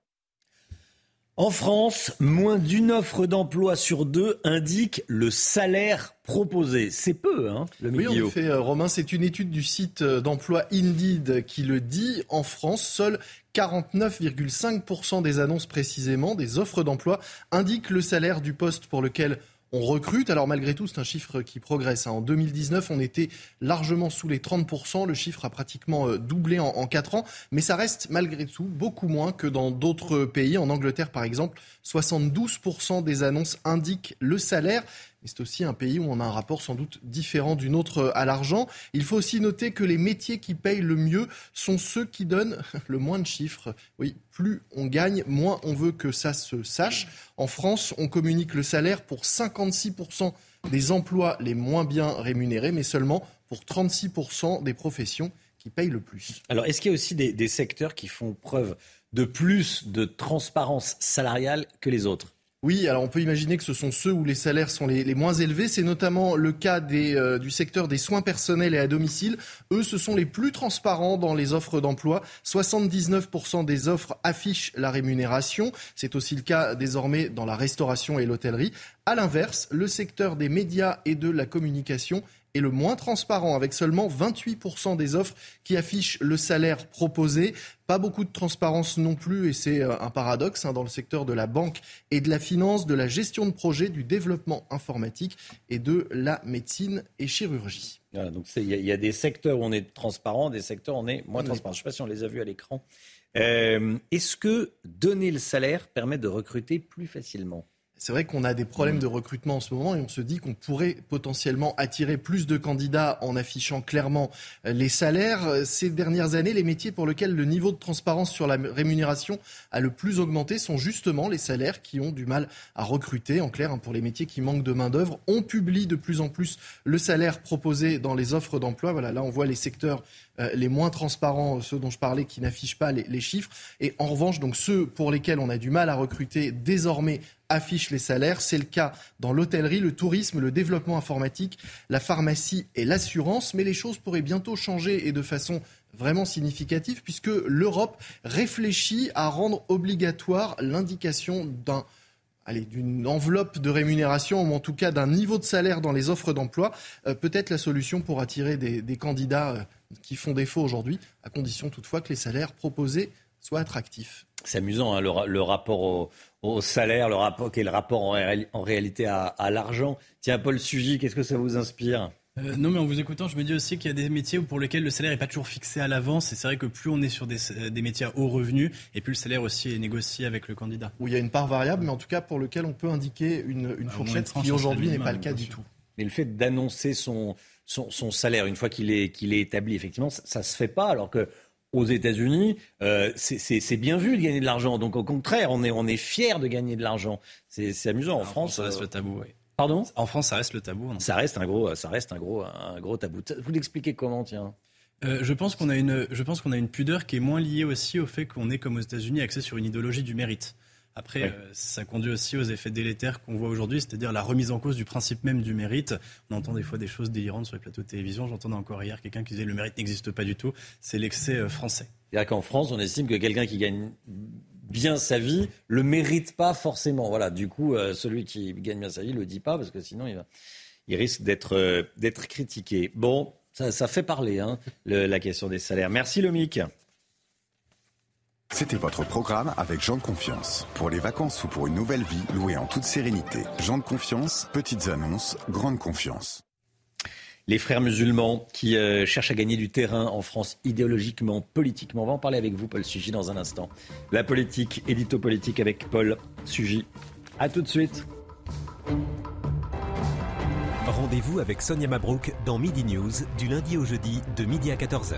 En France, moins d'une offre d'emploi sur deux indique le salaire proposé. C'est peu, hein, le milieu. Oui, en effet, euh, Romain, c'est une étude du site euh, d'emploi Indeed qui le dit. En France, seuls 49,5% des annonces précisément, des offres d'emploi, indiquent le salaire du poste pour lequel on recrute. Alors malgré tout, c'est un chiffre qui progresse. Hein. En 2019, on était largement sous les 30%. Le chiffre a pratiquement euh, doublé en, en 4 ans. Mais ça reste malgré tout beaucoup moins que dans d'autres pays. En Angleterre, par exemple, 72% des annonces indiquent le salaire c'est aussi un pays où on a un rapport sans doute différent d'une autre à l'argent. Il faut aussi noter que les métiers qui payent le mieux sont ceux qui donnent le moins de chiffres. Oui, plus on gagne, moins on veut que ça se sache. En France, on communique le salaire pour 56% des emplois les moins bien rémunérés, mais seulement pour 36% des professions qui payent le plus. Alors, est-ce qu'il y a aussi des secteurs qui font preuve de plus de transparence salariale que les autres? Oui, alors on peut imaginer que ce sont ceux où les salaires sont les, moins élevés. C'est notamment le cas des, euh, du secteur des soins personnels et à domicile. Eux, ce sont les plus transparents dans les offres d'emploi. 79% des offres affichent la rémunération. C'est aussi le cas désormais dans la restauration et l'hôtellerie. À l'inverse, le secteur des médias et de la communication est le moins transparent, avec seulement 28% des offres qui affichent le salaire proposé. Pas beaucoup de transparence non plus, et c'est euh, un paradoxe hein, dans le secteur de la banque et de la finance, de la gestion de projet, du développement informatique et de la médecine et chirurgie. donc il y, a des secteurs où on est transparent, des secteurs où on est moins transparent. Je ne sais pas si on les a vus à l'écran. Euh, est-ce que donner le salaire permet de recruter plus facilement? C'est vrai qu'on a des problèmes de recrutement en ce moment et on se dit qu'on pourrait potentiellement attirer plus de candidats en affichant clairement euh, les salaires. Ces dernières années, les métiers pour lesquels le niveau de transparence sur la rémunération a le plus augmenté sont justement les salaires qui ont du mal à recruter. En clair, hein, pour les métiers qui manquent de main-d'œuvre, on publie de plus en plus le salaire proposé dans les offres d'emploi. Voilà, là, on voit les secteurs euh, les moins transparents, ceux dont je parlais, qui n'affichent pas les, chiffres. Et en revanche, donc ceux pour lesquels on a du mal à recruter, désormais affichent les salaires. C'est le cas dans l'hôtellerie, le tourisme, le développement informatique, la pharmacie et l'assurance. Mais les choses pourraient bientôt changer et de façon vraiment significative puisque l'Europe réfléchit à rendre obligatoire l'indication d'un d'une enveloppe de rémunération ou en tout cas d'un niveau de salaire dans les offres d'emploi, euh, peut-être la solution pour attirer des, candidats euh, qui font défaut aujourd'hui, à condition toutefois que les salaires proposés soient attractifs. C'est amusant, hein, le, rapport au, salaire, le rapport, qui est le rapport en, réalité à, l'argent. Tiens, Paul Sugy, qu'est-ce que ça vous inspire? Euh, non, mais en vous écoutant, je me dis aussi qu'il y a des métiers pour lesquels le salaire n'est pas toujours fixé à l'avance. Et c'est vrai que plus on est sur des, métiers à haut revenu, et plus le salaire aussi est négocié avec le candidat. Où il y a une part variable, mais en tout cas pour lequel on peut indiquer une, une ah, fourchette, qui aujourd'hui n'est pas le cas du tout. Mais le fait d'annoncer son, son, salaire une fois qu'il est, qu'il est établi, effectivement, ça ne se fait pas. Alors que aux États-Unis, euh, c'est bien vu de gagner de l'argent. Donc au contraire, on est, on est fier de gagner de l'argent. C'est amusant. En, France, ça reste le tabou. Oui. Pardon? En France, ça reste le tabou. Ça reste un gros, ça reste un gros, un gros tabou. Vous l'expliquez comment, tiens? Euh, je pense qu'on a une, je pense qu'on a une pudeur qui est moins liée aussi au fait qu'on est comme aux États-Unis axé sur une idéologie du mérite. Après, euh, ça conduit aussi aux effets délétères qu'on voit aujourd'hui, c'est-à-dire la remise en cause du principe même du mérite. On entend des fois des choses délirantes sur les plateaux de télévision. J'entendais encore hier quelqu'un qui disait le mérite n'existe pas du tout. C'est l'excès euh, français. C'est-à-dire qu'en France, on estime que quelqu'un qui gagne bien sa vie le mérite pas forcément. Voilà. Du coup, euh, celui qui gagne bien sa vie le dit pas parce que sinon il, il risque d'être d'être critiqué. Bon, ça, fait parler hein, la question des salaires. Merci Lomic. C'était votre programme avec Jean de Confiance. Pour les vacances ou pour une nouvelle vie, louée en toute sérénité. Jean de Confiance, petites annonces, grande confiance. Les frères musulmans qui euh, cherchent à gagner du terrain en France idéologiquement, politiquement. On va en parler avec vous, Paul Sugy, dans un instant. La politique, édito politique avec Paul Sugy. A tout de suite. Rendez-vous avec Sonia Mabrouk dans Midi News du lundi au jeudi de midi à 14h.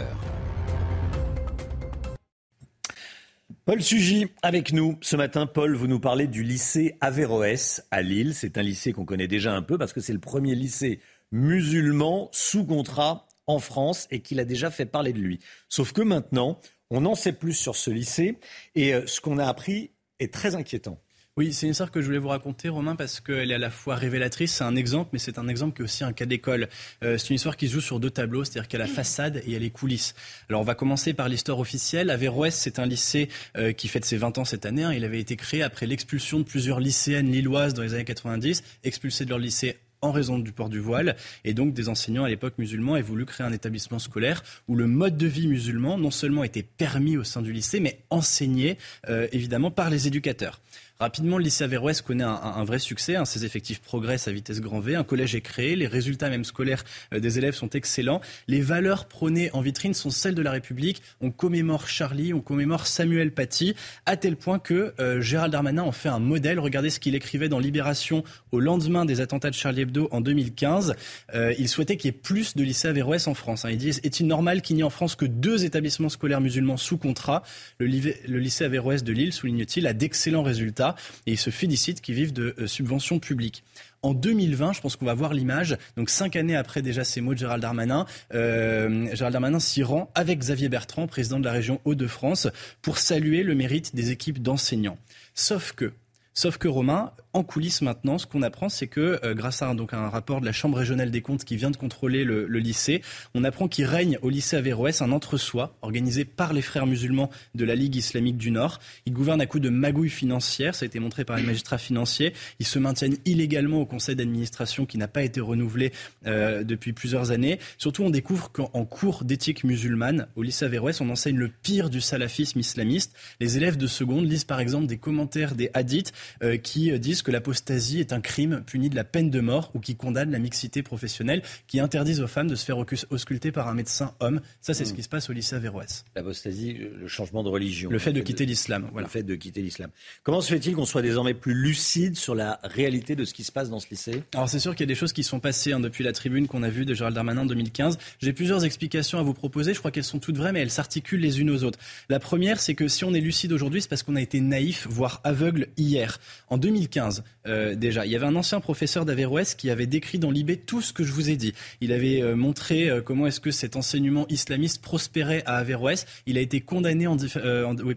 Paul Sugy avec nous ce matin. Paul, vous nous parlez du lycée Averroès à Lille. C'est un lycée qu'on connaît déjà un peu parce que c'est le premier lycée musulman sous contrat en France et qu'il a déjà fait parler de lui. Sauf que maintenant, on en sait plus sur ce lycée et euh, ce qu'on a appris est très inquiétant. Oui, c'est une histoire que je voulais vous raconter, Romain, parce qu'elle est à la fois révélatrice, c'est un exemple, mais c'est un exemple qui est aussi un cas d'école. Euh, c'est une histoire qui se joue sur deux tableaux, c'est-à-dire qu'il y a la façade et il y a les coulisses. Alors on va commencer par l'histoire officielle. Averroès, c'est un lycée euh, qui fête ses 20 ans cette année. Hein. Il avait été créé après l'expulsion de plusieurs lycéennes lilloises dans les années 90, expulsées de leur lycée en raison du port du voile. Et donc, des enseignants à l'époque musulmans avaient voulu créer un établissement scolaire où le mode de vie musulman non seulement était permis au sein du lycée, mais enseigné euh, évidemment par les éducateurs. Rapidement, le lycée Averroès connaît un, vrai succès. Hein. Ses effectifs progressent à vitesse grand V. Un collège est créé. Les résultats même scolaires euh, des élèves sont excellents. Les valeurs prônées en vitrine sont celles de la République. On commémore Charlie, on commémore Samuel Paty, à tel point que euh, Gérald Darmanin en fait un modèle. Regardez ce qu'il écrivait dans Libération au lendemain des attentats de Charlie En 2015. Euh, il souhaitait qu'il y ait plus de lycées Averroès en France. Hein. Il dit est-il normal qu'il n'y ait en France que deux établissements scolaires musulmans sous contrat? Le, lycée Averroès de Lille, souligne-t-il, a d'excellents résultats. et ils se félicitent qu'ils vivent de subventions publiques. En 2020, je pense qu'on va voir l'image. Donc cinq années après déjà ces mots de Gérald Darmanin, euh, Gérald Darmanin s'y rend avec Xavier Bertrand, président de la région Hauts-de-France, pour saluer le mérite des équipes d'enseignants. Sauf que Sauf que Romain, en coulisses maintenant, ce qu'on apprend, c'est que euh, grâce à donc, un rapport de la Chambre régionale des comptes qui vient de contrôler le, lycée, on apprend qu'il règne au lycée Averroès un entre-soi organisé par les frères musulmans de la Ligue islamique du Nord. Ils gouvernent à coup de magouilles financières, ça a été montré par les magistrats financiers. Ils se maintiennent illégalement au conseil d'administration qui n'a pas été renouvelé euh, depuis plusieurs années. Surtout, on découvre qu'en cours d'éthique musulmane, au lycée Averroès, on enseigne le pire du salafisme islamiste. Les élèves de seconde lisent par exemple des commentaires des hadiths euh, qui disent que l'apostasie est un crime puni de la peine de mort ou qui condamne la mixité professionnelle, qui interdisent aux femmes de se faire ausculter par un médecin homme. Ça, c'est ce hmm. qui se passe au lycée Averroès. L'apostasie, le changement de religion. Le fait de quitter l'islam. Voilà. Le fait de quitter l'islam. Comment se fait-il qu'on soit désormais plus lucide sur la réalité de ce qui se passe dans ce lycée? Alors, c'est sûr qu'il y a des choses qui sont passées hein, depuis la tribune qu'on a vue de Gérald Darmanin en 2015. J'ai plusieurs explications à vous proposer. Je crois qu'elles sont toutes vraies, mais elles s'articulent les unes aux autres. La première, c'est que si on est lucide aujourd'hui, c'est parce qu'on a été naïf, voire aveugle hier. En 2015, euh, déjà, il y avait un ancien professeur d'Averroès qui avait décrit dans l'IB tout ce que je vous ai dit. Il avait euh, montré euh, comment est-ce que cet enseignement islamiste prospérait à Averroès. Il a été condamné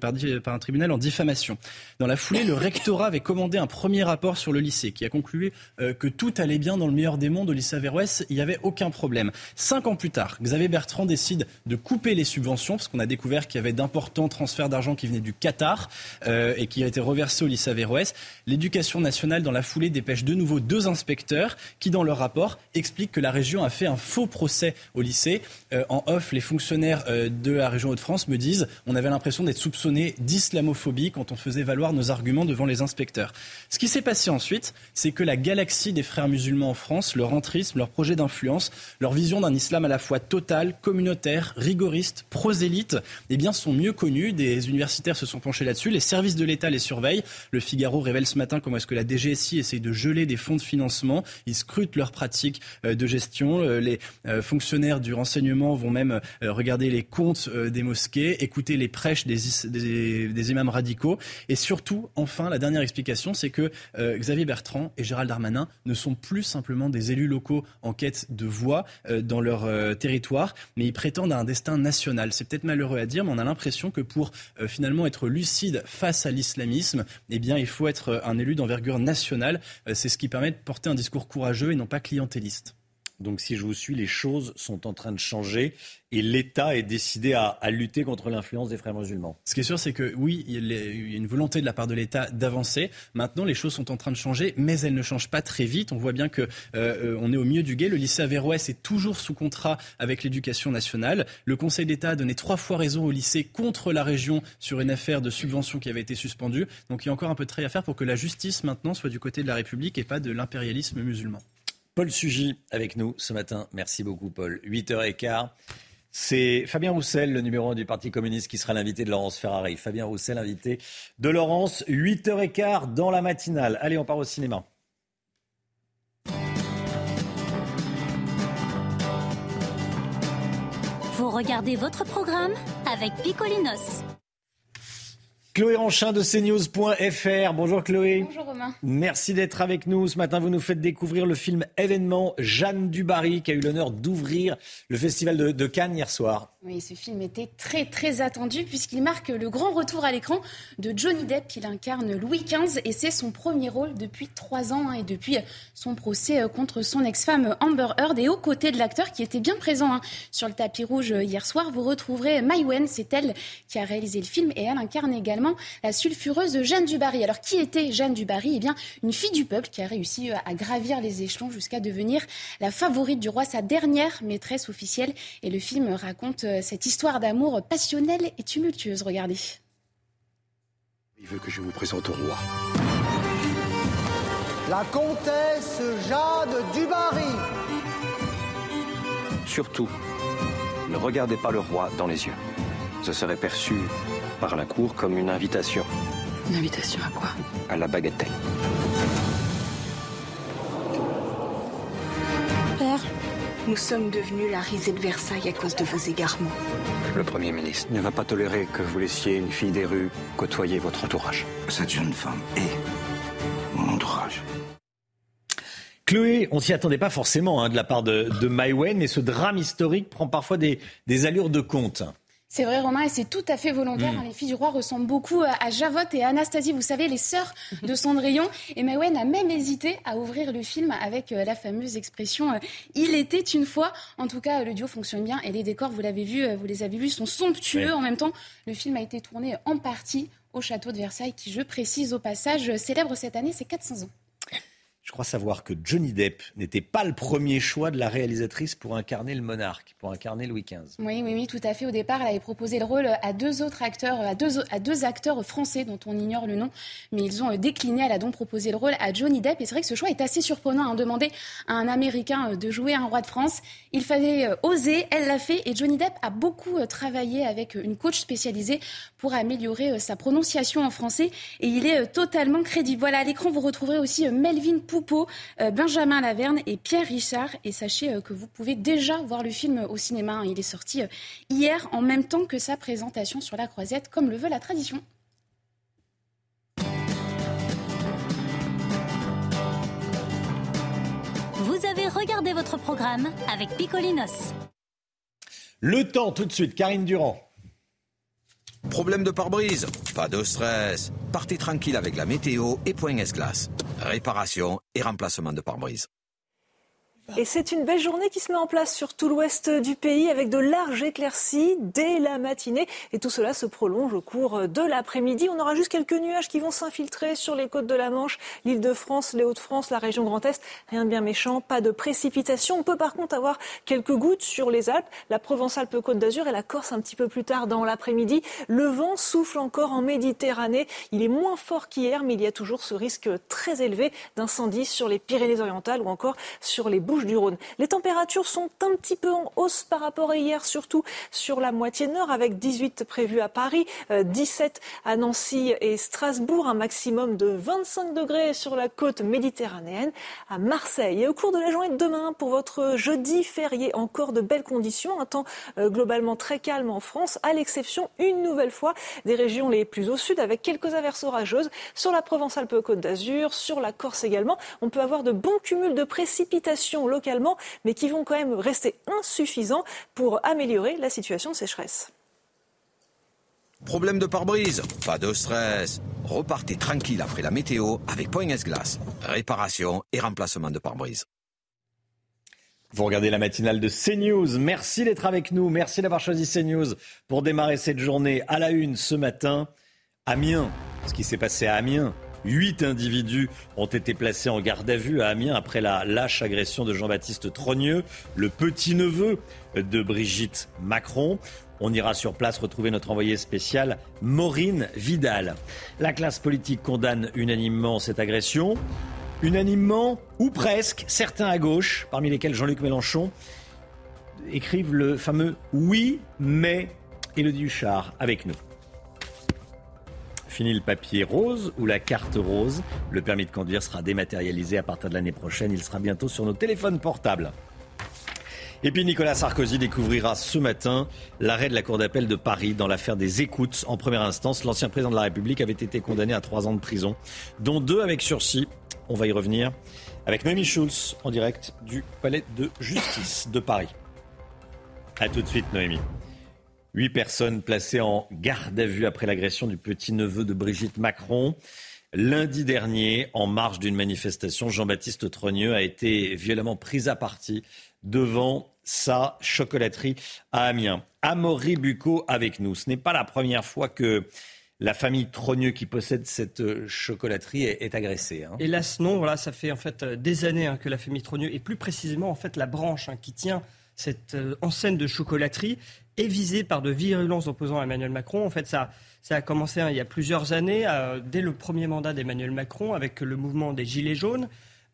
par, un tribunal en diffamation. Dans la foulée, le rectorat avait commandé un premier rapport sur le lycée qui a conclu que tout allait bien dans le meilleur des mondes au lycée Averroès. Il n'y avait aucun problème. Cinq ans plus tard, Xavier Bertrand décide de couper les subventions parce qu'on a découvert qu'il y avait d'importants transferts d'argent qui venaient du Qatar et qui a été reversés au lycée Averroès. L'éducation nationale, dans la foulée, dépêche de nouveau deux inspecteurs qui, dans leur rapport, expliquent que la région a fait un faux procès au lycée. Euh, en off, les fonctionnaires euh, de la région Hauts-de-France me disent on avait l'impression d'être soupçonné d'islamophobie quand on faisait valoir nos arguments devant les inspecteurs. Ce qui s'est passé ensuite, c'est que la galaxie des frères musulmans en France, leur entrisme, leur projet d'influence, leur vision d'un islam à la fois total, communautaire, rigoriste, prosélyte, eh bien, sont mieux connus. Des universitaires se sont penchés là-dessus. Les services de l'État les surveillent. Le Figaro révèle ce matin comment est-ce que la DGSI essaye de geler des fonds de financement. Ils scrutent leurs pratiques euh, de gestion. Euh, les euh, fonctionnaires du renseignement vont même regarder les comptes des mosquées, écouter les prêches des, des, imams radicaux. Et surtout, enfin, la dernière explication, c'est que Xavier Bertrand et Gérald Darmanin ne sont plus simplement des élus locaux en quête de voix dans leur territoire, mais ils prétendent à un destin national. C'est peut-être malheureux à dire, mais on a l'impression que pour finalement être lucide face à l'islamisme, eh bien, il faut être un élu d'envergure nationale. Euh, c'est ce qui permet de porter un discours courageux et non pas clientéliste. Donc si je vous suis, les choses sont en train de changer et l'État est décidé à, lutter contre l'influence des frères musulmans. Ce qui est sûr, c'est que oui, il y a une volonté de la part de l'État d'avancer. Maintenant, les choses sont en train de changer, mais elles ne changent pas très vite. On voit bien que euh, on est au milieu du guet. Le lycée Averroès est toujours sous contrat avec l'éducation nationale. Le Conseil d'État a donné trois fois raison au lycée contre la région sur une affaire de subvention qui avait été suspendue. Donc il y a encore un peu de travail à faire pour que la justice maintenant soit du côté de la République et pas de l'impérialisme musulman. Paul Sugy avec nous ce matin. Merci beaucoup, Paul. 8h15. C'est Fabien Roussel, le numéro 1 du Parti communiste, qui sera l'invité de Laurence Ferrari. Fabien Roussel, invité de Laurence, 8h15 dans la matinale. Allez, on part au cinéma. Vous regardez votre programme avec Picolinos. Chloé Ranchin de cnews.fr. Bonjour Chloé. Bonjour Romain. Merci d'être avec nous. Ce matin, vous nous faites découvrir le film événement Jeanne Dubarry qui a eu l'honneur d'ouvrir le festival de, Cannes hier soir. Oui, ce film était très très attendu puisqu'il marque le grand retour à l'écran de Johnny Depp. Il incarne Louis XV et c'est son premier rôle depuis trois ans hein, et depuis son procès euh, contre son ex-femme Amber Heard. Et aux côtés de l'acteur qui était bien présent hein, sur le tapis rouge euh, hier soir, vous retrouverez Mai Wen. C'est elle qui a réalisé le film et elle incarne également la sulfureuse Jeanne Dubarry. Alors qui était Jeanne Dubarry? Eh bien, une fille du peuple qui a réussi euh, à gravir les échelons jusqu'à devenir la favorite du roi, sa dernière maîtresse officielle. Et le film raconte cette histoire d'amour passionnelle et tumultueuse. Regardez. Il veut que je vous présente au roi. La comtesse Jeanne Dubarry. Surtout, ne regardez pas le roi dans les yeux. Ce serait perçu par la cour comme une invitation. Une invitation à quoi? À la bagatelle. Nous sommes devenus la risée de Versailles à cause de vos égarements. Le Premier ministre ne va pas tolérer que vous laissiez une fille des rues côtoyer votre entourage. Cette jeune femme est mon entourage. Chloé, on s'y attendait pas forcément hein, de la part de, de Maïwen, mais ce drame historique prend parfois des, des allures de conte. C'est vrai, Romain, et c'est tout à fait volontaire. Mm. hein. Les filles du roi ressemblent beaucoup euh, à Javotte et Anastasie, vous savez, les sœurs de Cendrillon. Et Maïwen a même hésité à ouvrir le film avec euh, la fameuse expression euh, Il était une fois. En tout cas, le duo fonctionne bien et les décors, vous l'avez vu, vous les avez vus, sont somptueux. Oui. En même temps, le film a été tourné en partie au château de Versailles, qui, je précise au passage, célèbre cette année ses 400 ans. Je crois savoir que Johnny Depp n'était pas le premier choix de la réalisatrice pour incarner le monarque, pour incarner Louis XV. Oui, oui, oui, tout à fait. Au départ, elle avait proposé le rôle à deux autres acteurs, à deux, à deux acteurs français dont on ignore le nom, mais ils ont décliné. Elle a donc proposé le rôle à Johnny Depp. Et c'est vrai que ce choix est assez surprenant. Hein, demander à un Américain euh, de jouer un roi de France, il fallait euh, oser. Elle l'a fait. Et Johnny Depp a beaucoup euh, travaillé avec une coach spécialisée pour améliorer sa prononciation en français. Et il est totalement crédible. Voilà, à l'écran, vous retrouverez aussi Melvin Poupeau, euh, Benjamin Laverne et Pierre Richard. Et sachez euh, que vous pouvez déjà voir le film au cinéma. hein. Il est sorti euh, hier en même temps que sa présentation sur la croisette, comme le veut la tradition. Vous avez regardé votre programme avec Picolinos. Le temps tout de suite, Karine Durand. Problème de pare-brise Pas de stress. Partez tranquille avec la météo et Point S-Glace. Réparation et remplacement de pare-brise. Et c'est une belle journée qui se met en place sur tout l'ouest du pays avec de larges éclaircies dès la matinée. Et tout cela se prolonge au cours de l'après-midi. On aura juste quelques nuages qui vont s'infiltrer sur les côtes de la Manche, l'île de France, les Hauts-de-France, la région Grand Est. Rien de bien méchant, pas de précipitation. On peut par contre avoir quelques gouttes sur les Alpes, la Provence-Alpes-Côte d'Azur et la Corse un petit peu plus tard dans l'après-midi. Le vent souffle encore en Méditerranée. Il est moins fort qu'hier, mais il y a toujours ce risque très élevé d'incendie sur les Pyrénées-Orientales ou encore sur les Les températures sont un petit peu en hausse par rapport à hier, surtout sur la moitié nord, avec 18 prévus à Paris, euh, 17 à Nancy et Strasbourg, un maximum de 25 degrés sur la côte méditerranéenne, à Marseille. Et au cours de la journée de demain, pour votre jeudi férié, encore de belles conditions, un temps euh, globalement très calme en France, à l'exception une nouvelle fois des régions les plus au sud, avec quelques averses orageuses sur la Provence-Alpes-Côte d'Azur, sur la Corse également. On peut avoir de bons cumuls de précipitations localement, mais qui vont quand même rester insuffisants pour améliorer la situation de sécheresse. Problème de pare-brise Pas de stress. Repartez tranquille après la météo avec Point S-Glace. Réparation et remplacement de pare-brise. Vous regardez la matinale de CNews. Merci d'être avec nous. Merci d'avoir choisi CNews pour démarrer cette journée à la une ce matin. Amiens, ce qui s'est passé à Amiens. Huit individus ont été placés en garde à vue à Amiens après la lâche agression de Jean-Baptiste Trogneux, le petit-neveu de Brigitte Macron. On ira sur place retrouver notre envoyé spécial, Maureen Vidal. La classe politique condamne unanimement cette agression. Unanimement, ou presque, certains à gauche, parmi lesquels Jean-Luc Mélenchon, écrivent le fameux oui, mais Élodie Huchard avec nous. Fini le papier rose ou la carte rose. Le permis de conduire sera dématérialisé à partir de l'année prochaine. Il sera bientôt sur nos téléphones portables. Et puis Nicolas Sarkozy découvrira ce matin l'arrêt de la Cour d'appel de Paris dans l'affaire des écoutes. En première instance, l'ancien président de la République avait été condamné à trois ans de prison, dont deux avec sursis. On va y revenir avec Noémie Schulz en direct du palais de justice de Paris. A tout de suite Noémie. Huit personnes placées en garde à vue après l'agression du petit-neveu de Brigitte Macron. Lundi dernier, en marge d'une manifestation, Jean-Baptiste Trogneux a été violemment pris à partie devant sa chocolaterie à Amiens. Amaury Bucco avec nous. Ce n'est pas la première fois que la famille Trogneux qui possède cette chocolaterie est, agressée. hein. Hélas, non. Voilà, ça fait en fait euh, des années hein, que la famille Trogneux, et plus précisément la branche hein, qui tient cette euh, enseigne de chocolaterie, est visée par de virulents opposants à Emmanuel Macron. En fait, ça, ça a commencé hein, il y a plusieurs années, dès le premier mandat d'Emmanuel Macron, avec le mouvement des Gilets jaunes.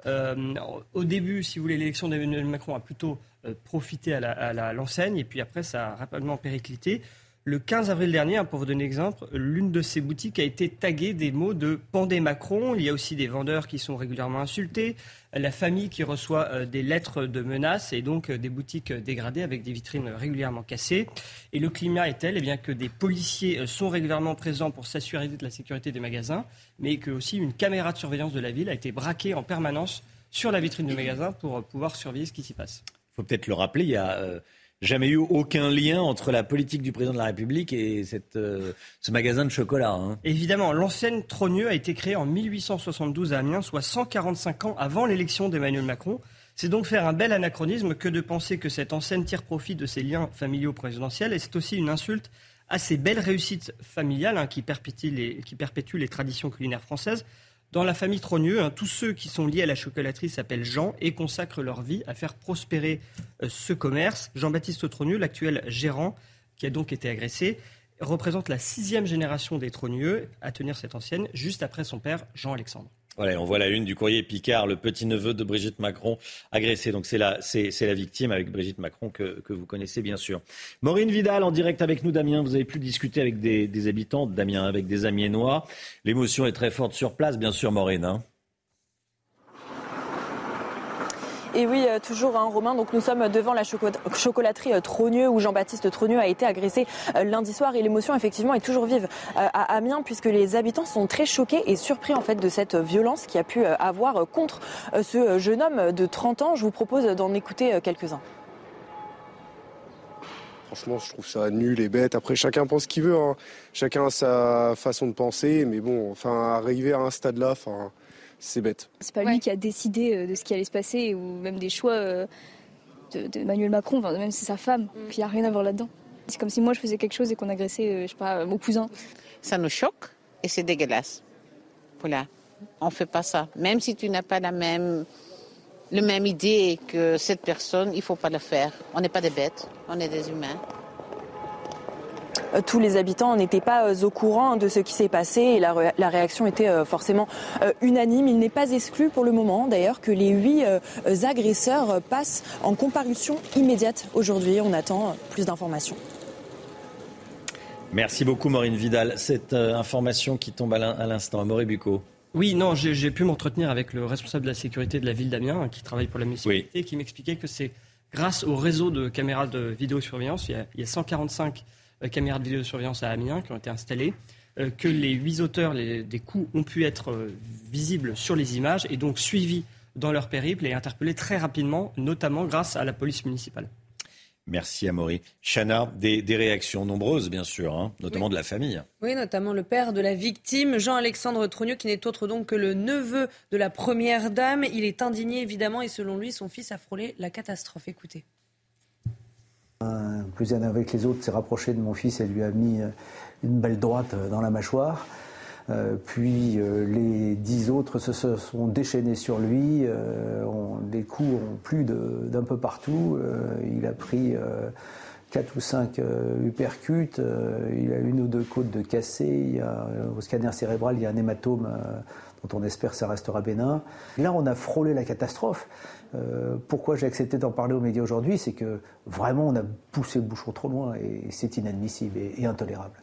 Euh, au début, si vous voulez, l'élection d'Emmanuel Macron a plutôt euh, profité à la- à la- l'enseigne, et puis après, ça a rapidement périclité. Le 15 avril dernier, hein, pour vous donner exemple, l'une de ces boutiques a été taguée des mots de Pendez Macron. Il y a aussi des vendeurs qui sont régulièrement insultés, la famille qui reçoit euh, des lettres de menaces et donc euh, des boutiques dégradées avec des vitrines régulièrement cassées. Et le climat est tel eh bien, que des policiers euh, sont régulièrement présents pour s'assurer de la sécurité des magasins, mais que aussi une caméra de surveillance de la ville a été braquée en permanence sur la vitrine du magasin pour pouvoir surveiller ce qui s'y passe. Il faut peut-être le rappeler, il y a jamais eu aucun lien entre la politique du président de la République et euh, ce magasin de chocolat. Hein. Évidemment, l'enseigne Trogneux a été créée en 1872 à Amiens, soit 145 ans avant l'élection d'Emmanuel Macron. C'est donc faire un bel anachronisme que de penser que cette enseigne tire profit de ses liens familiaux présidentiels et c'est aussi une insulte à ces belles réussites familiales hein, qui, qui perpétuent les traditions culinaires françaises. Dans la famille Trogneux, hein, tous ceux qui sont liés à la chocolaterie s'appellent Jean et consacrent leur vie à faire prospérer euh, ce commerce. Jean-Baptiste Trogneux, l'actuel gérant, qui a donc été agressé, représente la sixième génération des Trogneux à tenir cette ancienne, juste après son père Jean-Alexandre. Voilà, on voit la une du courrier Picard, le petit-neveu de Brigitte Macron agressé. Donc c'est la, c'est, la victime avec Brigitte Macron que, que, vous connaissez bien sûr. Maureen Vidal en direct avec nous, Damien. Vous avez pu discuter avec des, des habitants, Damien, avec des Amiénois. L'émotion est très forte sur place, bien sûr, Maureen. Hein. Et oui, euh, toujours un hein, Romain. Donc nous sommes devant la chocolaterie euh, Trogneux où Jean-Baptiste Trogneux a été agressé euh, lundi soir et l'émotion effectivement est toujours vive à Amiens puisque les habitants sont très choqués et surpris en fait de cette violence qui a pu avoir contre ce jeune homme de 30 ans. Je vous propose d'en écouter quelques-uns. Franchement, je trouve ça nul et bête. Après, chacun pense ce qu'il veut. Hein. Chacun a sa façon de penser. Mais bon, enfin, arriver à un stade-là, enfin, c'est bête. C'est pas lui qui a décidé euh, de ce qui allait se passer ou même des choix d'Emmanuel Macron, enfin, même c'est sa femme, mm. qui a rien à voir là-dedans. C'est comme si moi je faisais quelque chose et qu'on agressait, euh, je sais pas, mon cousin. Ça nous choque et c'est dégueulasse. Voilà, on fait pas ça. Même si tu n'as pas la même, le même idée que cette personne, il faut pas le faire. On n'est pas des bêtes, on est des humains. Euh, tous les habitants n'étaient pas euh, au courant de ce qui s'est passé et la, réaction était euh, forcément unanime. Il n'est pas exclu pour le moment d'ailleurs que les huit agresseurs passent en comparution immédiate aujourd'hui. On attend plus d'informations. Merci beaucoup Maureen Vidal. Cette information qui tombe à l'instant. Maureen Bucco. Oui, non, j'ai pu m'entretenir avec le responsable de la sécurité de la ville d'Amiens hein, qui travaille pour la municipalité, qui m'expliquait que c'est grâce au réseau de caméras de vidéosurveillance, il y a, il y a 145 euh, caméras de vidéosurveillance à Amiens qui ont été installées, euh, que les huit auteurs des coups ont pu être euh, visibles sur les images et donc suivis dans leur périple et interpellés très rapidement, notamment grâce à la police municipale. Merci Amaury. Chana, des, réactions nombreuses, bien sûr, hein, notamment de la famille. Oui, notamment le père de la victime, Jean-Alexandre Trogneux, qui n'est autre donc que le neveu de la première dame. Il est indigné, évidemment, et selon lui, son fils a frôlé la catastrophe. Écoutez. Un plus avec les autres s'est rapproché de mon fils et lui a mis euh, une balle droite euh, dans la mâchoire. Euh, puis les dix autres se, sont déchaînés sur lui. les coups ont plu d'un peu partout. il a pris quatre ou cinq uppercuts. il a une ou deux côtes de cassées. au scanner cérébral, il y a un hématome dont on espère que ça restera bénin. Là, on a frôlé la catastrophe. Euh, pourquoi j'ai accepté d'en parler aux médias aujourd'hui C'est que vraiment on a poussé le bouchon trop loin et c'est inadmissible et, intolérable.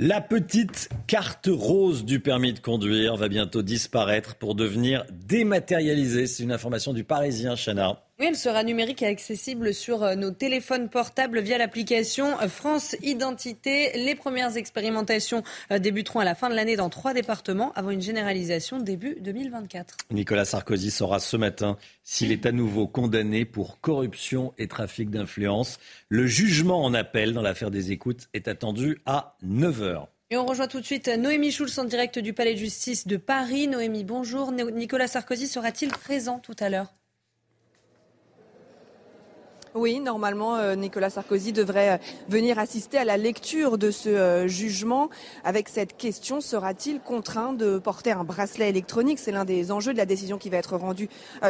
La petite carte rose du permis de conduire va bientôt disparaître pour devenir dématérialisée. C'est une information du Parisien, Chana. Oui, elle sera numérique et accessible sur euh, nos téléphones portables via l'application euh, France Identité. Les premières expérimentations euh, débuteront à la fin de l'année dans trois départements avant une généralisation début 2024. Nicolas Sarkozy saura ce matin s'il est à nouveau condamné pour corruption et trafic d'influence. Le jugement en appel dans l'affaire des écoutes est attendu à 9h. Et on rejoint tout de suite Noémie Schulz en direct du Palais de justice de Paris. Noémie, bonjour. Nicolas Sarkozy sera-t-il présent tout à l'heure? Oui, normalement, euh, Nicolas Sarkozy devrait euh, venir assister à la lecture de ce euh, jugement. Avec cette question, sera-t-il contraint de porter un bracelet électronique? C'est l'un des enjeux de la décision qui va être rendue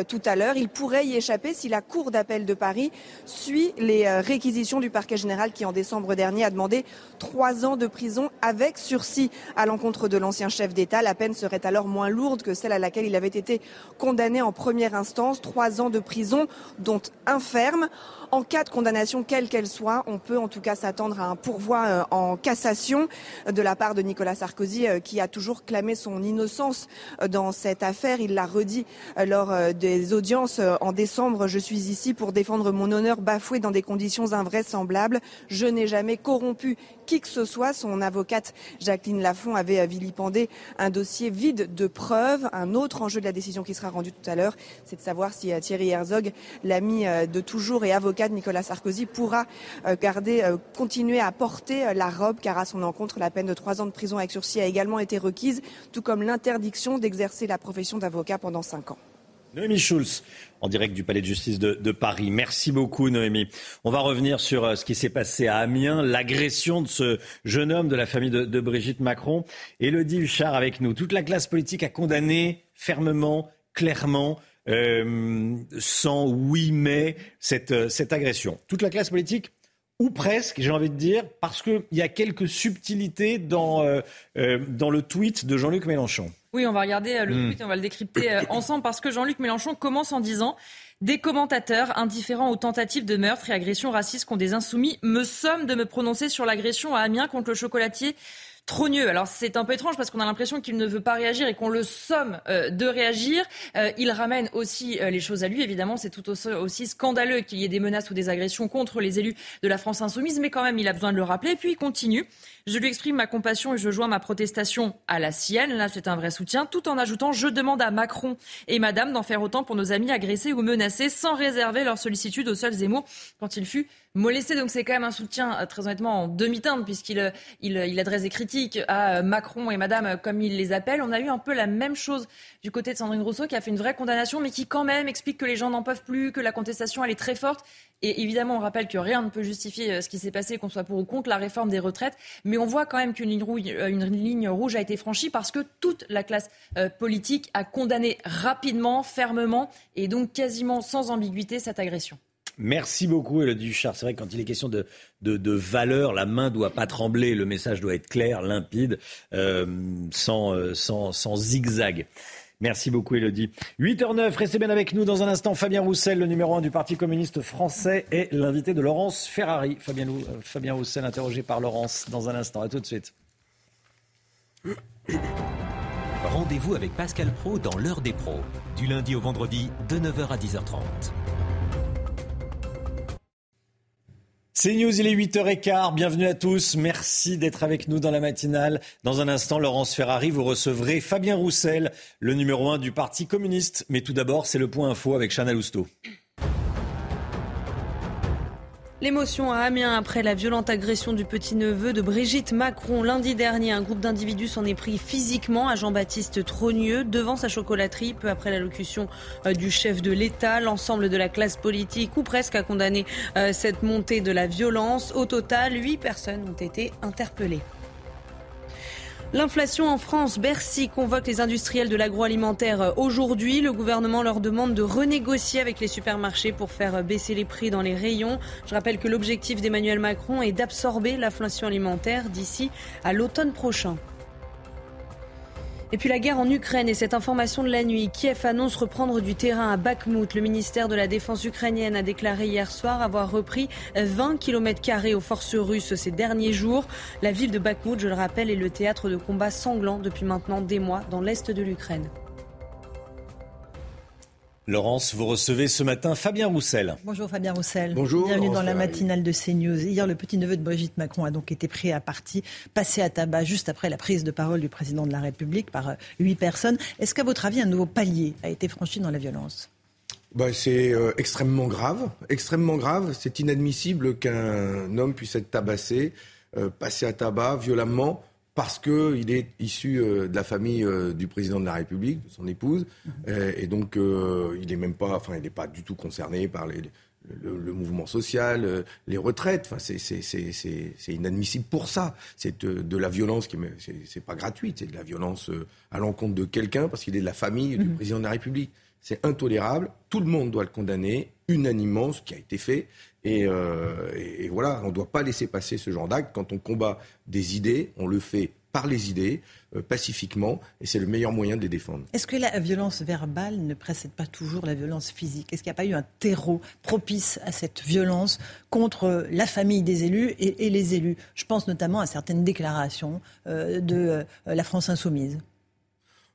tout à l'heure. Il pourrait y échapper si la Cour d'appel de Paris suit les réquisitions du parquet général qui, en décembre dernier, a demandé trois ans de prison avec sursis à l'encontre de l'ancien chef d'État. La peine serait alors moins lourde que celle à laquelle il avait été condamné en première instance. Trois ans de prison, dont un ferme. En cas de condamnation, quelle qu'elle soit, on peut en tout cas s'attendre à un pourvoi en cassation de la part de Nicolas Sarkozy, qui a toujours clamé son innocence dans cette affaire. Il l'a redit lors des audiences en décembre. Je suis ici pour défendre mon honneur bafoué dans des conditions invraisemblables. Je n'ai jamais corrompu qui que ce soit. Son avocate Jacqueline Lafont avait vilipendé un dossier vide de preuves. Un autre enjeu de la décision qui sera rendue tout à l'heure, c'est de savoir si euh, Thierry Herzog, l'ami euh, de toujours et avocat de Nicolas Sarkozy, pourra euh, garder, continuer à porter la robe, car à son encontre, la peine de trois ans de prison avec sursis a également été requise, tout comme l'interdiction d'exercer la profession d'avocat pendant cinq ans. Noémie Schulz, en direct du Palais de justice de, Paris. Merci beaucoup, Noémie. On va revenir sur euh, ce qui s'est passé à Amiens, l'agression de ce jeune homme de la famille de, Brigitte Macron. Élodie Huchard avec nous. Toute la classe politique a condamné fermement, clairement, euh, sans oui mais, cette, euh, cette agression. Toute la classe politique ou presque, j'ai envie de dire, parce qu'il y a quelques subtilités dans, dans le tweet de Jean-Luc Mélenchon. Oui, on va regarder euh, le hmm. tweet et on va le décrypter euh, ensemble parce que Jean-Luc Mélenchon commence en disant des commentateurs indifférents aux tentatives de meurtre et agressions racistes qu'ont des insoumis me sommes de me prononcer sur l'agression à Amiens contre le chocolatier Trogneux. Alors c'est un peu étrange parce qu'on a l'impression qu'il ne veut pas réagir et qu'on le somme euh, de réagir. Euh, il ramène aussi euh, les choses à lui. Évidemment, c'est tout aussi, scandaleux qu'il y ait des menaces ou des agressions contre les élus de la France insoumise, mais quand même, il a besoin de le rappeler. puis il continue. Je lui exprime ma compassion et je joins ma protestation à la sienne. Là, c'est un vrai soutien, tout en ajoutant je demande à Macron et Madame d'en faire autant pour nos amis agressés ou menacés, sans réserver leur sollicitude aux seuls Zemmour quand il fut molesté. Donc c'est quand même un soutien, très honnêtement, en demi-teinte, puisqu'il il adresse des critiques à Macron et Madame, comme il les appelle. On a eu un peu la même chose du côté de Sandrine Rousseau, qui a fait une vraie condamnation, mais qui quand même explique que les gens n'en peuvent plus, que la contestation, elle est très forte. Et évidemment, on rappelle que rien ne peut justifier euh, ce qui s'est passé, qu'on soit pour ou contre la réforme des retraites. Mais on voit quand même qu'une ligne, rouge, euh, une ligne rouge a été franchie parce que toute la classe euh, politique a condamné rapidement, fermement et donc quasiment sans ambiguïté cette agression. Merci beaucoup, Elodie Duchard. C'est vrai que quand il est question de, de, valeur, la main doit pas trembler, le message doit être clair, limpide, euh, sans, euh, sans, sans zigzag. Merci beaucoup, Elodie. 8h09, restez bien avec nous dans un instant. Fabien Roussel, le numéro 1 du Parti communiste français, est l'invité de Laurence Ferrari. Fabien, euh, Fabien Roussel, interrogé par Laurence dans un instant. À tout de suite. Rendez-vous avec Pascal Pro dans l'heure des pros, du lundi au vendredi, de 9h à 10h30. C'est News, il est 8h15. Bienvenue à tous. Merci d'être avec nous dans la matinale. Dans un instant, Laurence Ferrari, vous recevrez Fabien Roussel, le numéro 1 du Parti communiste. Mais tout d'abord, c'est le point info avec Chana Lousteau. L'émotion à Amiens après la violente agression du petit-neveu de Brigitte Macron. Lundi dernier, un groupe d'individus s'en est pris physiquement à Jean-Baptiste Trogneux devant sa chocolaterie peu après l'allocution euh, du chef de l'État. L'ensemble de la classe politique ou presque a condamné euh, cette montée de la violence. Au total, huit personnes ont été interpellées. L'inflation en France, Bercy convoque les industriels de l'agroalimentaire aujourd'hui. Le gouvernement leur demande de renégocier avec les supermarchés pour faire baisser les prix dans les rayons. Je rappelle que l'objectif d'Emmanuel Macron est d'absorber l'inflation alimentaire d'ici à l'automne prochain. Et puis la guerre en Ukraine et cette information de la nuit. Kiev annonce reprendre du terrain à Bakhmut. Le ministère de la Défense ukrainienne a déclaré hier soir avoir repris 20 km aux forces russes ces derniers jours. La ville de Bakhmut, je le rappelle, est le théâtre de combats sanglants depuis maintenant des mois dans l'est de l'Ukraine. Laurence, vous recevez ce matin Fabien Roussel. Bonjour Fabien Roussel. Bonjour. Bienvenue dans la matinale de CNews. Hier, le petit-neveu de Brigitte Macron a donc été pris à partie, passé à tabac juste après la prise de parole du président de la République par euh, huit personnes. Est-ce qu'à votre avis, un nouveau palier a été franchi dans la violence? Bah, c'est euh, extrêmement grave, extrêmement grave. C'est inadmissible qu'un homme puisse être tabassé, euh, passé à tabac violemment parce qu'il est issu euh, de la famille euh, du président de la République, de son épouse, euh, et donc il n'est même pas, enfin, il n'est pas du tout concerné par les, le, mouvement social, les retraites. Enfin, c'est inadmissible pour ça. C'est de, la violence qui, c'est pas gratuite, c'est de la violence à l'encontre de quelqu'un parce qu'il est de la famille du mhm. président de la République. C'est intolérable. Tout le monde doit le condamner unanimement, ce qui a été fait. Euh, et, voilà, on ne doit pas laisser passer ce genre d'acte. Quand on combat des idées, on le fait par les idées, euh, pacifiquement, et c'est le meilleur moyen de les défendre. Est-ce que la violence verbale ne précède pas toujours la violence physique? Est-ce qu'il n'y a pas eu un terreau propice à cette violence contre la famille des élus et, les élus? Je pense notamment à certaines déclarations euh, de la France insoumise.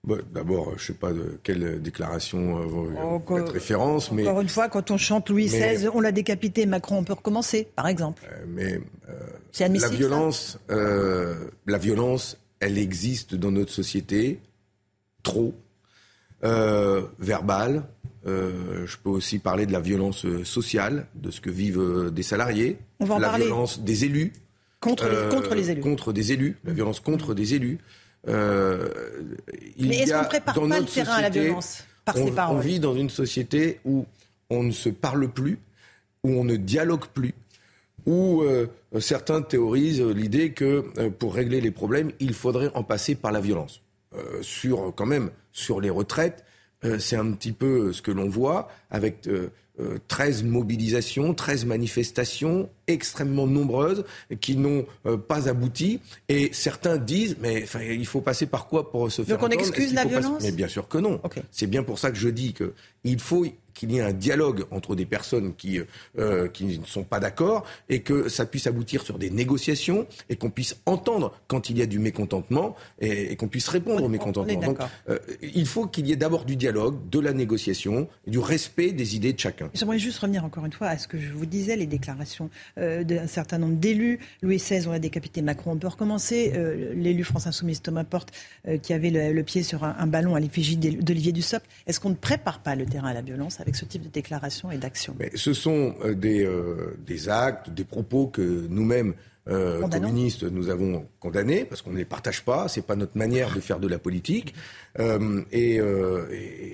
Bah, d'abord, je ne sais pas de quelle déclaration euh, être référence, mais encore une fois, quand on chante Louis XVI, on l'a décapité, Macron, on peut recommencer, par exemple. Euh, mais euh, la violence, la violence, elle existe dans notre société, trop, verbale. je peux aussi parler de la violence sociale, de ce que vivent des salariés, on va la parler. violence des élus. Contre, contre les élus. Contre des élus, la violence contre des élus. Euh, il Mais est-ce qu'on prépare pas le terrain à la violence par on, ces paroles On vit dans une société où on ne se parle plus, où on ne dialogue plus, où euh, certains théorisent l'idée que euh, pour régler les problèmes, il faudrait en passer par la violence. sur quand même sur les retraites, c'est un petit peu ce que l'on voit avec 13 mobilisations, 13 manifestations extrêmement nombreuses qui n'ont euh, pas abouti. Et certains disent, mais il faut passer par quoi pour se faire Donc on excuse la violence? Mais bien sûr que non. C'est bien pour ça que je dis qu'il faut qu'il y ait un dialogue entre des personnes qui, euh, qui ne sont pas d'accord et que ça puisse aboutir sur des négociations et qu'on puisse entendre quand il y a du mécontentement et, qu'on puisse répondre au mécontentement. Donc euh, il faut qu'il y ait d'abord du dialogue, de la négociation, du respect des idées de chacun. J'aimerais juste revenir encore une fois à ce que je vous disais, les déclarations euh, d'un certain nombre d'élus. Louis XVI, on a décapité Macron, on peut recommencer. L'élu France Insoumise Thomas Porte, qui avait le, pied sur un, un ballon à l'effigie d'Olivier Dussopt. Est-ce qu'on ne prépare pas le terrain à la violence avec ce type de déclaration et d'action. Ce sont euh, des, euh, des, actes, des propos que nous-mêmes, euh, communistes, nous avons condamnés, parce qu'on ne les partage pas, c'est pas notre manière de faire de la politique. et,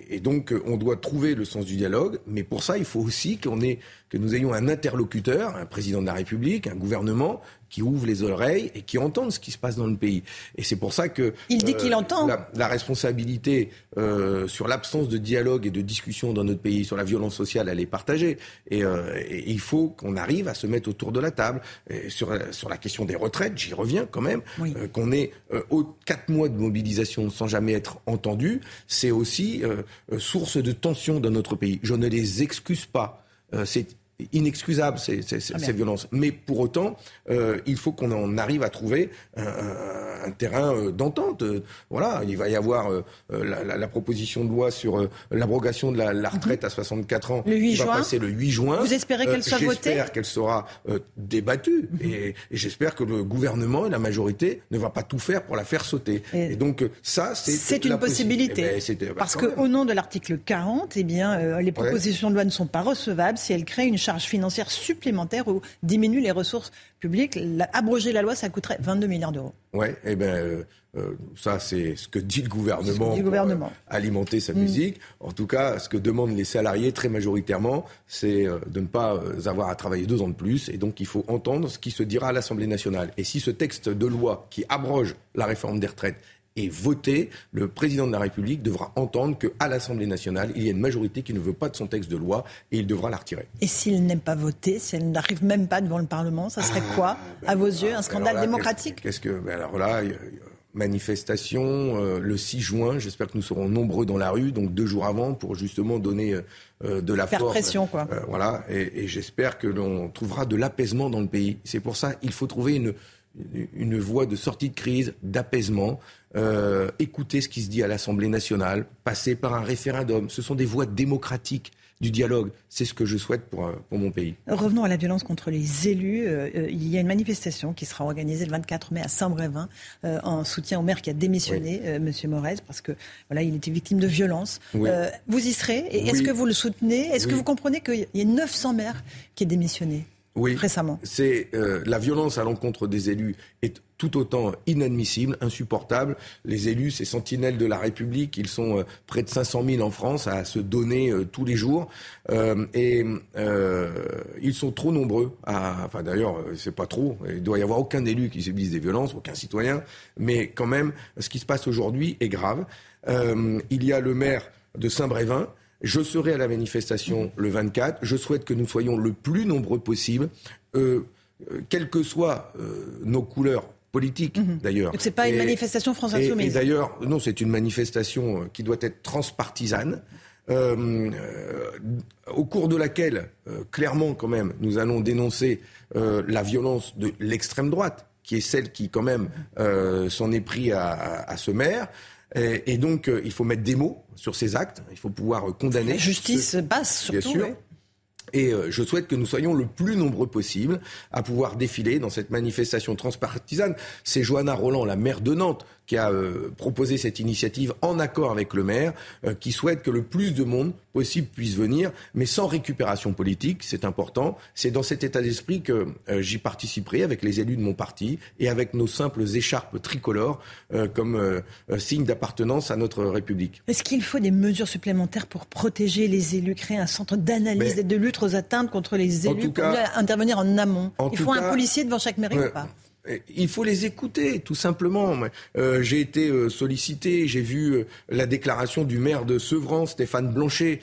et, donc, on doit trouver le sens du dialogue, mais pour ça, il faut aussi qu'on ait, que nous ayons un interlocuteur, un président de la République, un gouvernement qui ouvrent les oreilles et qui entendent ce qui se passe dans le pays. Et c'est pour ça que il dit qu'il euh, entend la, responsabilité euh, sur l'absence de dialogue et de discussion dans notre pays, sur la violence sociale, elle est partagée. Et, euh, il faut qu'on arrive à se mettre autour de la table. Et sur sur la question des retraites, j'y reviens quand même. qu'on ait quatre mois de mobilisation sans jamais être entendu, c'est aussi source de tension dans notre pays. Je ne les excuse pas. c'est inexcusable ces, ces, ces, ah, violences. Mais pour autant, euh, il faut qu'on en arrive à trouver un, un, un terrain euh, d'entente. Voilà, il va y avoir euh, la, la, la, proposition de loi sur euh, l'abrogation de la, la, retraite à 64 ans. Le 8 juin. va passer le 8 juin. Vous espérez qu'elle soit votée J'espère qu'elle sera débattue mhm. et, et j'espère que le gouvernement et la majorité ne va pas tout faire pour la faire sauter. Et, donc ça, c'est c'est une possibilité. Eh ben, Parce qu'au nom de l'article 40, eh bien, les propositions de loi ne sont pas recevables si elles créent une charge financière supplémentaire ou diminuent les ressources publiques. abroger la loi, ça coûterait 22 milliards d'euros. Oui, eh ben, euh, euh, ça c'est ce que dit le gouvernement, dit le gouvernement. Pour, euh, alimenter sa mm. musique. En tout cas, ce que demandent les salariés très majoritairement, c'est de ne pas avoir à travailler deux ans de plus. Et donc il faut entendre ce qui se dira à l'Assemblée nationale. Et si ce texte de loi qui abroge la réforme des retraites est voté, le président de la République devra entendre qu'à l'Assemblée nationale, il y a une majorité qui ne veut pas de son texte de loi et il devra la retirer. Et s'il n'est pas voté, si elle n'arrive même pas devant le Parlement, ça serait ah, quoi, ben à vos yeux, un scandale démocratique Qu'est-ce que. Ben alors là, manifestation euh, le 6 juin. J'espère que nous serons nombreux dans la rue, donc deux jours avant, pour justement donner euh, de la Faire force. pression, quoi. Euh, voilà, et, et j'espère que l'on trouvera de l'apaisement dans le pays. C'est pour ça qu'il faut trouver une, une voie de sortie de crise, d'apaisement, euh, écouter ce qui se dit à l'Assemblée nationale, passer par un référendum. Ce sont des voies démocratiques du dialogue. C'est ce que je souhaite pour, euh, pour mon pays. Revenons à la violence contre les élus. Euh, il y a une manifestation qui sera organisée le 24 mai à Saint-Brévin en soutien au maire qui a démissionné, M. Monsieur Morez, parce que voilà, il était victime de violence. vous y serez et Est-ce que vous le soutenez? Est-ce que vous comprenez qu'il y a 900 maires qui ont démissionné? Oui, récemment. C'est euh, la violence à l'encontre des élus est tout autant inadmissible, insupportable. Les élus, ces sentinelles de la République, ils sont euh, près de 500 000 en France à se donner euh, tous les jours, et ils sont trop nombreux. À, enfin d'ailleurs, c'est pas trop. Il doit y avoir aucun élu qui subisse des violences, aucun citoyen, mais quand même, ce qui se passe aujourd'hui est grave. il y a le maire de Saint-Brévin je serai à la manifestation le 24. Je souhaite que nous soyons le plus nombreux possible. Euh, euh, quelles que soient euh, nos couleurs politique d'ailleurs. Donc c'est pas une manifestation France Insoumise. Et d'ailleurs, non, c'est une manifestation qui doit être transpartisane. euh, euh, au cours de laquelle, euh, clairement quand même, nous allons dénoncer la violence de l'extrême droite, qui est celle qui quand même s'en est pris à, à- à ce maire. Et, et donc, euh, il faut mettre des mots sur ces actes. Il faut pouvoir euh, condamner. La justice ceux- basse Bien surtout. sûr. Et euh, je souhaite que nous soyons le plus nombreux possible à pouvoir défiler dans cette manifestation transpartisane. C'est Johanna Roland, la maire de Nantes, qui a euh, proposé cette initiative en accord avec le maire, euh, qui souhaite que le plus de monde possible puisse venir, mais sans récupération politique, c'est important. C'est dans cet état d'esprit que euh, j'y participerai avec les élus de mon parti et avec nos simples écharpes tricolores euh, comme euh, euh, signe d'appartenance à notre République. Est-ce qu'il faut des mesures supplémentaires pour protéger les élus, créer un centre d'analyse Mais- et de lutte aux atteintes contre les élus, pour cas- intervenir en amont? En Il faut un policier devant chaque mairie ou pas? Il faut les écouter, tout simplement. Euh, j'ai été euh, sollicité, j'ai vu euh, la déclaration du maire de Sevran, Stéphane Blanchet,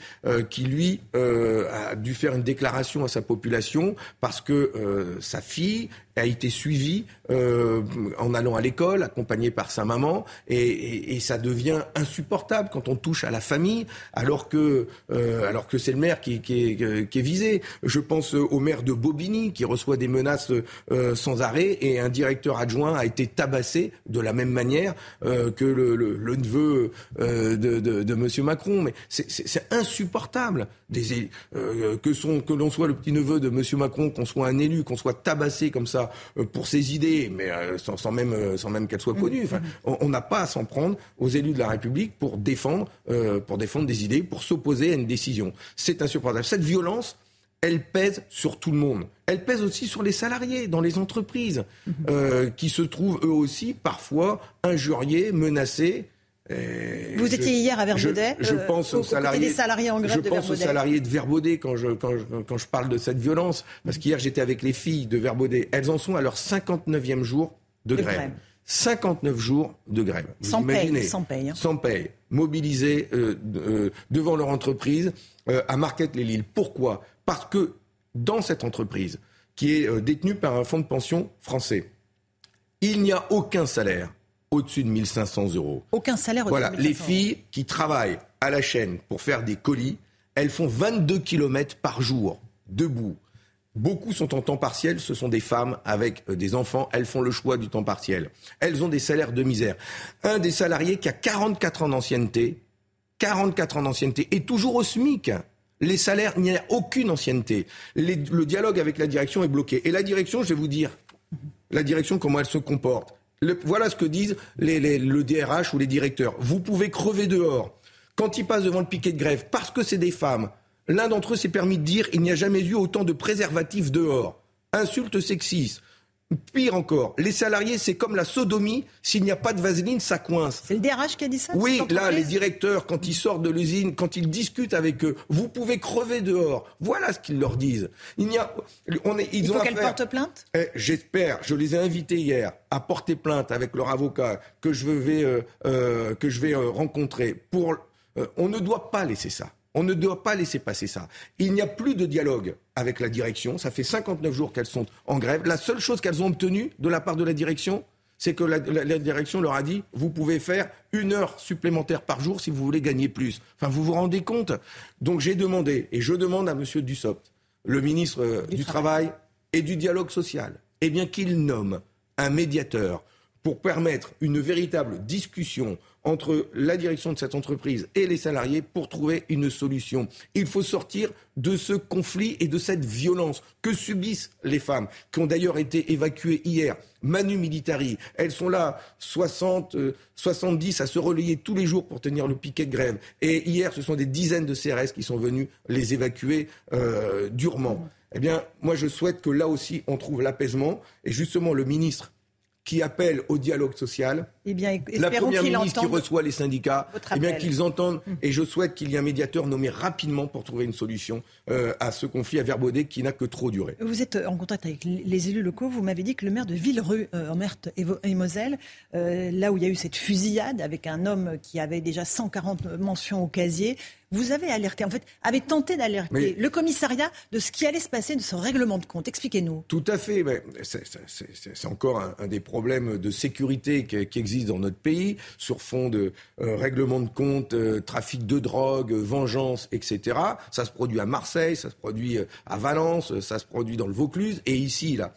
qui lui a dû faire une déclaration à sa population parce que sa fille a été suivie euh, en allant à l'école, accompagnée par sa maman, et, ça devient insupportable quand on touche à la famille, alors que euh, alors que c'est le maire qui, qui est, visé. Je pense au maire de Bobigny qui reçoit des menaces euh, sans arrêt, et un directeur adjoint a été tabassé de la même manière euh, que le, neveu euh, de, de, Monsieur Macron. Mais c'est- insupportable des, euh, que, que l'on soit le petit neveu de Monsieur Macron, qu'on soit un élu, qu'on soit tabassé comme ça euh, pour ses idées, mais euh, sans, sans même, euh, sans même qu'elles soient connues. Enfin, on on n'a pas à s'en prendre aux élus de la République pour défendre, euh, pour défendre des idées, pour s'opposer à une décision. C'est insupportable. Cette violence, elle pèse sur tout le monde. Elle pèse aussi sur les salariés dans les entreprises, euh, qui se trouvent eux aussi parfois injuriés, menacés. Vous je- étiez hier à Verbaudet, Je, je euh, pense aux salariés. des salariés en grève je de pense aux salariés de Verbaudet quand je, quand, je, quand je parle de cette violence. Parce qu'hier, j'étais avec les filles de Verbaudet. Elles en sont à leur 59e jour de, De grève. grève. 59 jours de grève. Vous Sans paye, sans paye, hein. Sans paye. Mobilisés euh, euh, devant leur entreprise euh, à Marquette-les-Lilles. Pourquoi? Parce que dans cette entreprise, qui est euh, détenue par un fonds de pension français, il n'y a aucun salaire au-dessus de 1500 euros. Aucun salaire au Voilà, les filles qui travaillent à la chaîne pour faire des colis, elles font 22 km par jour, debout. Beaucoup sont en temps partiel, ce sont des femmes avec euh, des enfants, elles font le choix du temps partiel. Elles ont des salaires de misère. Un des salariés qui a 44 ans d'ancienneté, 44 ans d'ancienneté, est toujours au SMIC. Les salaires, il n'y a aucune ancienneté. Les- le dialogue avec la direction est bloqué. Et la direction, je vais vous dire, la direction, comment elle se comporte. Voilà ce que disent le DRH ou les directeurs. Vous pouvez crever dehors. Quand ils passent devant le piquet de grève, parce que c'est des femmes, l'un d'entre eux s'est permis de dire il n'y a jamais eu autant de préservatifs dehors. Insulte sexiste. Pire encore, les salariés, c'est comme la sodomie, s'il n'y a pas de vaseline, ça coince. C'est le DRH qui a dit ça Oui, là, les directeurs, quand ils sortent de l'usine, quand ils discutent avec eux, vous pouvez crever dehors. Voilà ce qu'ils leur disent. Il n'y a, on est, ils Il faut qu'elle affaire- porte plainte? Eh, J'espère, je les ai invités hier à porter plainte avec leur avocat que je vais, euh, euh, que je vais euh, rencontrer. Pour, euh, on ne doit pas laisser ça. On ne doit pas laisser passer ça. Il n'y a plus de dialogue avec la direction. Ça fait 59 jours qu'elles sont en grève. La seule chose qu'elles ont obtenue de la part de la direction, c'est que la, la- la direction leur a dit vous pouvez faire une heure supplémentaire par jour si vous voulez gagner plus. Enfin, vous vous rendez compte? Donc j'ai demandé, et je demande à M. Dussopt, le ministre euh, du, Travail et du Dialogue social, eh bien qu'il nomme un médiateur pour permettre une véritable discussion entre la direction de cette entreprise et les salariés pour trouver une solution. Il faut sortir de ce conflit et de cette violence que subissent les femmes, qui ont d'ailleurs été évacuées hier. Manu Militari, elles sont là 60, euh, 70 à se relayer tous les jours pour tenir le piquet de grève. Et hier, ce sont des dizaines de CRS qui sont venus les évacuer euh, durement. Eh bien, moi, je souhaite que là aussi, on trouve l'apaisement. Et justement, le ministre qui appelle au dialogue social, Eh bien, la première ministre qui reçoit les syndicats, eh bien qu'ils entendent. Et je souhaite qu'il y ait un médiateur nommé rapidement pour trouver une solution euh, à ce conflit à Verbaudet qui n'a que trop duré. Vous êtes en contact avec les élus locaux. Vous m'avez dit que le maire de Villerue, euh, en Meurthe et Moselle, euh, là où il y a eu cette fusillade avec un homme qui avait déjà 140 mentions au casier, vous avez alerté, en fait, avez tenté d'alerter le commissariat de ce qui allait se passer de ce règlement de compte. Expliquez-nous. Tout à fait. C'est encore un, des problèmes de sécurité qui, existent dans notre pays, sur fond de euh, règlement de compte, euh, trafic de drogue, vengeance, etc. Ça se produit à Marseille, ça se produit euh, à Valence, ça se produit dans le Vaucluse, et ici, là,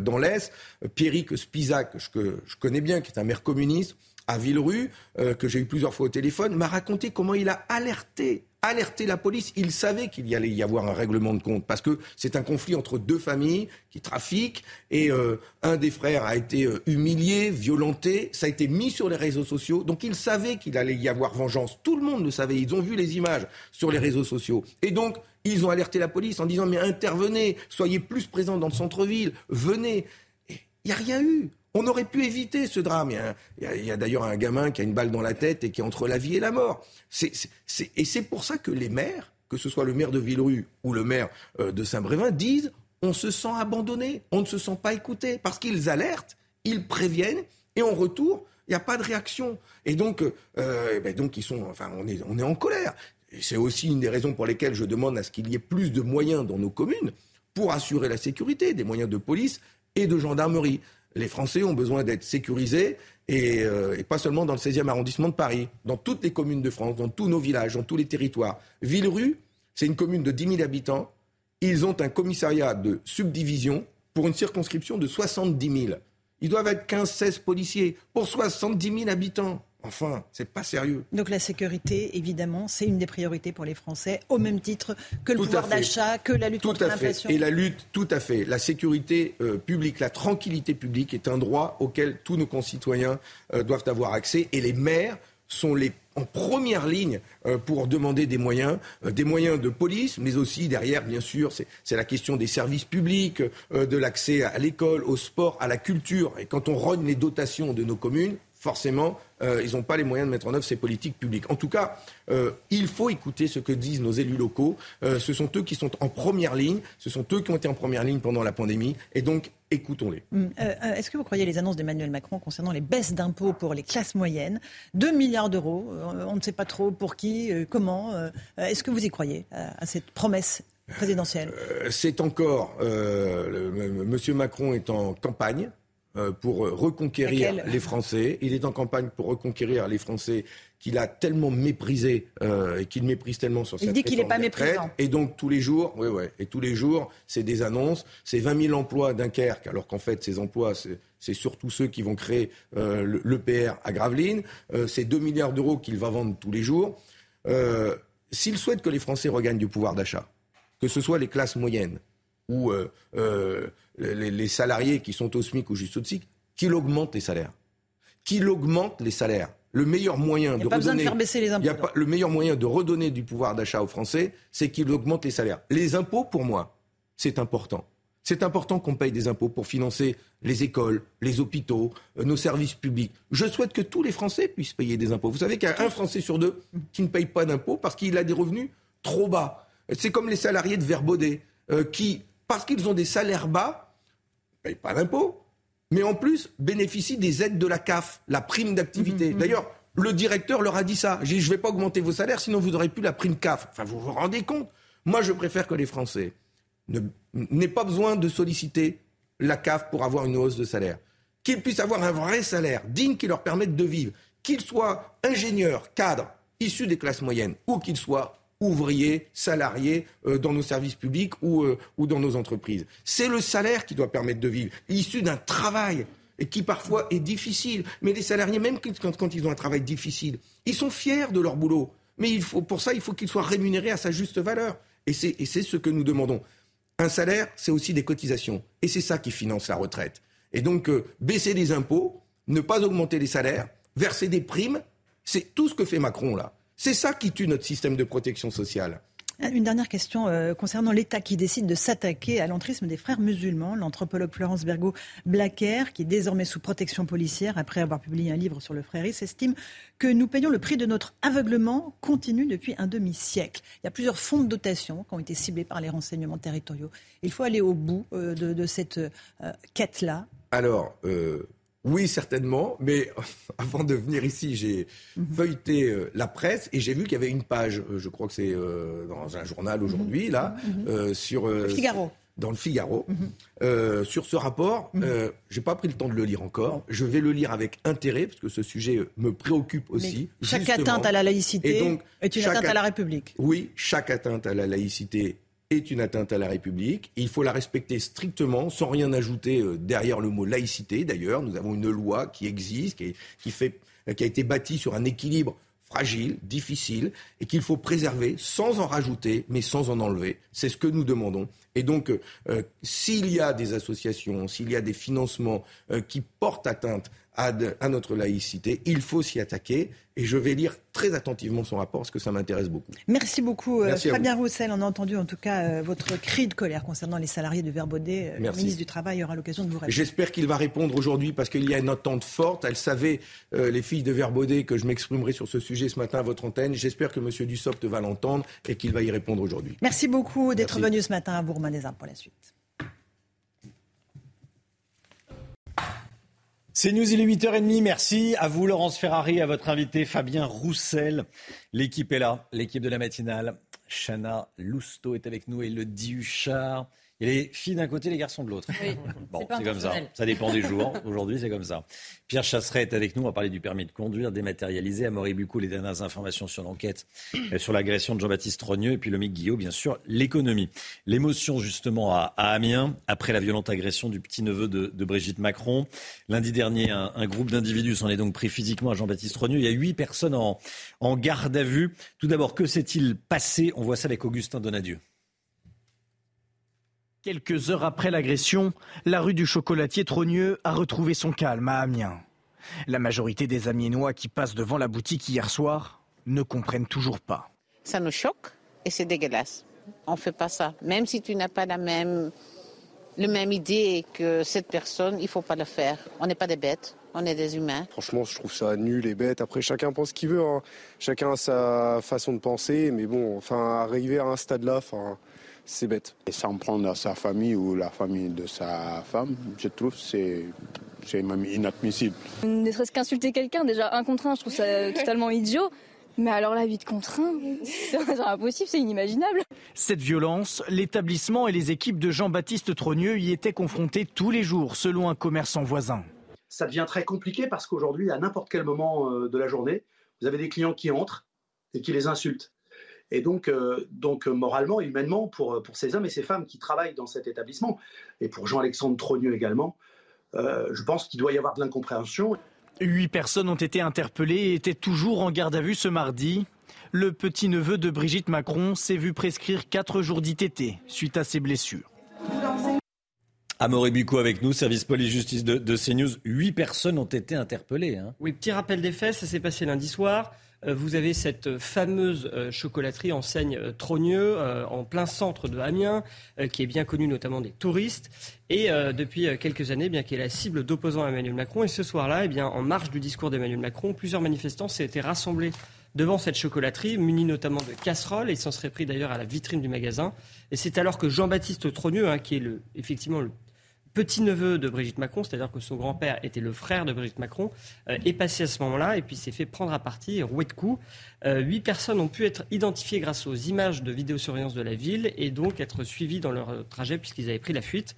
dans l'Est, Pierrick Spizak, que je connais bien, qui est un maire communiste, à Villerue, euh, que j'ai eu plusieurs fois au téléphone, m'a raconté comment il a alerté alerté la police. Il savait qu'il y allait y avoir un règlement de compte parce que c'est un conflit entre deux familles qui trafiquent et euh, un des frères a été euh, humilié, violenté. Ça a été mis sur les réseaux sociaux. Donc il savait qu'il allait y avoir vengeance. Tout le monde le savait. Ils ont vu les images sur les réseaux sociaux. Et donc ils ont alerté la police en disant mais intervenez, soyez plus présents dans le centre-ville, venez. Il n'y a rien eu. On aurait pu éviter ce drame. Il y a, d'ailleurs un gamin qui a une balle dans la tête et qui est entre la vie et la mort. et c'est pour ça que les maires, que ce soit le maire de Villerue ou le maire euh, de Saint-Brévin, disent on se sent abandonné, on ne se sent pas écouté, parce qu'ils alertent, ils préviennent, et en retour, il n'y a pas de réaction. Et donc, euh, ben donc ils sont, enfin, on est, on est en colère. C'est aussi une des raisons pour lesquelles je demande à ce qu'il y ait plus de moyens dans nos communes pour assurer la sécurité, des moyens de police et de gendarmerie les Français ont besoin d'être sécurisés euh, et, pas seulement dans le 16e arrondissement de Paris, dans toutes les communes de France, dans tous nos villages, dans tous les territoires. Villerue, c'est une commune de 10 000 habitants. Ils ont un commissariat de subdivision pour une circonscription de 70 000. Ils doivent être 15-16 policiers pour 70 000 habitants. Enfin, c'est pas sérieux. Donc la sécurité, évidemment, c'est une des priorités pour les Français, au même titre que le pouvoir d'achat, que la lutte contre l'inflation. Et la lutte, tout à fait. La sécurité euh, publique, la tranquillité publique est un droit auquel tous nos concitoyens euh, doivent avoir accès. Et les maires sont les en première ligne euh, pour demander des moyens, des moyens de police, mais aussi derrière, bien sûr, c'est la question des services publics, de l'accès à l'école, au sport, à la culture. Et quand on rogne les dotations de nos communes, forcément, euh, ils n'ont pas les moyens de mettre en œuvre ces politiques publiques. En tout cas, euh, il faut écouter ce que disent nos élus locaux. Euh, ce sont eux qui sont en première ligne, ce sont eux qui ont été en première ligne pendant la pandémie, et donc écoutons-les. Hum, est-ce que vous croyez les annonces d'Emmanuel Macron concernant les baisses d'impôts pour les classes moyennes? 2 milliards d'euros, on ne sait pas trop pour qui, comment. Est-ce que vous y croyez à cette promesse présidentielle? C'est encore, Monsieur Macron est en campagne. Euh, pour reconquérir les Français. Il est en campagne pour reconquérir les Français qu'il a tellement méprisé euh, et qu'il méprise tellement sur cette Il dit qu'il n'est pas méprisant. Et donc tous les jours, oui, ouais, et tous les jours, c'est des annonces, c'est 20 000 emplois Dunkerque, alors qu'en fait ces emplois, c'est surtout ceux qui vont créer euh, l'EPR à Gravelines. Euh, c'est 2 milliards d'euros qu'il va vendre tous les jours. S'il souhaite que les Français regagnent du pouvoir d'achat, que ce soit les classes moyennes ou les, salariés qui sont au SMIC ou juste au SMIC, qu'il augmente les salaires. Qu'il augmente les salaires. Le meilleur moyen de redonner, le meilleur moyen de redonner du pouvoir d'achat aux Français, c'est qu'il augmente les salaires. Les impôts, pour moi, c'est important. C'est important qu'on paye des impôts pour financer les écoles, les hôpitaux, euh, nos services publics. Je souhaite que tous les Français puissent payer des impôts. Vous savez qu'il y a un Français sur deux qui ne paye pas d'impôts parce qu'il a des revenus trop bas. C'est comme les salariés de Verbaudet euh, qui, parce qu'ils ont des salaires bas, payent pas d'impôts, mais en plus bénéficient des aides de la CAF, la prime d'activité. Mhm, mhm. D'ailleurs, le directeur leur a dit ça. J'ai dit, je ne vais pas augmenter vos salaires, sinon vous n'aurez plus la prime CAF. Enfin, vous vous rendez compte? Moi, je préfère que les Français n'aient pas besoin de solliciter la CAF pour avoir une hausse de salaire. Qu'ils puissent avoir un vrai salaire digne qui leur permette de vivre. Qu'ils soient ingénieurs, cadres, issus des classes moyennes, ou qu'ils soient ouvriers, salariés euh, dans nos services publics ou, euh, ou dans nos entreprises. C'est le salaire qui doit permettre de vivre, issu d'un travail qui parfois est difficile. Mais les salariés, même quand, quand, ils ont un travail difficile, ils sont fiers de leur boulot. Mais il faut, pour ça, il faut qu'ils soient rémunérés à sa juste valeur. Et c'est ce que nous demandons. Un salaire, c'est aussi des cotisations. Et c'est ça qui finance la retraite. Et donc, euh, baisser les impôts, ne pas augmenter les salaires, verser des primes, c'est tout ce que fait Macron là. C'est ça qui tue notre système de protection sociale. Une dernière question euh, concernant l'État qui décide de s'attaquer à l'entrisme des frères musulmans. L'anthropologue Florence Bergo-Blacker, qui est désormais sous protection policière après avoir publié un livre sur le frérisme, estime que nous payons le prix de notre aveuglement continu depuis un demi-siècle. Il y a plusieurs fonds de dotation qui ont été ciblés par les renseignements territoriaux. Il faut aller au bout euh, de, cette euh, quête-là. Alors, Oui, certainement. Mais avant de venir ici, j'ai Mhm. feuilleté euh, la presse et j'ai vu qu'il y avait une page, euh, je crois que c'est euh, dans un journal aujourd'hui, là, Mhm. sur... Le Figaro. Dans le Figaro. Sur ce rapport, j'ai pas pris le temps de le lire encore. Je vais le lire avec intérêt parce que ce sujet me préoccupe aussi. Mais chaque justement. atteinte à la laïcité Et donc, est une atteinte à la République. Oui, chaque atteinte à la laïcité est une atteinte à la République. Il faut la respecter strictement, sans rien ajouter euh, derrière le mot laïcité. D'ailleurs, nous avons une loi qui existe, qui, qui fait, qui a été bâtie sur un équilibre fragile, difficile, et qu'il faut préserver sans en rajouter, mais sans en enlever. C'est ce que nous demandons. Et donc, euh, euh, s'il y a des associations, s'il y a des financements qui portent atteinte à, de- à notre laïcité, il faut s'y attaquer. Et je vais lire très attentivement son rapport parce que ça m'intéresse beaucoup. Merci beaucoup, euh, Merci Fabien Roussel. On a entendu en tout cas euh, votre cri de colère concernant les salariés de Verbaudet. Euh, Le ministre du Travail aura l'occasion de vous répondre. J'espère qu'il va répondre aujourd'hui parce qu'il y a une attente forte. Elle savait, euh, les filles de Verbaudet, que je m'exprimerai sur ce sujet ce matin à votre antenne. J'espère que M. Dussopt va l'entendre et qu'il va y répondre aujourd'hui. Merci beaucoup d'être venu ce matin à Arts pour la suite. C'est News, il est 8h30. Merci à vous, Laurence Ferrari, à votre invité Fabien Roussel. L'équipe est là, l'équipe de la matinale. Chana Lousteau est avec nous et le Huchard. A les filles d'un côté, les garçons de l'autre. Oui, Bon, c'est comme ça. Ça dépend des jours. Aujourd'hui, c'est comme ça. Pierre Chasseret est avec nous. On va parler du permis de conduire dématérialisé. Amaury Bucou, les dernières informations sur l'enquête euh, sur l'agression de Jean-Baptiste Trogneux. Et puis Lomique Guillot, bien sûr, l'économie. L'émotion, justement, à, à Amiens, après la violente agression du petit-neveu de, de Brigitte Macron. Lundi dernier, un, un groupe d'individus s'en est donc pris physiquement à Jean-Baptiste Trogneux. Il y a huit personnes en, en garde à vue. Tout d'abord, que s'est-il passé? On voit ça avec Augustin Donadieu. Quelques heures après l'agression, la rue du Chocolatier Trogneux a retrouvé son calme à Amiens. La majorité des Amiénois qui passent devant la boutique hier soir ne comprennent toujours pas. Ça nous choque et c'est dégueulasse. On ne fait pas ça. Même si tu n'as pas la même, le même idée que cette personne, il ne faut pas le faire. On n'est pas des bêtes, on est des humains. Franchement, je trouve ça nul et bête. Après, chacun pense ce qu'il veut. hein. Chacun a sa façon de penser. Mais bon, enfin, arriver à un stade-là, enfin, c'est bête. Et s'en prendre à sa famille ou la famille de sa femme, je trouve que c'est c'est même inadmissible. Ne serait-ce qu'insulter quelqu'un, déjà un contre un, je trouve ça totalement idiot. Mais alors la vie de contre un, c'est impossible, c'est inimaginable. Cette violence, l'établissement et les équipes de Jean-Baptiste Trogneux y étaient confrontés tous les jours, selon un commerçant voisin. ça devient très compliqué parce qu'aujourd'hui, à n'importe quel moment euh, de la journée, vous avez des clients qui entrent et qui les insultent. Et donc, euh, donc euh, moralement, humainement, pour, pour ces hommes et ces femmes qui travaillent dans cet établissement, et pour Jean-Alexandre Trogneux également, euh, je pense qu'il doit y avoir de l'incompréhension. Huit personnes ont été interpellées et étaient toujours en garde à vue ce mardi. Le petit-neveu de Brigitte Macron s'est vu prescrire quatre jours d'ITT suite à ses blessures. Amaury Bucco avec nous, service police-justice de, de CNews. Huit personnes ont été interpellées. hein. Oui, petit rappel des faits, ça s'est passé lundi soir. Euh, Vous avez cette fameuse euh, chocolaterie enseigne euh, Trogneux en plein centre de Amiens, qui est bien connue notamment des touristes, et depuis quelques années, bien qui est la cible d'opposants à Emmanuel Macron. Et ce soir-là, eh bien, en marge du discours d'Emmanuel Macron, plusieurs manifestants s'étaient rassemblés devant cette chocolaterie, munis notamment de casseroles, et s'en seraient pris d'ailleurs à la vitrine du magasin. Et c'est alors que Jean-Baptiste Trogneux, hein, qui est le, effectivement le petit-neveu de Brigitte Macron, c'est-à-dire que son grand-père était le frère de Brigitte Macron, euh, est passé à ce moment-là et puis s'est fait prendre à partie, roué de coups. Euh, huit personnes ont pu être identifiées grâce aux images de vidéosurveillance de la ville et donc être suivies dans leur euh, trajet puisqu'ils avaient pris la fuite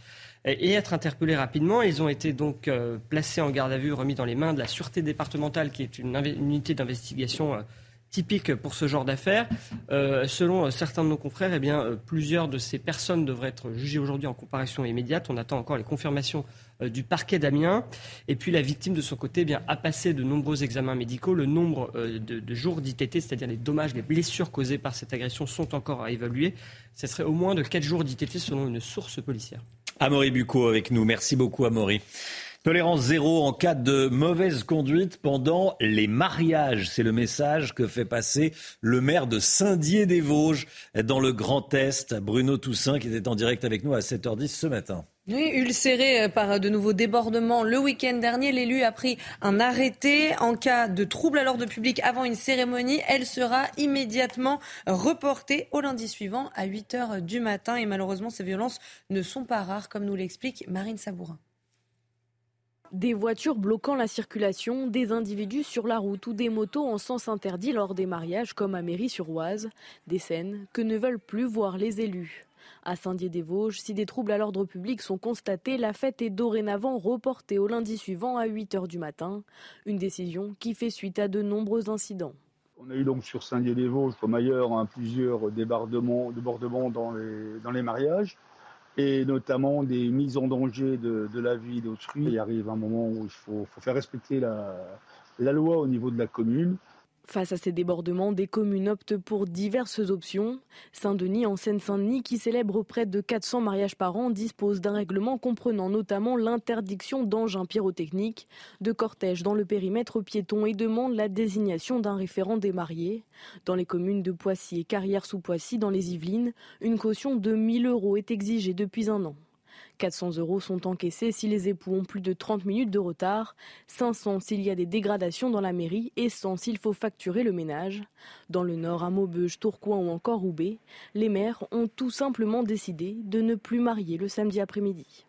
euh, et être interpellés rapidement. Ils ont été donc placés en garde à vue, remis dans les mains de la sûreté départementale, qui est une, une unité d'investigation typique pour ce genre d'affaires. Euh, selon euh, certains de nos confrères, eh bien, euh, plusieurs de ces personnes devraient être jugées aujourd'hui en comparution immédiate. On attend encore les confirmations du parquet d'Amiens. Et puis la victime, de son côté, eh bien, a passé de nombreux examens médicaux. Le nombre de, de jours d'ITT, c'est-à-dire les dommages, les blessures causées par cette agression, sont encore à évaluer. Ce serait au moins de 4 jours d'ITT selon une source policière. Amaury Bucco avec nous. Merci beaucoup, Amaury. Tolérance zéro en cas de mauvaise conduite pendant les mariages. C'est le message que fait passer le maire de Saint-Dié-des-Vosges dans le Grand Est, Bruno Toussaint, qui était en direct avec nous à 7h10 ce matin. Oui, ulcéré par de nouveaux débordements le week-end dernier, l'élu a pris un arrêté en cas de trouble à l'ordre public avant une cérémonie. Elle sera immédiatement reportée au lundi suivant à 8 h du matin. Et malheureusement, ces violences ne sont pas rares, comme nous l'explique Marine Sabourin. Des voitures bloquant la circulation, des individus sur la route ou des motos en sens interdit lors des mariages comme à Mairie-sur-Oise. Des scènes que ne veulent plus voir les élus. À Saint-Dié-des-Vosges, si des troubles à l'ordre public sont constatés, la fête est dorénavant reportée au lundi suivant à 8h du matin. Une décision qui fait suite à de nombreux incidents. On a eu donc sur Saint-Dié-des-Vosges, comme ailleurs, hein, plusieurs débordements, dans les mariages et notamment des mises en danger de, la vie d'autrui. Il arrive un moment où il faut, faire respecter la loi au niveau de la commune. Face à ces débordements, des communes optent pour diverses options. Saint-Denis, en Seine-Saint-Denis, qui célèbre près de 400 mariages par an, dispose d'un règlement comprenant notamment l'interdiction d'engins pyrotechniques, de cortèges dans le périmètre piéton et demande la désignation d'un référent des mariés. Dans les communes de Poissy et Carrière-sous-Poissy, dans les Yvelines, une caution de 1000 euros est exigée depuis un an. 400 euros sont encaissés si les époux ont plus de 30 minutes de retard, 500 s'il y a des dégradations dans la mairie et 100 s'il faut facturer le ménage. Dans le nord, à Maubeuge, Tourcoing ou encore Roubaix, les maires ont tout simplement décidé de ne plus marier le samedi après-midi.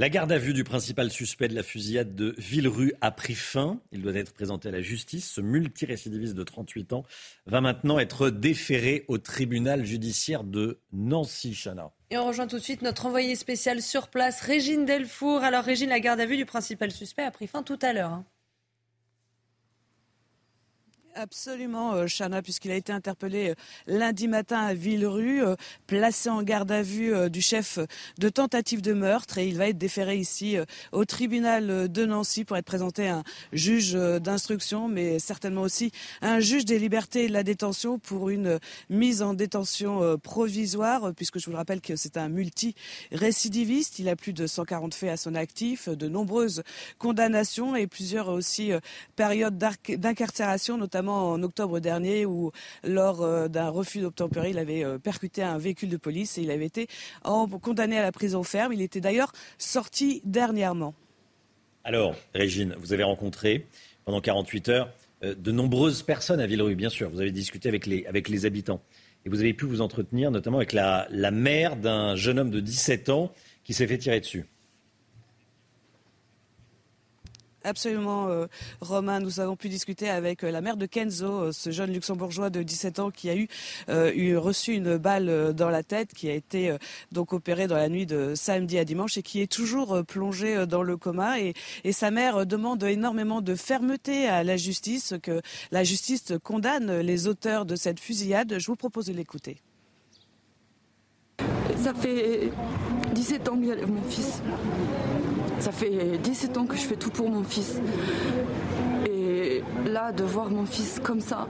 La garde à vue du principal suspect de la fusillade de Villerue a pris fin. Il doit être présenté à la justice. Ce multirécidiviste de 38 ans va maintenant être déféré au tribunal judiciaire de Nancy, Chana. Et on rejoint tout de suite notre envoyé spécial sur place, Régine Delfour. Alors Régine, la garde à vue du principal suspect a pris fin tout à l'heure. Absolument, euh, Chana, puisqu'il a été interpellé euh, lundi matin à Villerue, euh, placé en garde à vue du chef de tentative de meurtre, et il va être déféré ici au tribunal de Nancy pour être présenté à un juge d'instruction, mais certainement aussi un juge des libertés et de la détention pour une mise en détention provisoire, puisque je vous le rappelle que c'est un multi-récidiviste. Il a plus de 140 faits à son actif, de nombreuses condamnations et plusieurs aussi périodes d'incarcération, notamment en octobre dernier où, lors euh, d'un refus d'obtempérer, il avait euh, percuté un véhicule de police et il avait été condamné à la prison ferme. Il était d'ailleurs sorti dernièrement. Alors, Régine, vous avez rencontré pendant 48 heures euh, de nombreuses personnes à Villerue, bien sûr. Vous avez discuté avec les, habitants. Et vous avez pu vous entretenir notamment avec la, la mère d'un jeune homme de 17 ans qui s'est fait tirer dessus. Absolument, euh, Romain. Nous avons pu discuter avec euh, la mère de Kenzo, euh, ce jeune luxembourgeois de 17 ans qui a eu, eu reçu une balle dans la tête, qui a été donc opéré dans la nuit de samedi à dimanche et qui est toujours plongé dans le coma. Et, sa mère demande énormément de fermeté à la justice, que la justice condamne les auteurs de cette fusillade. Je vous propose de l'écouter. Ça fait 17 ans que mon fils. Ça fait 17 ans que je fais tout pour mon fils. Et là, de voir mon fils comme ça,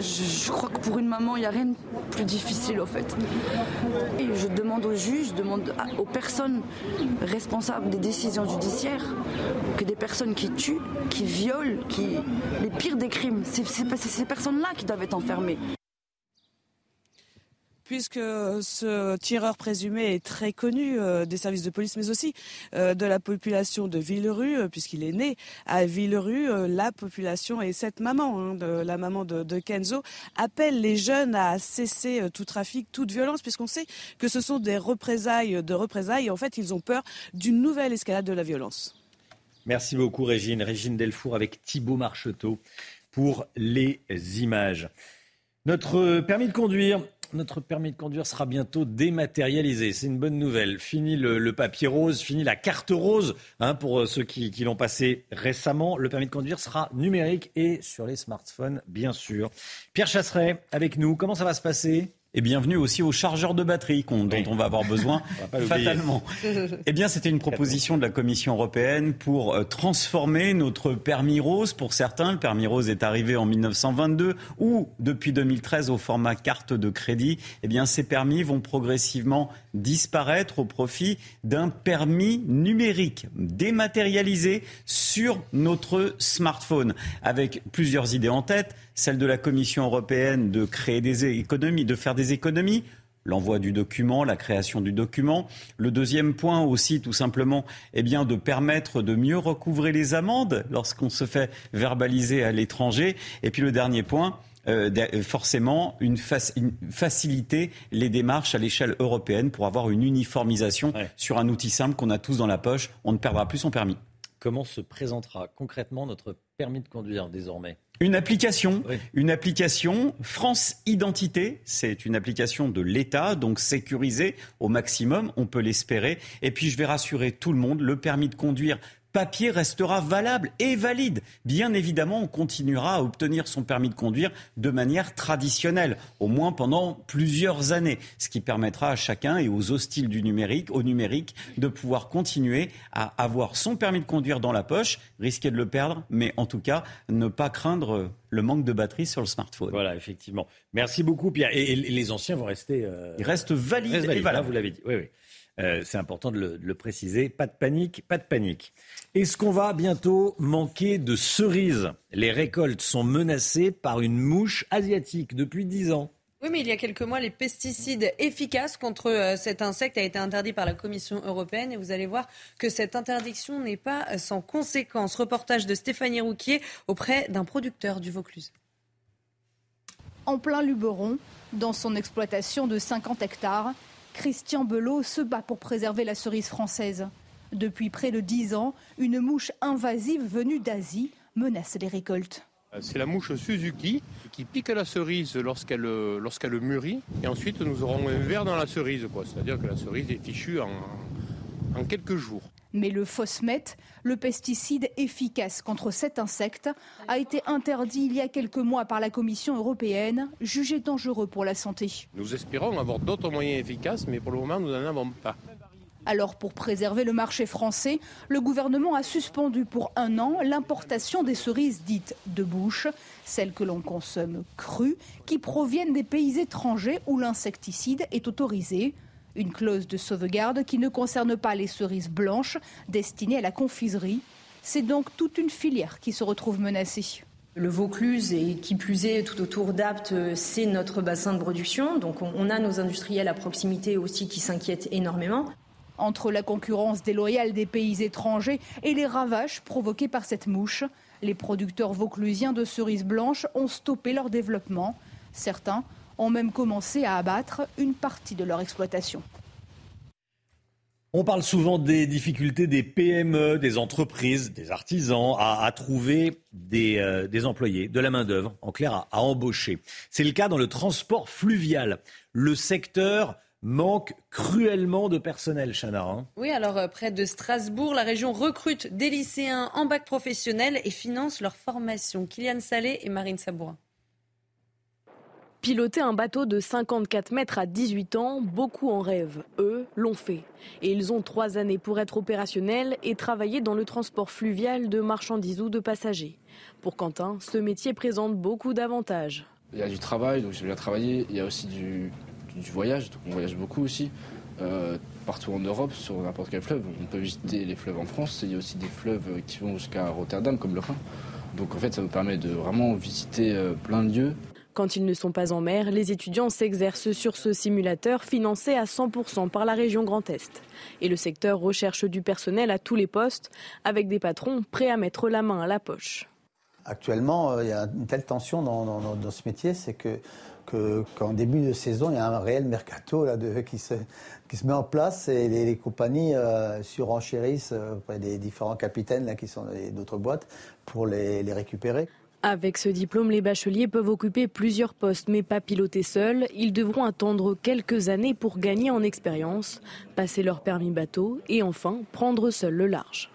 je, crois que pour une maman, il n'y a rien de plus difficile en fait. Et je demande aux juges, je demande aux personnes responsables des décisions judiciaires que des personnes qui tuent, qui violent, qui les pires des crimes, c'est ces personnes-là qui doivent être enfermées puisque ce tireur présumé est très connu euh, des services de police, mais aussi euh, de la population de Villerue, euh, puisqu'il est né à Villerue. la population et cette maman, hein, de, la maman de, Kenzo, appelle les jeunes à cesser tout trafic, toute violence, puisqu'on sait que ce sont des représailles de représailles. En fait, ils ont peur d'une nouvelle escalade de la violence. Merci beaucoup, Régine. Régine Delfour avec Thibault Marcheteau pour les images. Notre permis de conduire notre permis de conduire sera bientôt dématérialisé. C'est une bonne nouvelle. Fini le, papier rose, fini la carte rose hein, pour euh, ceux qui, qui l'ont passé récemment. Le permis de conduire sera numérique et sur les smartphones, bien sûr. Pierre Chasseret, avec nous, comment ça va se passer? Et bienvenue aussi aux chargeurs de batterie dont on va avoir besoin fatalement. eh bien, c'était une proposition de la Commission européenne pour euh, transformer notre permis rose. Pour certains, le permis rose est arrivé en 1922 ou depuis 2013 au format carte de crédit. Eh bien, ces permis vont progressivement disparaître au profit d'un permis numérique dématérialisé sur notre smartphone avec plusieurs idées en tête celle de la Commission européenne de créer des économies, de faire des économies, l'envoi du document, la création du document. Le deuxième point aussi, tout simplement, eh bien, de permettre de mieux recouvrer les amendes lorsqu'on se fait verbaliser à l'étranger. Et puis le dernier point, euh, forcément une, faciliter les démarches à l'échelle européenne pour avoir une uniformisation sur un outil simple qu'on a tous dans la poche. On ne perdra plus son permis. Comment se présentera concrètement notre permis de conduire désormais? Une application, une application France Identité, c'est une application de l'État, donc sécurisée au maximum, on peut l'espérer. Et puis je vais rassurer tout le monde, le permis de conduire papier restera valable et valide. Bien évidemment, on continuera à obtenir son permis de conduire de manière traditionnelle, au moins pendant plusieurs années, ce qui permettra à chacun et aux hostiles du numérique, au numérique, de pouvoir continuer à avoir son permis de conduire dans la poche, risquer de le perdre, mais en tout cas ne pas craindre le manque de batterie sur le smartphone. Voilà, effectivement. Merci beaucoup, Pierre. Et, les anciens vont rester. Euh, Ils restent valides, et valables. vous l'avez dit. Oui, oui. Euh, c'est important de le, préciser. Pas de panique, pas de panique. Est-ce qu'on va bientôt manquer de cerises? Les récoltes sont menacées par une mouche asiatique depuis dix ans. Oui, mais il y a quelques mois, les pesticides efficaces contre euh, cet insecte a été interdit par la Commission européenne. Et vous allez voir que cette interdiction n'est pas sans conséquence. Reportage de Stéphanie Rouquier auprès d'un producteur du Vaucluse. En plein Luberon, dans son exploitation de 50 hectares, Christian Belot se bat pour préserver la cerise française. Depuis près de dix ans, une mouche invasive venue d'Asie menace les récoltes. C'est la mouche Suzuki qui pique la cerise lorsqu'elle lorsqu'elle mûrit. Et ensuite, nous aurons un ver dans la cerise. C'est-à-dire que la cerise est fichue en quelques jours. Mais le phosmet, le pesticide efficace contre cet insecte, a été interdit il y a quelques mois par la Commission européenne, jugé dangereux pour la santé. Nous espérons avoir d'autres moyens efficaces, mais pour le moment, nous n'en avons pas. Alors, pour préserver le marché français, le gouvernement a suspendu pour un an l'importation des cerises dites de bouche, celles que l'on consomme crues, qui proviennent des pays étrangers où l'insecticide est autorisé. Une clause de sauvegarde qui ne concerne pas les cerises blanches destinées à la confiserie. C'est donc toute une filière qui se retrouve menacée. Le Vaucluse et qui plus est tout autour d'Apt, c'est notre bassin de production. Donc on a nos industriels à proximité aussi qui s'inquiètent énormément. Entre la concurrence déloyale des pays étrangers et les ravages provoqués par cette mouche, les producteurs vauclusiens de cerises blanches ont stoppé leur développement. Certains ont même commencé à abattre une partie de leur exploitation. On parle souvent des difficultés des PME, des entreprises, des artisans à, trouver euh, des, employés, de la main-d'œuvre, en clair, à, à embaucher. C'est le cas dans le transport fluvial. Le secteur manque cruellement de personnel, Chana. Hein. oui, alors euh, près de Strasbourg, la région recrute des lycéens en bac professionnel et finance leur formation. Kylian Salé et Marine Sabourin. Piloter un bateau de 54 mètres à 18 ans, beaucoup en rêvent. Eux l'ont fait. Et ils ont trois années pour être opérationnels et travailler dans le transport fluvial de marchandises ou de passagers. Pour Quentin, ce métier présente beaucoup d'avantages. Il y a du travail, donc j'ai bien travaillé. Il y a aussi du, voyage, donc on voyage beaucoup aussi. Euh, partout en Europe, sur n'importe quel fleuve. On peut visiter les fleuves en France. Il y a aussi des fleuves qui vont jusqu'à Rotterdam, comme le Rhin. Donc en fait, ça nous permet de vraiment visiter euh, plein de lieux. Quand ils ne sont pas en mer, les étudiants s'exercent sur ce simulateur financé à 100% par la région Grand Est. Et le secteur recherche du personnel à tous les postes, avec des patrons prêts à mettre la main à la poche. Actuellement, euh, il y a une telle tension dans, ce métier, c'est que qu'en début de saison, il y a un réel mercato qui se met en place et les, compagnies euh, surenchérissent euh, auprès des différents capitaines là, qui sont d'autres boîtes pour les récupérer. Avec ce diplôme, les bacheliers peuvent occuper plusieurs postes, mais pas piloter seuls. Ils devront attendre quelques années pour gagner en expérience, passer leur permis bateau et enfin prendre seul le large.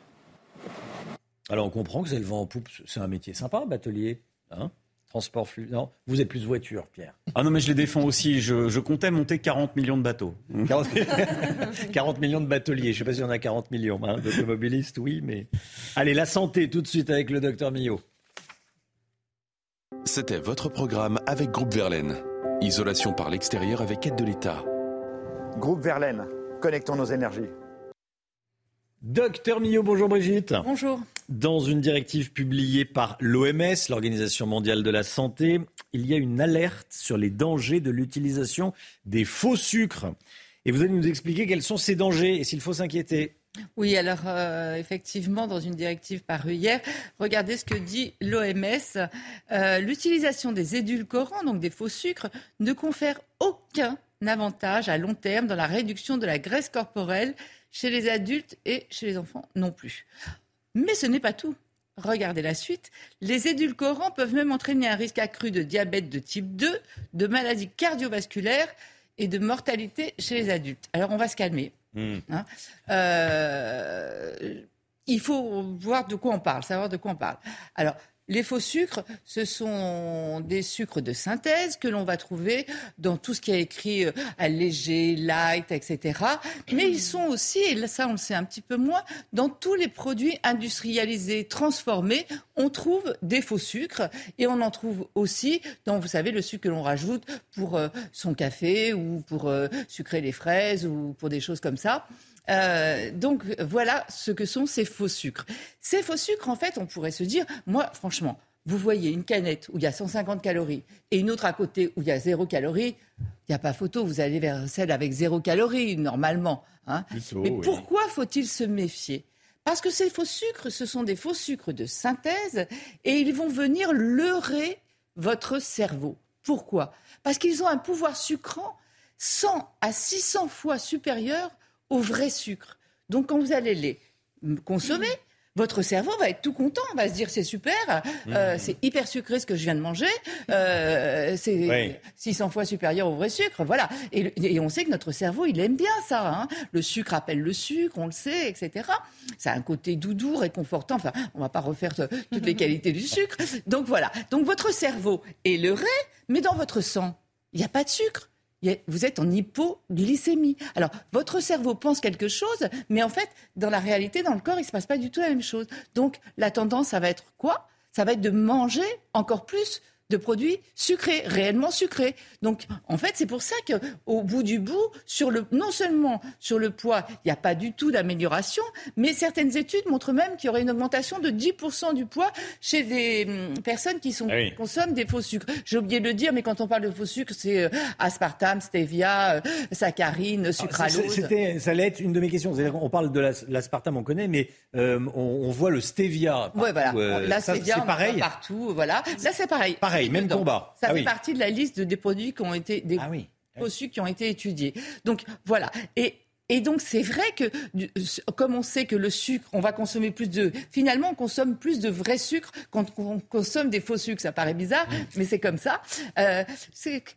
Alors on comprend que c'est le vent en poupe, c'est un métier sympa, batelier. Hein? Transport fluide. Non, vous êtes plus voiture, Pierre. Ah non, mais je les défends aussi. Je, comptais monter 40 millions de bateaux. 40, millions de bateliers. Je ne sais pas si on a 40 millions hein, d'automobilistes, oui, mais. Allez, la santé tout de suite avec le docteur Millot. C'était votre programme avec Groupe Verlaine. Isolation par l'extérieur avec aide de l'État. Groupe Verlaine, connectons nos énergies. Docteur Millot, bonjour Brigitte. Bonjour. Dans une directive publiée par l'OMS, l'Organisation mondiale de la santé, il y a une alerte sur les dangers de l'utilisation des faux sucres. Et vous allez nous expliquer quels sont ces dangers et s'il faut s'inquiéter. Oui, alors euh, effectivement, dans une directive parue hier, regardez ce que dit l'OMS. Euh, l'utilisation des édulcorants, donc des faux sucres, ne confère aucun avantage à long terme dans la réduction de la graisse corporelle chez les adultes et chez les enfants non plus. Mais ce n'est pas tout. Regardez la suite. Les édulcorants peuvent même entraîner un risque accru de diabète de type 2, de maladies cardiovasculaires et de mortalité chez les adultes. Alors on va se calmer. Hmm. Hein. Euh, il faut voir de quoi on parle, savoir de quoi on parle. Les faux sucres, ce sont des sucres de synthèse que l'on va trouver dans tout ce qui est écrit euh, allégé, light, etc. Mais ils sont aussi, et ça on le sait un petit peu moins, dans tous les produits industrialisés, transformés, on trouve des faux sucres et on en trouve aussi dans, vous savez, le sucre que l'on rajoute pour euh, son café ou pour euh, sucrer les fraises ou pour des choses comme ça. Euh, donc voilà ce que sont ces faux sucres. Ces faux sucres, en fait, on pourrait se dire, moi, franchement, vous voyez une canette où il y a 150 calories et une autre à côté où il y a zéro calorie, il n'y a pas photo, vous allez vers celle avec zéro calorie, normalement. Hein. Mais pourquoi faut-il se méfier? Parce que ces faux sucres, ce sont des faux sucres de synthèse et ils vont venir leurrer votre cerveau. Pourquoi? Parce qu'ils ont un pouvoir sucrant 100 à 600 fois supérieur au vrai sucre. Donc quand vous allez les consommer, votre cerveau va être tout content, va se dire c'est super, euh, mmh. c'est hyper sucré ce que je viens de manger, euh, c'est 600 fois supérieur au vrai sucre, voilà. Et, on sait que notre cerveau, il aime bien ça. Hein. Le sucre appelle le sucre, on le sait, etc. Ça a un côté doudou, réconfortant. Enfin, on va pas refaire toutes les qualités du sucre. Donc voilà. Donc votre cerveau est le leurré, mais dans votre sang, il n'y a pas de sucre vous êtes en hypoglycémie. Alors, votre cerveau pense quelque chose, mais en fait, dans la réalité, dans le corps, il ne se passe pas du tout la même chose. Donc, la tendance, ça va être quoi? Ça va être de manger encore plus de produits sucrés, réellement sucrés. Donc, en fait, c'est pour ça qu'au bout du bout, sur le, non seulement sur le poids, il n'y a pas du tout d'amélioration, mais certaines études montrent même qu'il y aurait une augmentation de 10% du poids chez des hum, personnes qui, sont, ah consomment des faux sucres. J'ai oublié de le dire, mais quand on parle de faux sucres, c'est euh, aspartame, stevia, euh, saccharine, ah, sucralose. C'était, ça allait être une de mes questions. On parle de l'aspartame, on connaît, mais euh, on, voit le stevia. Oui, voilà. Là, c'est pareil. Partout, voilà. Là, c'est pareil. Pareil même combat. Ça ah fait partie de la liste des produits qui ont été des ah qui ont été étudiés. Donc voilà. Et et donc c'est vrai que comme on sait que le sucre, on va consommer plus de finalement on consomme plus de vrai sucre quand on consomme des faux sucres. Ça paraît bizarre, mais c'est comme ça. Euh,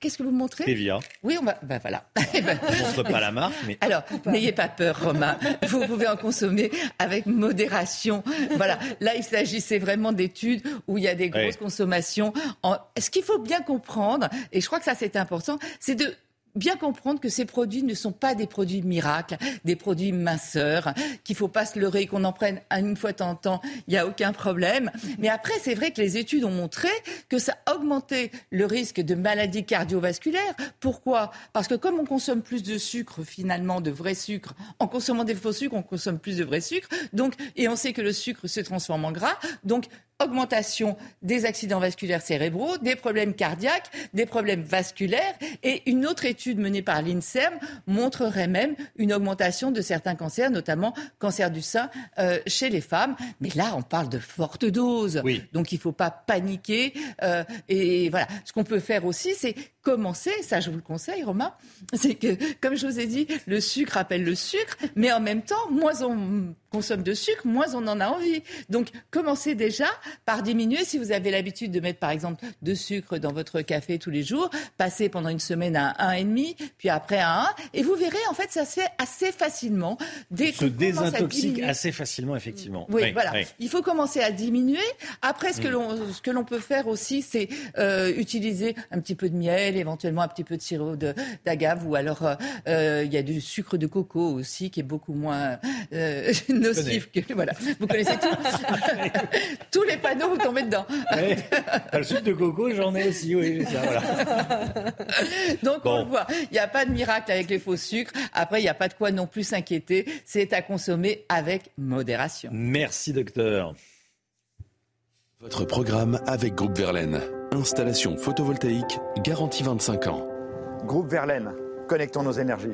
Qu'est-ce que vous montrez? Stevia. Oui, on va. Ben voilà. On ne montre pas la marque, mais alors n'ayez pas peur, Romain. Vous pouvez en consommer avec modération. Voilà. Là, il s'agissait vraiment d'études où il y a des grosses consommations. En... Ce qu'il faut bien comprendre, et je crois que ça c'est important, c'est de bien comprendre que ces produits ne sont pas des produits miracles, des produits minceurs, qu'il faut pas se leurrer, qu'on en prenne une fois de temps en temps, il n'y a aucun problème. Mais après, c'est vrai que les études ont montré que ça augmentait le risque de maladies cardiovasculaires. Pourquoi? Parce que comme on consomme plus de sucre, finalement, de vrai sucre, en consommant des faux sucres, on consomme plus de vrai sucre. Donc, et on sait que le sucre se transforme en gras. Donc, augmentation des accidents vasculaires cérébraux, des problèmes cardiaques, des problèmes vasculaires. Et une autre étude menée par l'INSERM montrerait même une augmentation de certains cancers, notamment cancer du sein euh, chez les femmes. Mais là, on parle de forte dose. Donc il ne faut pas paniquer. Euh, et voilà. Ce qu'on peut faire aussi, c'est commencer, ça je vous le conseille Romain, c'est que comme je vous ai dit, le sucre appelle le sucre, mais en même temps, moins on consomme de sucre, moins on en a envie. Donc commencez déjà par diminuer si vous avez l'habitude de mettre par exemple de sucre dans votre café tous les jours, passez pendant une semaine à 1,5, puis après à 1, et vous verrez en fait ça se fait assez facilement. Dès se désintoxique assez facilement effectivement. Oui, voilà. Il faut commencer à diminuer. Après ce que mm. l'on ce que l'on peut faire aussi, c'est euh, utiliser un petit peu de miel, éventuellement un petit peu de sirop d'agave, ou alors euh, euh, il y a du sucre de coco aussi qui est beaucoup moins nocif que voilà. Vous connaissez tout. Tous les panneaux, vous tombez dedans. le sucre de coco, j'en ai aussi, oui. Ça, voilà. Donc on le voit, il n'y a pas de miracle avec les faux sucres. Après, il n'y a pas de quoi non plus s'inquiéter. C'est à consommer avec modération. Merci, docteur. Votre programme avec Groupe Verlaine. Installation photovoltaïque garantie 25 ans. Groupe Verlaine, connectons nos énergies.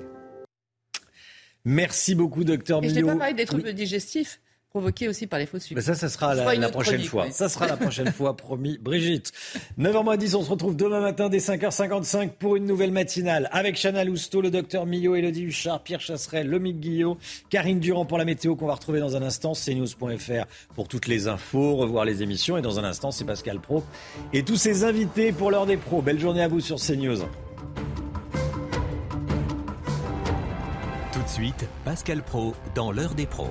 Merci beaucoup, docteur Et je n'ai Millot. pas parlé des troubles digestifs provoqués aussi par les faux sucres. Mais ça, ça sera la, prochaine chronique, fois. oui. Ça sera la prochaine fois, promis. Brigitte. 9h10, on se retrouve demain matin dès 5h55 pour une nouvelle matinale avec Chana Lousteau, le docteur Millot, Elodie Huchard, Pierre Chasseret, Lomique Guillot, Karine Durand pour la météo qu'on va retrouver dans un instant, cnews.fr pour toutes les infos, revoir les émissions. Et dans un instant, c'est Pascal Pro et tous ses invités pour l'heure des pros. Belle journée à vous sur CNews. Tout de suite, Pascal Pro dans l'heure des pros.